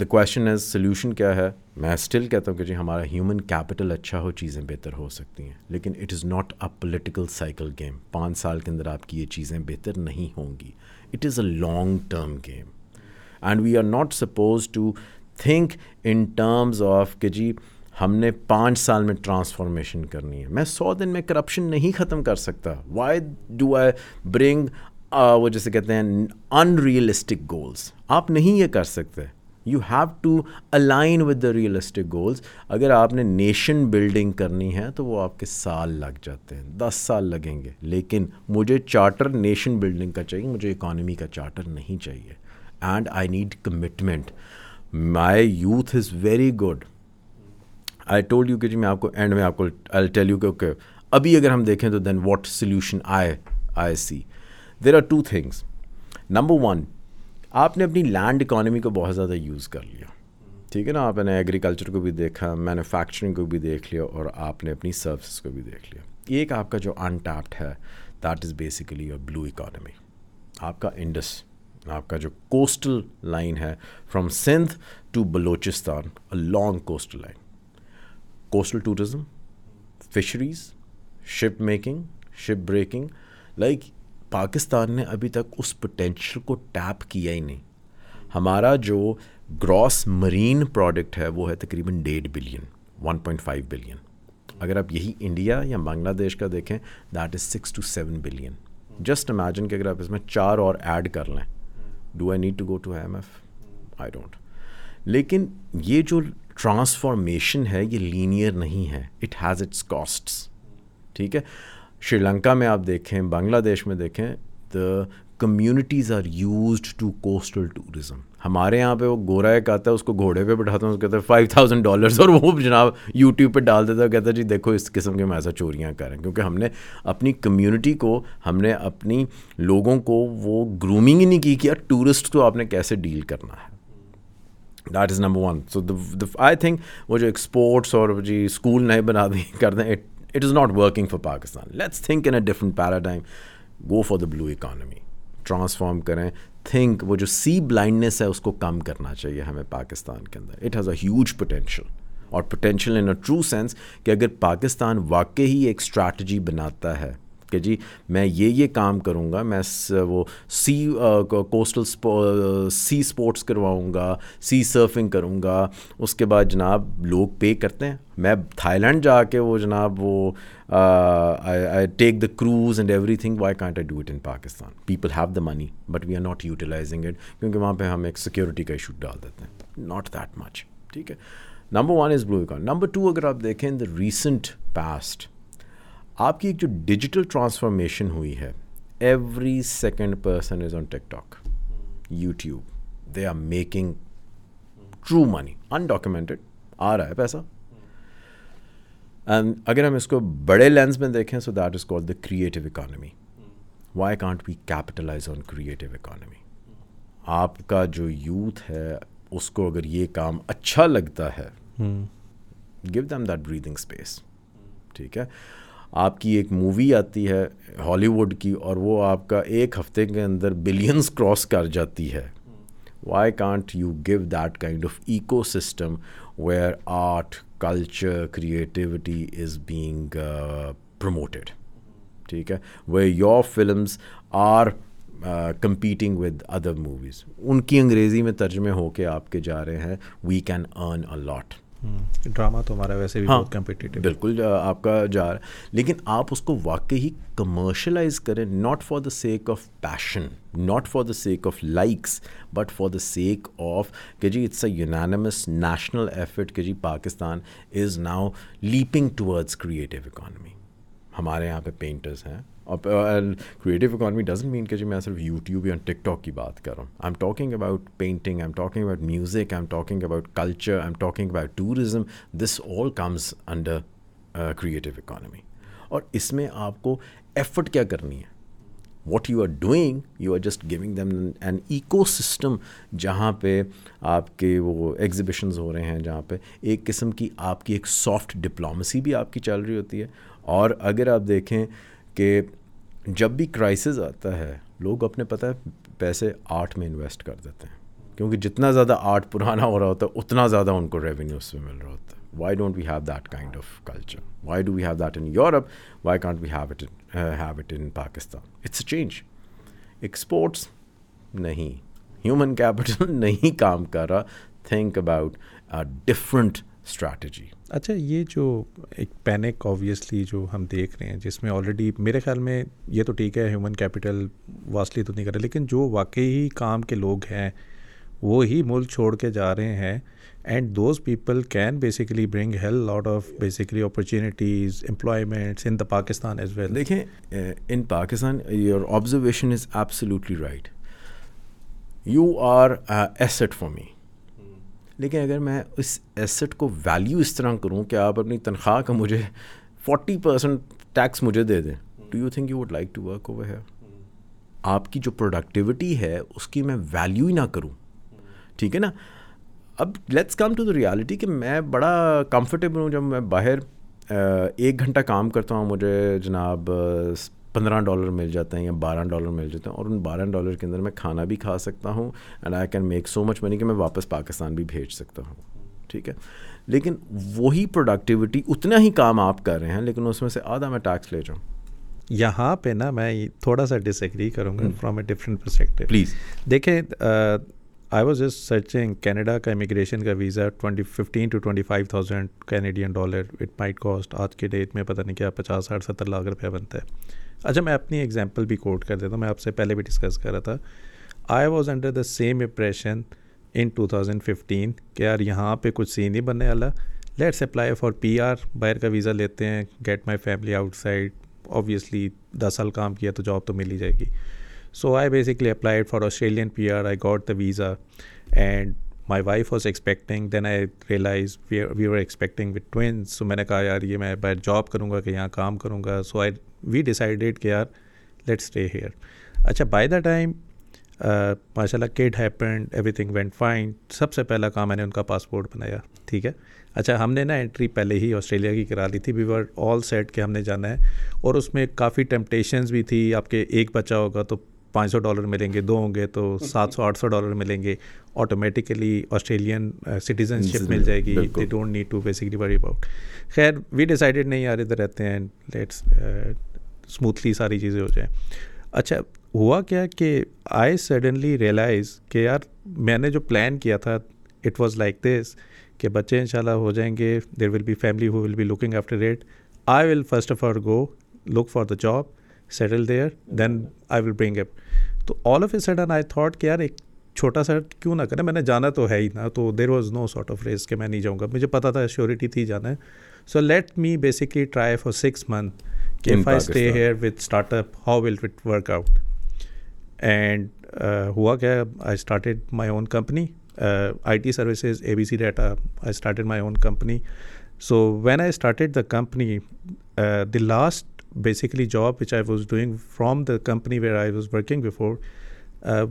دا کویشچن از سلیوشن کیا ہے؟ میں اسٹل کہتا ہوں کہ جی ہمارا ہیومن کیپٹل اچھا ہو، چیزیں بہتر ہو سکتی ہیں، لیکن it is not a political cycle game پانچ سال کے اندر آپ کی یہ چیزیں بہتر نہیں ہوں گی. It is a long term game and we are not suppose to think in terms of کہ جی ہم نے پانچ سال میں ٹرانسفارمیشن کرنی ہے. میں سو دن میں کرپشن نہیں ختم کر سکتا. وائی ڈو آئی برنگ وہ جیسے کہتے ہیں ان ریئلسٹک گولس آپ نہیں یہ کر سکتے. You have to align with the realistic goals اگر آپ نے نیشن بلڈنگ کرنی ہے تو وہ آپ کے سال لگ جاتے ہیں، دس سال لگیں گے۔ لیکن مجھے چارٹر نیشن بلڈنگ کا چاہیے، مجھے اکانومی کا چارٹر نہیں چاہیے۔ And I need commitment my youth is very good I told you کہ جی میں آپ کو اینڈ میں آپ کو آئی ٹیل یو کہ اوکے ابھی اگر ہم دیکھیں تو دین واٹ سلیوشن آئے I see there are two things number one آپ نے اپنی لینڈ اکانومی کو بہت زیادہ یوز کر لیا۔ ٹھیک ہے نا؟ آپ نے ایگریکلچر کو بھی دیکھا مینوفیکچرنگ کو بھی دیکھ لیا اور آپ نے اپنی سروسز کو بھی دیکھ لیا۔ ایک آپ کا جو انٹیپڈ ہے that is basically your blue economy آپ کا انڈس آپ کا جو کوسٹل لائن ہے from Sindh to Balochistan long coastal line coastal tourism fisheries ship making ship breaking like Pakistan نے ابھی تک اس پوٹینشیل کو ٹیپ کیا ہی نہیں۔ ہمارا جو گراس مرین پروڈکٹ ہے، وہ ہے تقریباً ڈیڑھ billion one point five billion. اگر آپ یہی انڈیا یا بنگلہ دیش کا دیکھیں that is six two seven billion. Just imagine کہ اگر آپ اس میں چار اور ایڈ کر لیں۔ Do I need to go to M F I don't لیکن یہ جو ٹرانسفارمیشن ہے، یہ لینئر نہیں ہے۔ اٹ ہیز اٹس کاسٹس ٹھیک ہے؟ شری لنکا میں آپ دیکھیں، بنگلہ دیش میں دیکھیں the communities are used to coastal tourism ہمارے یہاں پہ وہ گورا ایک آتا ہے، اس کو گھوڑے پہ بٹھاتا ہوں، اس کہتا ہے فائیو تھاؤزینڈ ڈالرس اور وہ جناب یوٹیوب پہ ڈال دیتا ہے، کہتا ہے جی دیکھو اس قسم کے ہم ایسا چوریاں کریں کیونکہ ہم نے اپنی کمیونٹی کو، ہم نے اپنی لوگوں کو وہ گرومنگ ہی نہیں کی کہ یار ٹورسٹ کو آپ نے کیسے ڈیل کرنا ہے۔ That is number one so I think وہ جو ایکسپورٹس اور جی اسکول نئے بنا دیں کر دیں it is not working for Pakistan let's think in a different paradigm go for the blue economy transform کریں. تھنک وہ جو سی بلائنڈنیس ہے، اس کو کم کرنا چاہیے ہمیں پاکستان کے اندر. It has a huge potential اور potential in a true sense کہ اگر پاکستان واقعی ایک اسٹریٹجی بناتا ہے کہ جی میں یہ یہ کام کروں گا، میں وہ سی کوسٹل سی اسپورٹس کرواؤں گا سی سرفنگ کروں گا۔ اس کے بعد جناب لوگ پے کرتے ہیں۔ میں تھائی لینڈ جا کے وہ جناب وہ I take the cruise and everything why can't I do it in Pakistan people have the money but we are not utilising it کیونکہ وہاں پہ ہم ایک سیکورٹی کا ایشو ڈال دیتے ہیں۔ ناٹ دیٹ مچ ٹھیک ہے؟ Number one is blue economy number two اگر آپ دیکھیں دا ریسنٹ پاسٹ آپ کی ایک جو ڈیجیٹل ٹرانسفارمیشن ہوئی ہے every second person is on TikTok YouTube they are making true money undocumented آ رہا ہے پیسہ. اینڈ اگر ہم اس کو بڑے لینس میں دیکھیں so that is call the creative economy why can't we capitalise on creative economy آپ کا جو یوتھ ہے اس کو اگر یہ کام اچھا لگتا ہے give them that breathing space ٹھیک ہے؟ آپ کی ایک مووی آتی ہے ہالی ووڈ کی اور وہ آپ کا ایک ہفتے کے اندر بلینس کراس کر جاتی ہے۔ Why can't you give that kind of ecosystem where art culture creativity is being promoted ٹھیک ہے۔ Way your films are competing with other movies in کی انگریزی میں ترجمے ہو کے آپ کے جا رہے ہیں۔ We can earn a lot drama تو ہمارا ویسے بھی ہاں۔ بالکل آپ کا جا رہا ہے۔ لیکن آپ اس کو واقعی کمرشلائز کریں not for the sake of passion not for the sake of likes but for the sake of کہ جی it's a unanimous national effort کہ جی Pakistan is now leaping towards creative economy ہمارے یہاں پہ پینٹرز ہیں۔ Creative economy doesn't mean کہ جی میں صرف یوٹیوب یا ٹک ٹاک کی بات کر رہا ہوں. I am talking about painting I am talking about music I am talking about culture I am talking about tourism this all comes under creative economy اور اس میں آپ کو ایفرٹ کیا کرنی ہے؟ What you are doing you are just going them an ecosystem جہاں پہ آپ کے وہ ایگزیبیشنز ہو رہے ہیں، جہاں پہ ایک قسم کی آپ کی ایک سافٹ ڈپلومسی بھی آپ کی چل رہی ہوتی ہے۔ اور اگر آپ دیکھیں کہ جب بھی کرائسز آتا ہے، لوگ اپنے پتہ ہے پیسے آرٹ میں انویسٹ کر دیتے ہیں۔ کیونکہ جتنا زیادہ آرٹ پرانا ہو رہا ہوتا ہے، اتنا زیادہ ان کو ریونیو اس میں مل رہا ہوتا ہے۔ Why don't we have that kind of culture why do we have that in Europe why can't we have it have it in Pakistan it's change exports نہیں ہیومن کیپٹل نہیں کام کر رہا تھنک اباؤٹ ڈفرنٹ اسٹریٹجی اچھا یہ جو ایک panic obviously جو ہم دیکھ رہے ہیں، جس میں آلریڈی میرے خیال میں یہ تو ٹھیک ہے ہیومن کیپٹل واسٹلی تو نہیں کر رہے، لیکن جو واقعی کام کے لوگ ہیں، وہ ہی ملک چھوڑ کے جا رہے ہیں and those people can basically bring hell lot of basically opportunities employments in the Pakistan as well دیکھیں in Pakistan your observation is absolutely right you are asset for me لیکن اگر میں اس ایسٹ کو ویلیو اس طرح کروں کہ آپ اپنی تنخواہ کا مجھے فورٹی پرسینٹ ٹیکس مجھے دے دیں do you think you would like to work over ہے آپ کی جو پروڈکٹیوٹی ہے، اس کی میں ویلیو ہی نہ کروں۔ ٹھیک ہے نا؟ اب let's come to the reality کہ میں بڑا کمفرٹیبل ہوں جب میں باہر ایک گھنٹہ کام کرتا ہوں، مجھے جناب پندرہ ڈالر مل جاتے ہیں یا بارہ ڈالر مل جاتے ہیں اور ان بارہ ڈالر کے اندر میں کھانا بھی کھا سکتا ہوں and I can make so much money کہ میں واپس پاکستان بھی بھیج سکتا ہوں۔ ٹھیک ہے؟ لیکن وہی پروڈکٹیوٹی اتنا ہی کام آپ کر رہے ہیں لیکن اس میں سے آدھا میں ٹیکس لے جاؤں۔ یہاں پہ نا میں تھوڑا سا ڈس ایگری کروں گا from a different perspective please دیکھیں I was just searching Canada کا امیگریشن کا visa twenty fifteen to twenty five thousand Canadian dollar it might cost آج کے ڈیٹ میں پتہ نہیں کیا پچاس ساٹھ ستر لاکھ روپیہ بنتا ہے اچھا میں اپنی ایگزامپل بھی کوٹ کر دیتا ہوں، میں آپ سے پہلے بھی ڈسکس کر رہا تھا۔ I was under the same impression in two thousand fifteen کہ یار یہاں پہ کچھ سین نہیں بننے والا let's apply for P R باہر کا ویزا لیتے ہیں get my family outside obviously دس سال کام کیا تو جاب تو مل ہی جائے گی۔ So I basically applied for Australian P R I got the visa and my wife was expecting then I realise we are expecting with twins so میں نے کہا، یار یہ میں باہر جاب کروں گا کہ یہاں کام کروں گا۔ سو آئی وی ڈیسائڈیڈ کہ یار لیٹ اسٹے ہیئر اچھا بائی دا ٹائم ماشاء اللہ کیٹ happened everything went fine سب سے پہلا کام میں نے ان کا پاسپورٹ بنایا ٹھیک ہے اچھا ہم نے نا انٹری پہلے ہی آسٹریلیا کی کرا لی تھی وی ور آل سیٹ کہ ہم نے جانا ہے اور اس میں کافی ٹیمپٹیشنز بھی تھی آپ کے ایک بچہ ہوگا تو پانچ سو ڈالر ملیں گے دو ہوں گے تو سات سو آٹھ سو ڈالر ملیں گے آٹومیٹیکلی آسٹریلین سٹیزن شپ مل جائے گی they don't need to basically worry about خیر وی ڈیسائڈیڈ نہیں یار ادھر رہتے ہیں لیٹس اسموتھلی ساری چیزیں ہو جائیں۔ اچھا ہوا کیا کہ آئی سڈنلی ریئلائز کہ یار، میں نے جو پلان کیا تھا اٹ واز لائک دس کہ بچے ان شاء اللہ ہو جائیں گے there will be family who will be looking after it I will first of all go look for the job settle there then I will bring up تو all of a sudden I thought کہ یار، ایک چھوٹا سا کیوں نہ کریں، میں نے جانا تو ہے ہی نا، تو there was no sort of race کہ میں نہیں جاؤں گا۔ مجھے پتا تھا شیورٹی تھی جانا ہے۔ So let me basically try for six month if I stay here with startup how will it work out and ہوا کیا I started my own company I T services A B C data I started my own company so when I started the company the last basically job which I was doing from the company where I was working before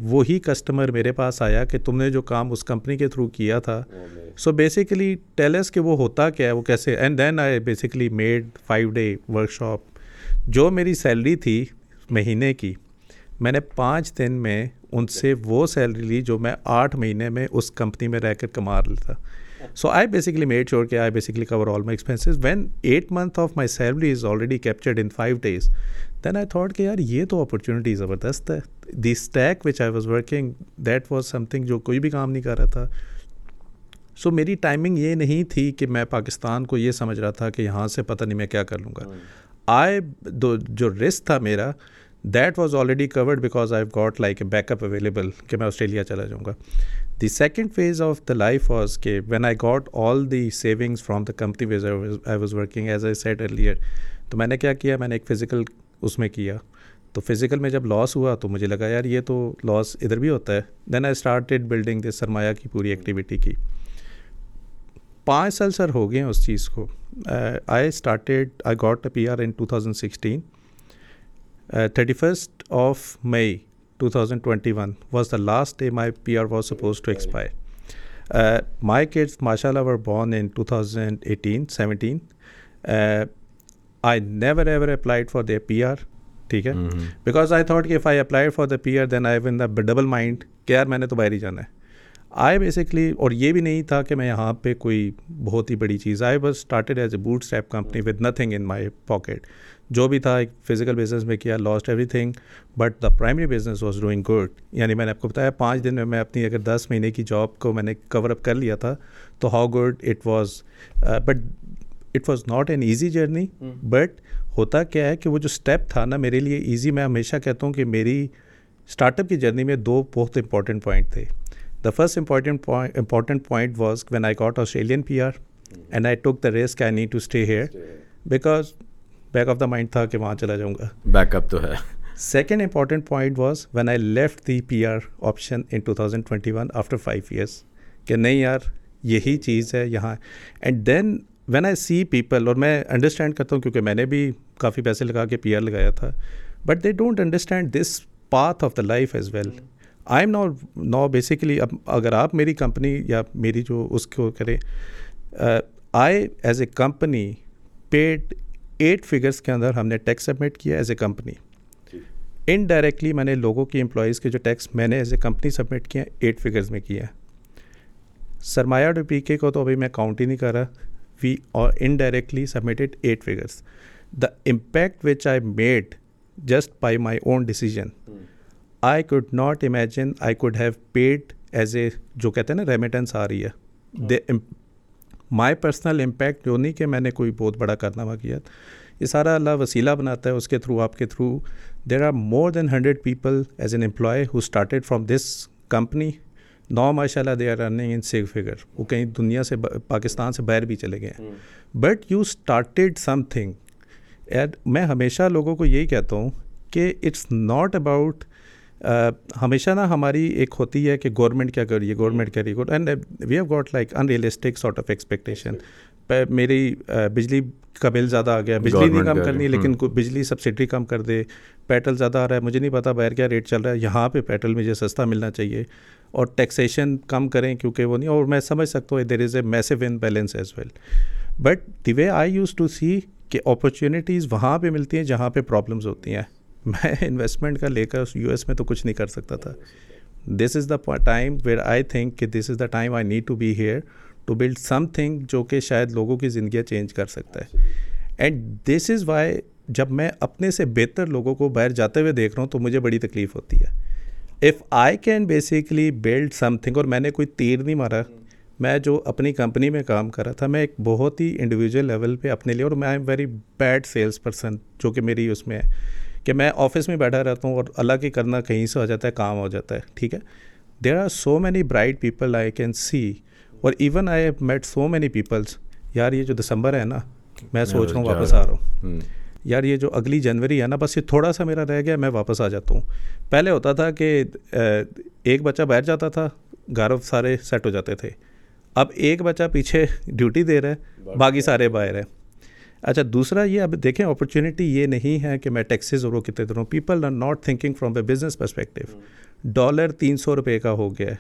وہی customer میرے پاس آیا کہ تم نے جو کام اس company کے through کیا تھا سو بیسیکلی ٹیلس کہ وہ ہوتا کیا ہے وہ کیسے and then I basically made five day workshop جو میری سیلری تھی مہینے کی، میں نے پانچ دن میں ان سے وہ سیلری لی جو میں آٹھ مہینے میں اس کمپنی میں رہ کر کما رہا تھا۔ So I basically made sure کہ I basically cover all my expenses when eight month of my salary is already captured in five days then I thought کہ یار یہ تو اپرچونیٹی زبردست ہے۔ The stake which I was working that was something جو کوئی بھی کام نہیں کر رہا تھا۔ سو میری ٹائمنگ یہ نہیں تھی کہ میں پاکستان کو یہ سمجھ رہا تھا کہ یہاں سے پتہ نہیں میں کیا کر لوں گا۔ ہاں۔ آئی جو رسک تھا میرا that was already covered because I got like a backup available کہ میں آسٹریلیا چلا جاؤں گا۔ The second phase of the life was کہ when I got all the savings from the company ways I was working as a set earlier تو میں نے کیا کیا؟ میں نے ایک فزیکل اس میں کیا۔ تو فزیکل میں جب لاس ہوا تو مجھے لگا یار یہ تو لاس ادھر بھی ہوتا ہے۔ دین آئی اسٹارٹیڈ بلڈنگ دس سرمایہ کی پوری ایکٹیویٹی کی۔ پانچ سال سر ہو گئے ہیں اس چیز کو۔ I started I got a P R in two thousand sixteen thirty first of May two thousand twenty one was the last day my P R was suppose to expire my kids ماشاء اللہ were born in two thousand eighteen seventeen I never ever applied for the P R ٹھیک ہے۔ Because I thought کہ if I apply for the P R then I won the double mind کہ یار میں نے تو باہر ہی جانا ہے۔ آئے بیسکلی اور یہ بھی نہیں تھا کہ میں یہاں پہ کوئی بہت ہی بڑی چیز آئے بس started as a bootstrap company with nothing in my pocket جو بھی تھا ایک فزیکل بزنس میں کیا lost everything but the primary business was doing good یعنی میں نے آپ کو بتایا پانچ دن میں میں اپنی اگر دس مہینے کی جاب کو میں نے کور اپ کر لیا تھا تو how good it was but it was not an easy journey but ہوتا کیا ہے کہ وہ جو اسٹیپ تھا نا میرے لیے ایزی میں ہمیشہ کہتا ہوں کہ میری اسٹارٹ اپ کی جرنی میں دو بہت امپورٹنٹ پوائنٹ تھے۔ The first important important point was when I got Australian P R and I took the risk I need to stay here because back of the mind تھا کہ وہاں چلا جاؤں گا back up تو ہے second important point was when I left the P R option in two thousand twenty one after five years کہ نہیں یار یہی چیز ہے یہاں and then when I see people اور میں انڈرسٹینڈ کرتا ہوں کیونکہ میں نے بھی کافی پیسے لگا کے پی آر لگایا تھا but they don't understand this path of the life as well I am now نا بیسیکلی اب اگر آپ میری کمپنی یا میری جو اس کو کرے I as a company paid eight figures کے اندر ہم نے ٹیکس سبمٹ کیا ایز اے کمپنی۔ جی۔ انڈائریکٹلی میں نے لوگوں کی امپلائیز کے جو ٹیکس میں نے ایز اے کمپنی سبمٹ کیا ایٹ فگرز میں کیا۔ ہے سرمایہ ڈو پی کے کو تو ابھی میں کاؤنٹ ہی نہیں کر رہا۔ وی اور indirectly submitted eight figures the impact which I made just by my own decision I could not imagine I could have paid as a جو کہتے ہیں نا ریمیٹنس آ رہی ہے. مائی پرسنل امپیکٹ جو نہیں کہ میں نے کوئی بہت بڑا کارنامہ کیا یہ سارا اللہ وسیلہ بناتا ہے اس کے تھرو، آپ کے through. There are more than hundred people as an employee who started from this company now ماشاء اللہ they are running in seven figure وہ کہیں دنیا سے پاکستان سے باہر بھی چلے گئے ہیں. But you started something میں ہمیشہ لوگوں کو یہی کہتا ہوں کہ اٹس ناٹ اباؤٹ نا ہماری ایک ہوتی ہے کہ گورنمنٹ کیا کر رہی ہے گورنمنٹ کر رہی ہے۔ And we have got like unrealistic sort of expectation میری بجلی کا بل زیادہ آ گیا بجلی نہیں کم کرنی لیکن بجلی سبسڈی کم کر دے پیٹرول زیادہ آ رہا ہے مجھے نہیں پتا باہر کیا ریٹ چل رہا ہے۔ یہاں پہ پیٹرول مجھے سستا ملنا چاہیے اور ٹیکسیشن کم کریں کیونکہ وہ نہیں اور میں سمجھ سکتا ہوں there is a massive imbalance as well but the way I used to see کہ اپرچونیٹیز وہاں پہ ملتی ہیں جہاں پہ پرابلمس ہوتی ہیں۔ میں انویسٹمنٹ کا لے کر یو ایس میں تو کچھ نہیں کر سکتا تھا۔ This is the time where I think کہ this is the time I need to be here to build something جو کہ شاید لوگوں کی زندگیاں چینج کر سکتا ہے۔ اینڈ دس از وائی جب میں اپنے سے بہتر لوگوں کو باہر جاتے ہوئے دیکھ رہا ہوں تو مجھے بڑی تکلیف ہوتی ہے۔ If I can basically build something اور میں نے کوئی تیر نہیں مارا، میں جو اپنی کمپنی میں کام کر رہا تھا، میں ایک بہت ہی انڈیویجول لیول پہ اپنے لیے اور میں I am very bad sales person جو کہ میری اس میں ہے۔ کہ میں آفس میں بیٹھا رہتا ہوں اور اللہ کی کرنا کہیں سے ہو جاتا ہے کام ہو جاتا ہے ٹھیک ہے؟ There are so many bright people I can see اور even I have met so many peoples یار یہ جو دسمبر ہے نا میں سوچ رہا ہوں واپس آ رہا ہوں۔ یار یہ جو اگلی جنوری ہے نا بس یہ تھوڑا سا میرا رہ گیا میں واپس آ جاتا ہوں۔ پہلے ہوتا تھا کہ ایک بچہ بیٹھ جاتا تھا گھر سارے سیٹ ہو جاتے تھے۔ اب ایک بچہ پیچھے ڈیوٹی دے رہا ہے باقی سارے باہر ہیں۔ اچھا دوسرا یہ اب دیکھیں اپرچونیٹی یہ نہیں ہے کہ میں ٹیکسیز اور وہ کتنے دوں۔ People are not thinking from a business perspective dollar تین سو روپے کا ہو گیا ہے۔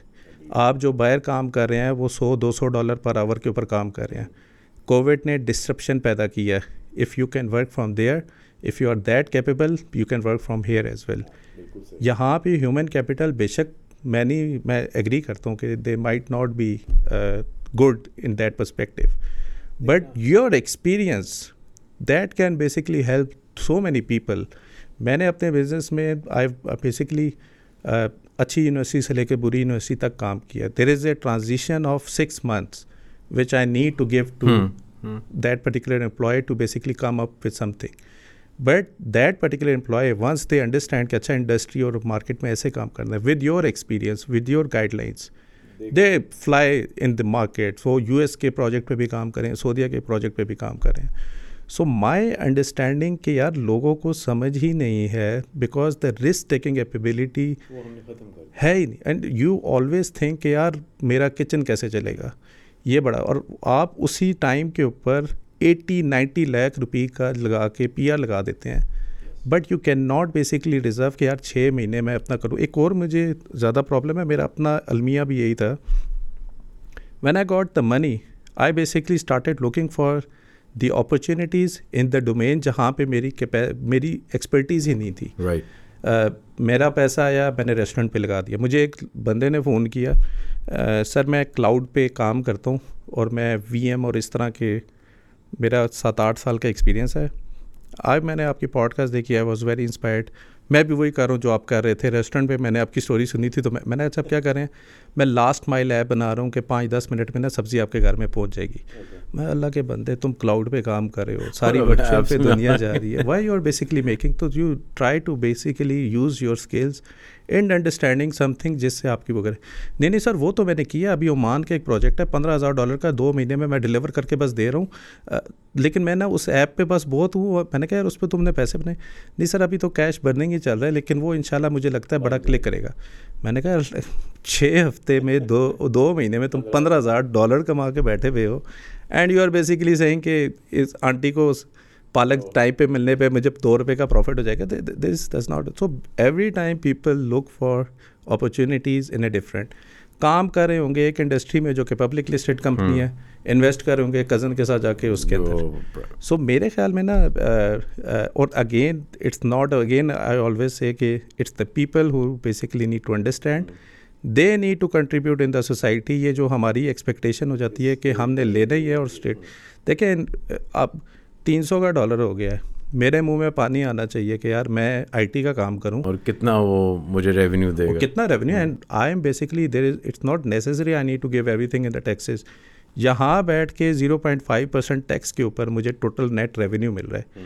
آپ جو باہر کام کر رہے ہیں وہ سو دو سو ڈالر پر آور کے اوپر کام کر رہے ہیں۔ کووڈ نے ڈسکرپشن پیدا کیا ہے۔ If you can work from there if you are that capable you can work from here as well یہاں پہ ہیومن کیپیٹل بے شک میں نہیں میں ایگری کرتا ہوں کہ they might not be good in that perspective but your experience that can basically help so many people میں نے اپنے بزنس میں آئی بیسکلی اچھی یونیورسٹی سے لے کے بری یونیورسٹی تک کام کیا۔ There is a transition of six months which I need to give to that particular employee to basically come up with something but that particular employee once they understand کہ اچھا industry اور market میں ایسے کام کرنا ہے with your experience with your guidelines they fly in the market وہ U S کے پروجیکٹ پہ بھی کام کریں سعودیہ کے پروجیکٹ پہ بھی کام کریں سو مائی انڈرسٹینڈنگ کہ یار لوگوں کو سمجھ ہی نہیں ہے because the risk taking ability ہے ہی نہیں اینڈ یو آلویز تھنک کہ یار میرا کچن کیسے چلے گا یہ بڑا اور آپ اسی ٹائم کے اوپر ایٹی نائنٹی لاکھ روپی کا لگا کے پی آر لگا دیتے ہیں بٹ یو کین ناٹ بیسکلی ریزرو کہ یار چھ مہینے میں اپنا کروں۔ ایک اور مجھے زیادہ پرابلم ہے میرا اپنا المیہ بھی یہی تھا۔ When I got the money I basically started looking for the opportunities in the domain جہاں پہ میری میری ایکسپرٹیز ہی نہیں تھی۔ رائٹ میرا پیسہ آیا میں نے ریسٹورنٹ پہ لگا دیا۔ مجھے ایک بندے نے فون کیا سر میں کلاؤڈ پہ کام کرتا ہوں اور میں وی ایم اور اس طرح کے میرا سات آٹھ سال کا ایکسپیرینس ہے۔ آج میں نے آپ کی پوڈ کاسٹ دیکھی آئی واز ویری انسپائرڈ میں بھی وہی کر رہا ہوں جو آپ کر رہے تھے۔ ریسٹورنٹ پہ میں نے آپ کی اسٹوری سنی تھی تو میں نے اچھا کیا کریں میں لاسٹ مائل ایپ بنا رہا ہوں کہ پانچ دس منٹ میں نا سبزی آپ کے گھر میں پہنچ جائے گی۔ میں اللہ کے بندے تم کلاؤڈ پہ کام کر رہے ہو۔ ساری ورچوئل پہ دنیا جا رہی ہے۔ Why you are basically making تو you try to basically use your skills and understanding something جس سے آپ کی وہ کرے۔ نہیں نہیں سر، وہ تو میں نے کیا۔ ابھی عمان کا ایک پروجیکٹ ہے، پندرہ ہزار ڈالر کا، دو مہینے میں میں ڈلیور کر کے بس دے رہا ہوں۔ لیکن میں نا اس ایپ پہ بس بہت ہوں۔ میں نے کہا، یار، اس پہ تم نے پیسے بنائے۔ نہیں سر، ابھی تو کیش برننگ ہی چل رہا ہے، لیکن وہ ان شاء اللہ مجھے لگتا ہے بڑا کلک کرے گا۔ میں نے کہا چھ ہفتے میں، دو دو مہینے میں تم پندرہ ہزار ڈالر کما کے بیٹھے ہوئے ہو۔ And you are basically saying کہ اس آنٹی کو پالک ٹائم پہ ملنے پہ مجھے دو روپے کا پروفٹ ہو جائے گا this this not so every time people look for opportunities in a different کام کر رہے ہوں گے ایک انڈسٹری میں جو کہ پبلک لسٹڈ کمپنی ہے انویسٹ کر رہے ہوں گے کزن کے ساتھ جا کے اس کے اندر۔ سو میرے خیال میں نا اور again it's not again I always say کہ it's the people who basically need to understand they need to contribute in the society یہ جو ہماری ایکسپیکٹیشن ہو جاتی ہے کہ ہم نے لینا ہی ہے اور اسٹیٹ دیکھیں اب تین سو کا ڈالر ہو گیا ہے۔ میرے منہ میں پانی آنا چاہیے کہ یار میں آئی ٹی کا کام کروں۔ اور کتنا وہ مجھے ریونیو دے گا؟ کتنا revenue and I am basically there is it's not necessary I need to give everything in the taxes یہاں بیٹھ کے zero point five percent tax کے اوپر مجھے ٹوٹل نیٹ ریونیو مل رہا ہے۔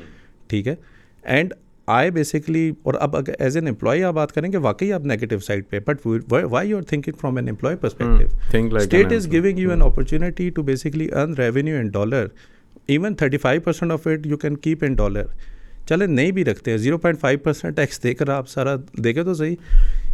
ٹھیک ہے؟ اینڈ آئی بیسکلی اور اب اگر ایز این امپلائی آپ بات کریں کہ واقعی آپ نیگیٹو سائڈ پہ but why you are thinking from an employee perspective state is giving you an opportunity to basically earn revenue in dollar even thirty five percent of it you can keep in dollar چلے نہیں بھی رکھتے ہیں zero point five percent tax دے کر آپ سارا دیکھے تو صحیح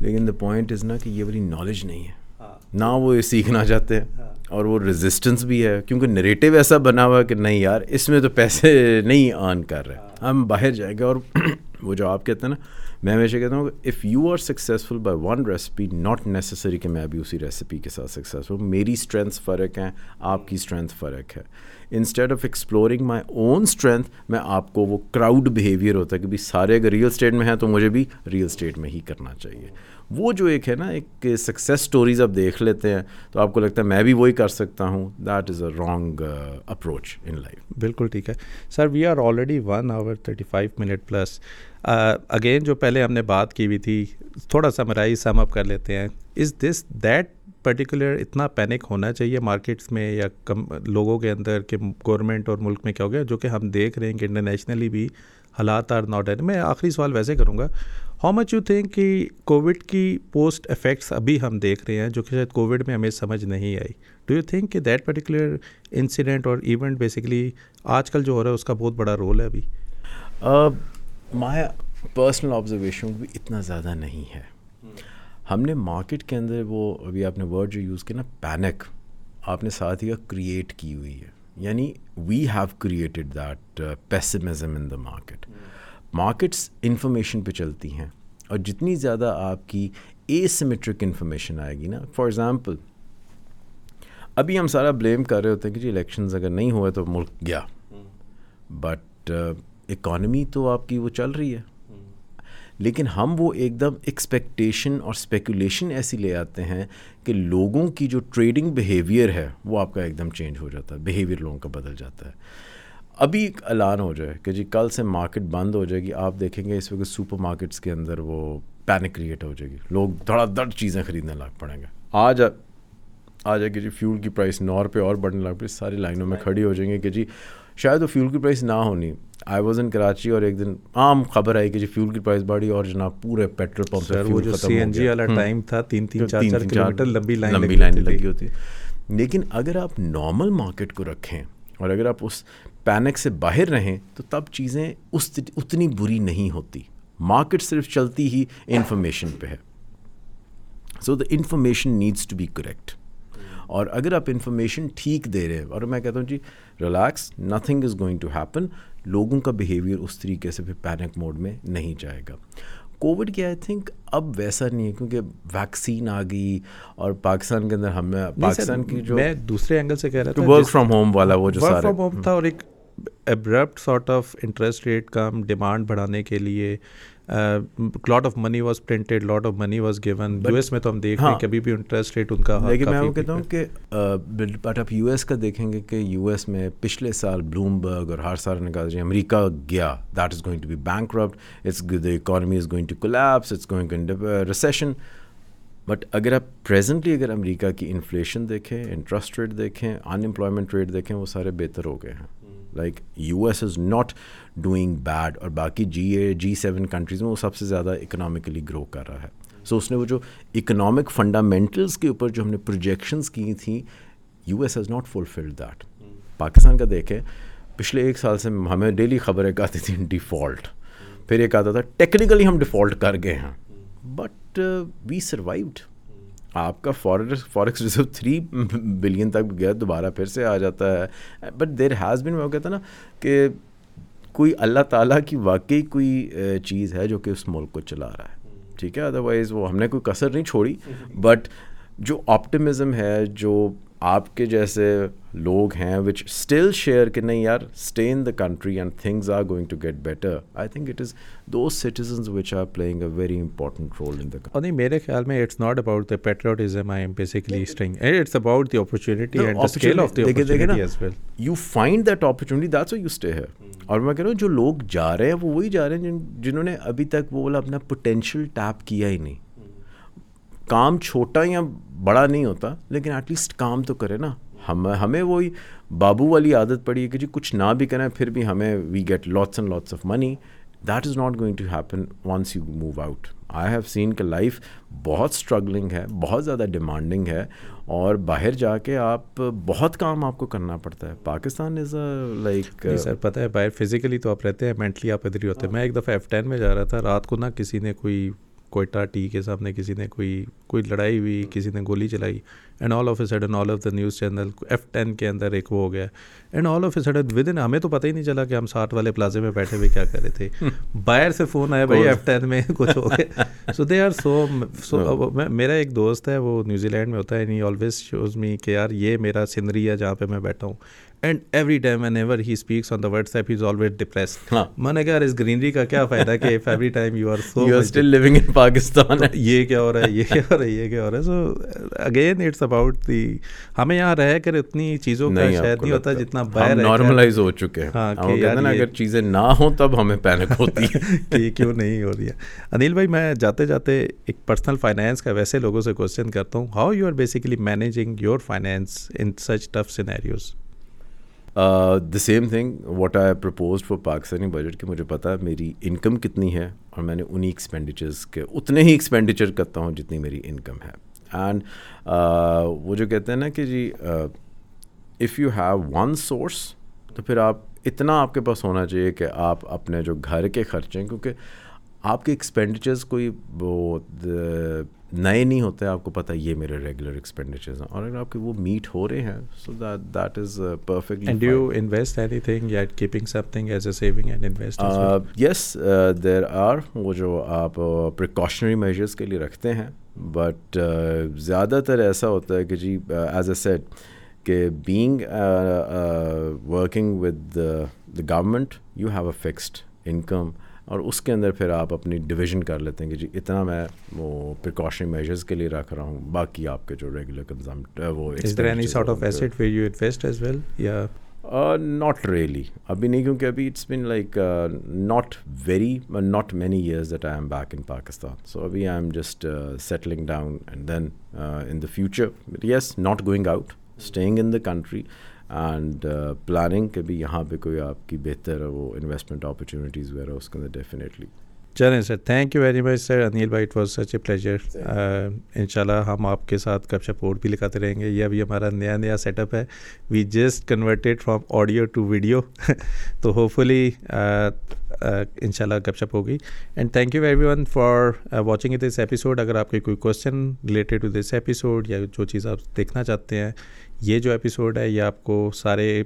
لیکن دا پوائنٹ از نا کہ یہ والی نالج نہیں ہے ہاں۔ نہ وہ یہ سیکھنا چاہتے ہیں ہاں۔ اور وہ رزسٹنس بھی ہے کیونکہ نریٹیو ایسا بنا ہوا کہ نہیں یار اس میں تو پیسے نہیں آن کر رہے ہاں۔ ہم باہر جائیں گے اور وہ جو آپ کہتے ہیں نا میں ہمیشہ کہتا ہوں کہ if you are successful by one recipe not necessary کہ میں ابھی اسی ریسیپی کے ساتھ سکسیزفل میری اسٹرینتھ فرق ہیں آپ کی اسٹرینتھ فرق ہے instead of exploring my own strength میں آپ کو وہ کراؤڈ بیہیویئر ہوتا ہے کہ بھائی سارے اگر ریئل اسٹیٹ میں ہیں تو مجھے بھی ریئل اسٹیٹ میں ہی کرنا چاہیے۔ وہ جو ایک ہے نا، ایک سکسیز اسٹوریز آپ دیکھ لیتے ہیں، تو آپ کو لگتا ہے میں بھی وہی کر سکتا ہوں۔ That is a wrong approach in life بالکل ٹھیک ہے۔ Sir we are already one hour thirty five minute plus again جو پہلے ہم نے بات کی ہوئی تھی، تھوڑا سا مرائی سم اپ کر لیتے ہیں۔ از دس دیٹ پرٹیکولر اتنا پینک ہونا چاہیے مارکیٹس میں یا کم لوگوں کے اندر کہ گورنمنٹ اور ملک میں کیا ہو گیا جو کہ ہم دیکھ رہے ہیں کہ انٹرنیشنلی بھی حالات آر ناٹ ہے میں آخری سوال ویسے کروں گا ہاؤ مچ یو تھنک کہ کووڈ کی پوسٹ افیکٹس ابھی ہم دیکھ رہے ہیں جو کہ شاید کووڈ میں ہمیں سمجھ نہیں آئی؟ ڈو یو تھنک کہ دیٹ پرٹیکولر انسیڈنٹ اور ایونٹ بیسکلی آج کل جو ہو رہا ہے اس کا بہت بڑا رول ہے ابھی؟ مائی پرسنل آبزرویشن بھی اتنا زیادہ نہیں ہے۔ ہم نے مارکیٹ کے اندر وہ ابھی آپ نے ورڈ جو یوز کیا نا پینک آپ نے ساتھ ہی کریٹ کی ہوئی ہے۔ یعنی we have created that pessimism in the market markets information پہ چلتی ہیں اور جتنی زیادہ آپ کی اے سیمیٹرک انفارمیشن آئے گی نا فار ایگزامپل ابھی ہم سارا بلیم کر رہے ہوتے ہیں کہ جی الیکشنز اگر نہیں ہوئے تو ملک گیا۔ بٹ اکانومی تو آپ کی وہ چل رہی ہے۔ لیکن ہم وہ ایک دم ایکسپیکٹیشن اور اسپیکولیشن ایسی لے آتے ہیں کہ لوگوں کی جو ٹریڈنگ بیہیویئر ہے وہ آپ کا ایک دم چینج ہو جاتا ہے بیہیویئر لوگوں کا بدل جاتا ہے۔ ابھی ایک اعلان ہو جائے کہ جی کل سے مارکیٹ بند ہو جائے گی، آپ دیکھیں گے اس وقت سپر مارکیٹس کے اندر وہ پینک کریٹ ہو جائے گی۔ لوگ دھڑا دھڑ چیزیں خریدنے لگ پڑیں گے۔ آج آ جائے کہ جی فیول کی پرائس نو روپے اور بڑھنے لگ پڑی، ساری لائنوں میں کھڑی ہو جائیں گے کہ جی شاید وہ فیول کی پرائس نہ ہونی. آئی واز ان کراچی اور ایک دن عام خبر آئی کہ جی فیول کی پرائز بڑھی اور جناب پورے پیٹرول پمپ سے وہ جو سی این جی والا ٹائم تھا تین تین چار چار کلو میٹر لمبی لائن لمبی لائن لگی ہوتی. لیکن اگر آپ نارمل مارکیٹ کو رکھیں اور اگر آپ اس پینک سے باہر رہیں تو تب چیزیں اس اتنی بری نہیں ہوتی۔ مارکیٹ صرف چلتی ہی انفارمیشن پہ ہے۔ So the information needs to be correct اور اگر آپ انفارمیشن ٹھیک دے رہے ہیں اور میں کہتا ہوں جی relax nothing is going to happen لوگوں کا بیہیویئر اس طریقے سے پھر پینک موڈ میں نہیں جائے گا۔ کووڈ کی آئی تھنک اب ویسا نہیں ہے کیونکہ ویکسین آ گئی اور پاکستان کے اندر ہمیں پاکستان کی جو میں دوسرے اینگل سے کہہ رہا تھا ورک فرام ہوم والا وہ جو ورک فرام ہوم تھا اور ایک abrupt sort of interest rate کا ہم ڈیمانڈ بڑھانے کے لیے lot of money was printed lot of money was given U S میں تو ہم دیکھ رہے ہیں کبھی بھی انٹرسٹ ریٹ ان کا لیکن میں وہ کہتا ہوں کہ بٹ آپ یو ایس کا دیکھیں گے کہ یو ایس میں پچھلے سال بلوم برگ اور ہر سال نکال جائے امریکہ گیا. That is going to be bank robbed it's the economy is going to collapse it's going recession but اگر آپ پریزنٹلی اگر امریکہ کی انفلیشن دیکھیں انٹرسٹ ریٹ دیکھیں ان امپلائمنٹ ریٹ دیکھیں وہ سارے بہتر ہو گئے ہیں. Like U S is not doing bad اور باقی جی اے جی سیون کنٹریز میں وہ سب سے زیادہ اکنامکلی گرو کر رہا ہے۔ سو اس نے وہ جو اکنامک فنڈامنٹلس کے اوپر جو ہم نے پروجیکشنس کی تھیں U S has not fulfilled that Pakistan کا دیکھیں، پچھلے ایک سال سے ہمیں ڈیلی خبر ایک آتی تھی ڈیفالٹ پھر ایک آتا تھا ٹیکنیکلی ہم ڈیفالٹ کر گئے ہیں۔ بٹ وی سروائوڈ آپ کا فارس فارکس ریزرو تھری بلین تک گیا، دوبارہ پھر سے آ جاتا ہے۔ بٹ دیر ہیز بن میں کہتا نا کہ کوئی اللہ تعالیٰ کی واقعی کوئی چیز ہے جو کہ اس ملک کو چلا رہا ہے۔ ٹھیک ہے؟ ادروائز وہ ہم نے کوئی کثر نہیں چھوڑی۔ بٹ جو آپٹمزم ہے جو آپ کے جیسے لوگ ہیں وچ اسٹل شیئر کہ نہیں یار stay in the country and things are going to get better I think it is those citizens which are playing a very important role in the نہیں میرے خیال میں it's not about the patriotism I am basically stating it's about the opportunity and scale of the opportunity as well you find that opportunity that's you stay ہے اور میں کہہ رہا ہوں جو لوگ جا رہے ہیں وہ وہی جا رہے ہیں جنہوں نے ابھی تک وہ والا اپنا پوٹینشیل ٹیپ کیا ہی نہیں کام چھوٹا یا بڑا نہیں ہوتا، لیکن ایٹ لیسٹ کام تو کرے نا۔ ہم، ہمیں وہی بابو والی عادت پڑی ہے کہ جی کچھ نہ بھی کریں، پھر بھی ہمیں we get lots and lots of money that is not going to happen once you move out I have seen کہ لائف بہت اسٹرگلنگ ہے، بہت زیادہ ڈیمانڈنگ ہے، اور باہر جا کے آپ بہت کام آپ کو کرنا پڑتا ہے۔ پاکستان از اے لائک سر، پتہ ہے، باہر فزیکلی تو آپ رہتے ہیں مینٹلی آپ ادھر ہی ہوتے ہیں۔ میں ایک دفعہ ایف ٹین میں جا رہا تھا، رات کو نا کسی نے کوئی کوئٹہ ٹی کے سامنے کسی نے کوئی کوئی لڑائی ہوئی کسی نے گولی چلائی and all of a sudden all of the news channel F ten کے اندر ایک وہ ہو گیا. And all of a sudden within ہمیں تو پتہ ہی نہیں چلا کہ ہم ساٹھ والے پلازے میں بیٹھے ہوئے کیا کر رہے تھے. باہر سے فون آیا بھائی ایف ٹین میں کچھ ہو گیا. سو دے آر سو سو میرا ایک دوست ہے وہ نیوزی لینڈ میں ہوتا ہے آلویز شوز می کہ یار یہ میرا سنری ہے جہاں پہ میں بیٹھا ہوں. And every time when ever he speaks on the WhatsApp is always depress میں نے کہا اس گرینری کا کیا فائدہ کہ every time you are so you are still living in Pakistan یہ کیا ہو رہا ہے یہ کیا ہو رہا ہے یہ کیا ہو رہا ہے? So again it's about the ہمیں یہاں رہ کر اتنی چیزوں کا شاید نہیں ہوتا جتنا باہر نارملائز ہو چکے ہیں۔ ہاں اگر چیزیں نہ ہوں تب ہمیں پینک ہوتی ہے۔ کہ کیوں نہیں ہو رہی ہے؟ انیل بھائی میں جاتے جاتے ایک پرسنل فائنینس کا ویسے لوگوں سے کوشچن کرتا ہوں۔ How you are basically managing your finance in such tough scenarios the same thing what I propose for Pakistani budget کہ مجھے پتا ہے میری انکم کتنی ہے اور میں نے انہیں ایکسپینڈیچرس کے اتنے ہی ایکسپینڈیچر کرتا ہوں جتنی میری انکم ہے۔ اینڈ وہ جو کہتے ہیں نا کہ جی if you have one source تو پھر آپ اتنا آپ کے پاس ہونا چاہیے کہ آپ اپنے جو گھر کے خرچے کیونکہ آپ کے ایکسپینڈیچرز کوئی وہ نئے نہیں ہوتے آپ کو پتہ یہ میرے ریگولر ایکسپینڈیچرز ہیں۔ اور اگر آپ کے وہ میٹ ہو رہے ہیں so that that is perfectly you invest anything یا keeping something as a saving and invest yes there are وہ جو آپ پریکاشنری میجرس کے لیے رکھتے ہیں۔ بٹ زیادہ تر ایسا ہوتا ہے کہ جی ایز اے سیٹ کہ being working with the government you have a fixed income اور اس کے اندر پھر آپ اپنی ڈویژن کر لیتے ہیں کہ جی اتنا میں وہ پریکاشنری میجرز کے لیے رکھ رہا ہوں باقی آپ کے جو ریگولر کنزم وہ ناٹ ریئلی ابھی نہیں کیونکہ ابھی it's been like not very not many years that I am back in Pakistan so ابھی I am just settling down and then in the future yes not going out staying in the country and planning کہ بھی یہاں پہ کوئی آپ کی بہتر وہ انویسٹمنٹ اپرچونیٹیز وغیرہ اس کے اندر ڈیفینیٹلی چلیں sir thank you very much sir Anil بھائی it was such a pleasure ان شاء اللہ ہم آپ کے ساتھ گپ شپ اور بھی لکھاتے رہیں گے یہ ابھی ہمارا نیا نیا سیٹ اپ ہے۔ We just converted from audio to video تو ہوپ فلی ان شاء اللہ گپ شپ ہوگی۔ And thank you very one for watching this episode اگر آپ کے کوئی question related to this episode یا جو چیز آپ دیکھنا چاہتے ہیں یہ جو ایپیسوڈ ہے یہ آپ کو سارے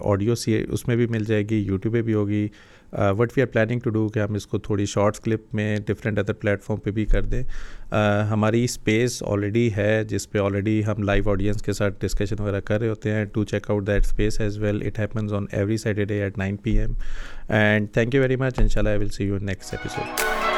آڈیو سی اس میں بھی مل جائے گی یوٹیوب پہ بھی ہوگی۔ What we are planning to do کہ ہم اس کو تھوڑی شارٹس کلپ میں ڈفرینٹ ادر پلیٹفارم پہ بھی کر دیں۔ uh, ہماری اسپیس آلریڈی ہے جس پہ آلریڈی ہم لائیو آڈینس کے ساتھ ڈسکشن وغیرہ کر رہے ہوتے ہیں۔ To check out that space as well it happens on every Saturday at nine P M and thank you very much ان شاء اللہ I will see you next episode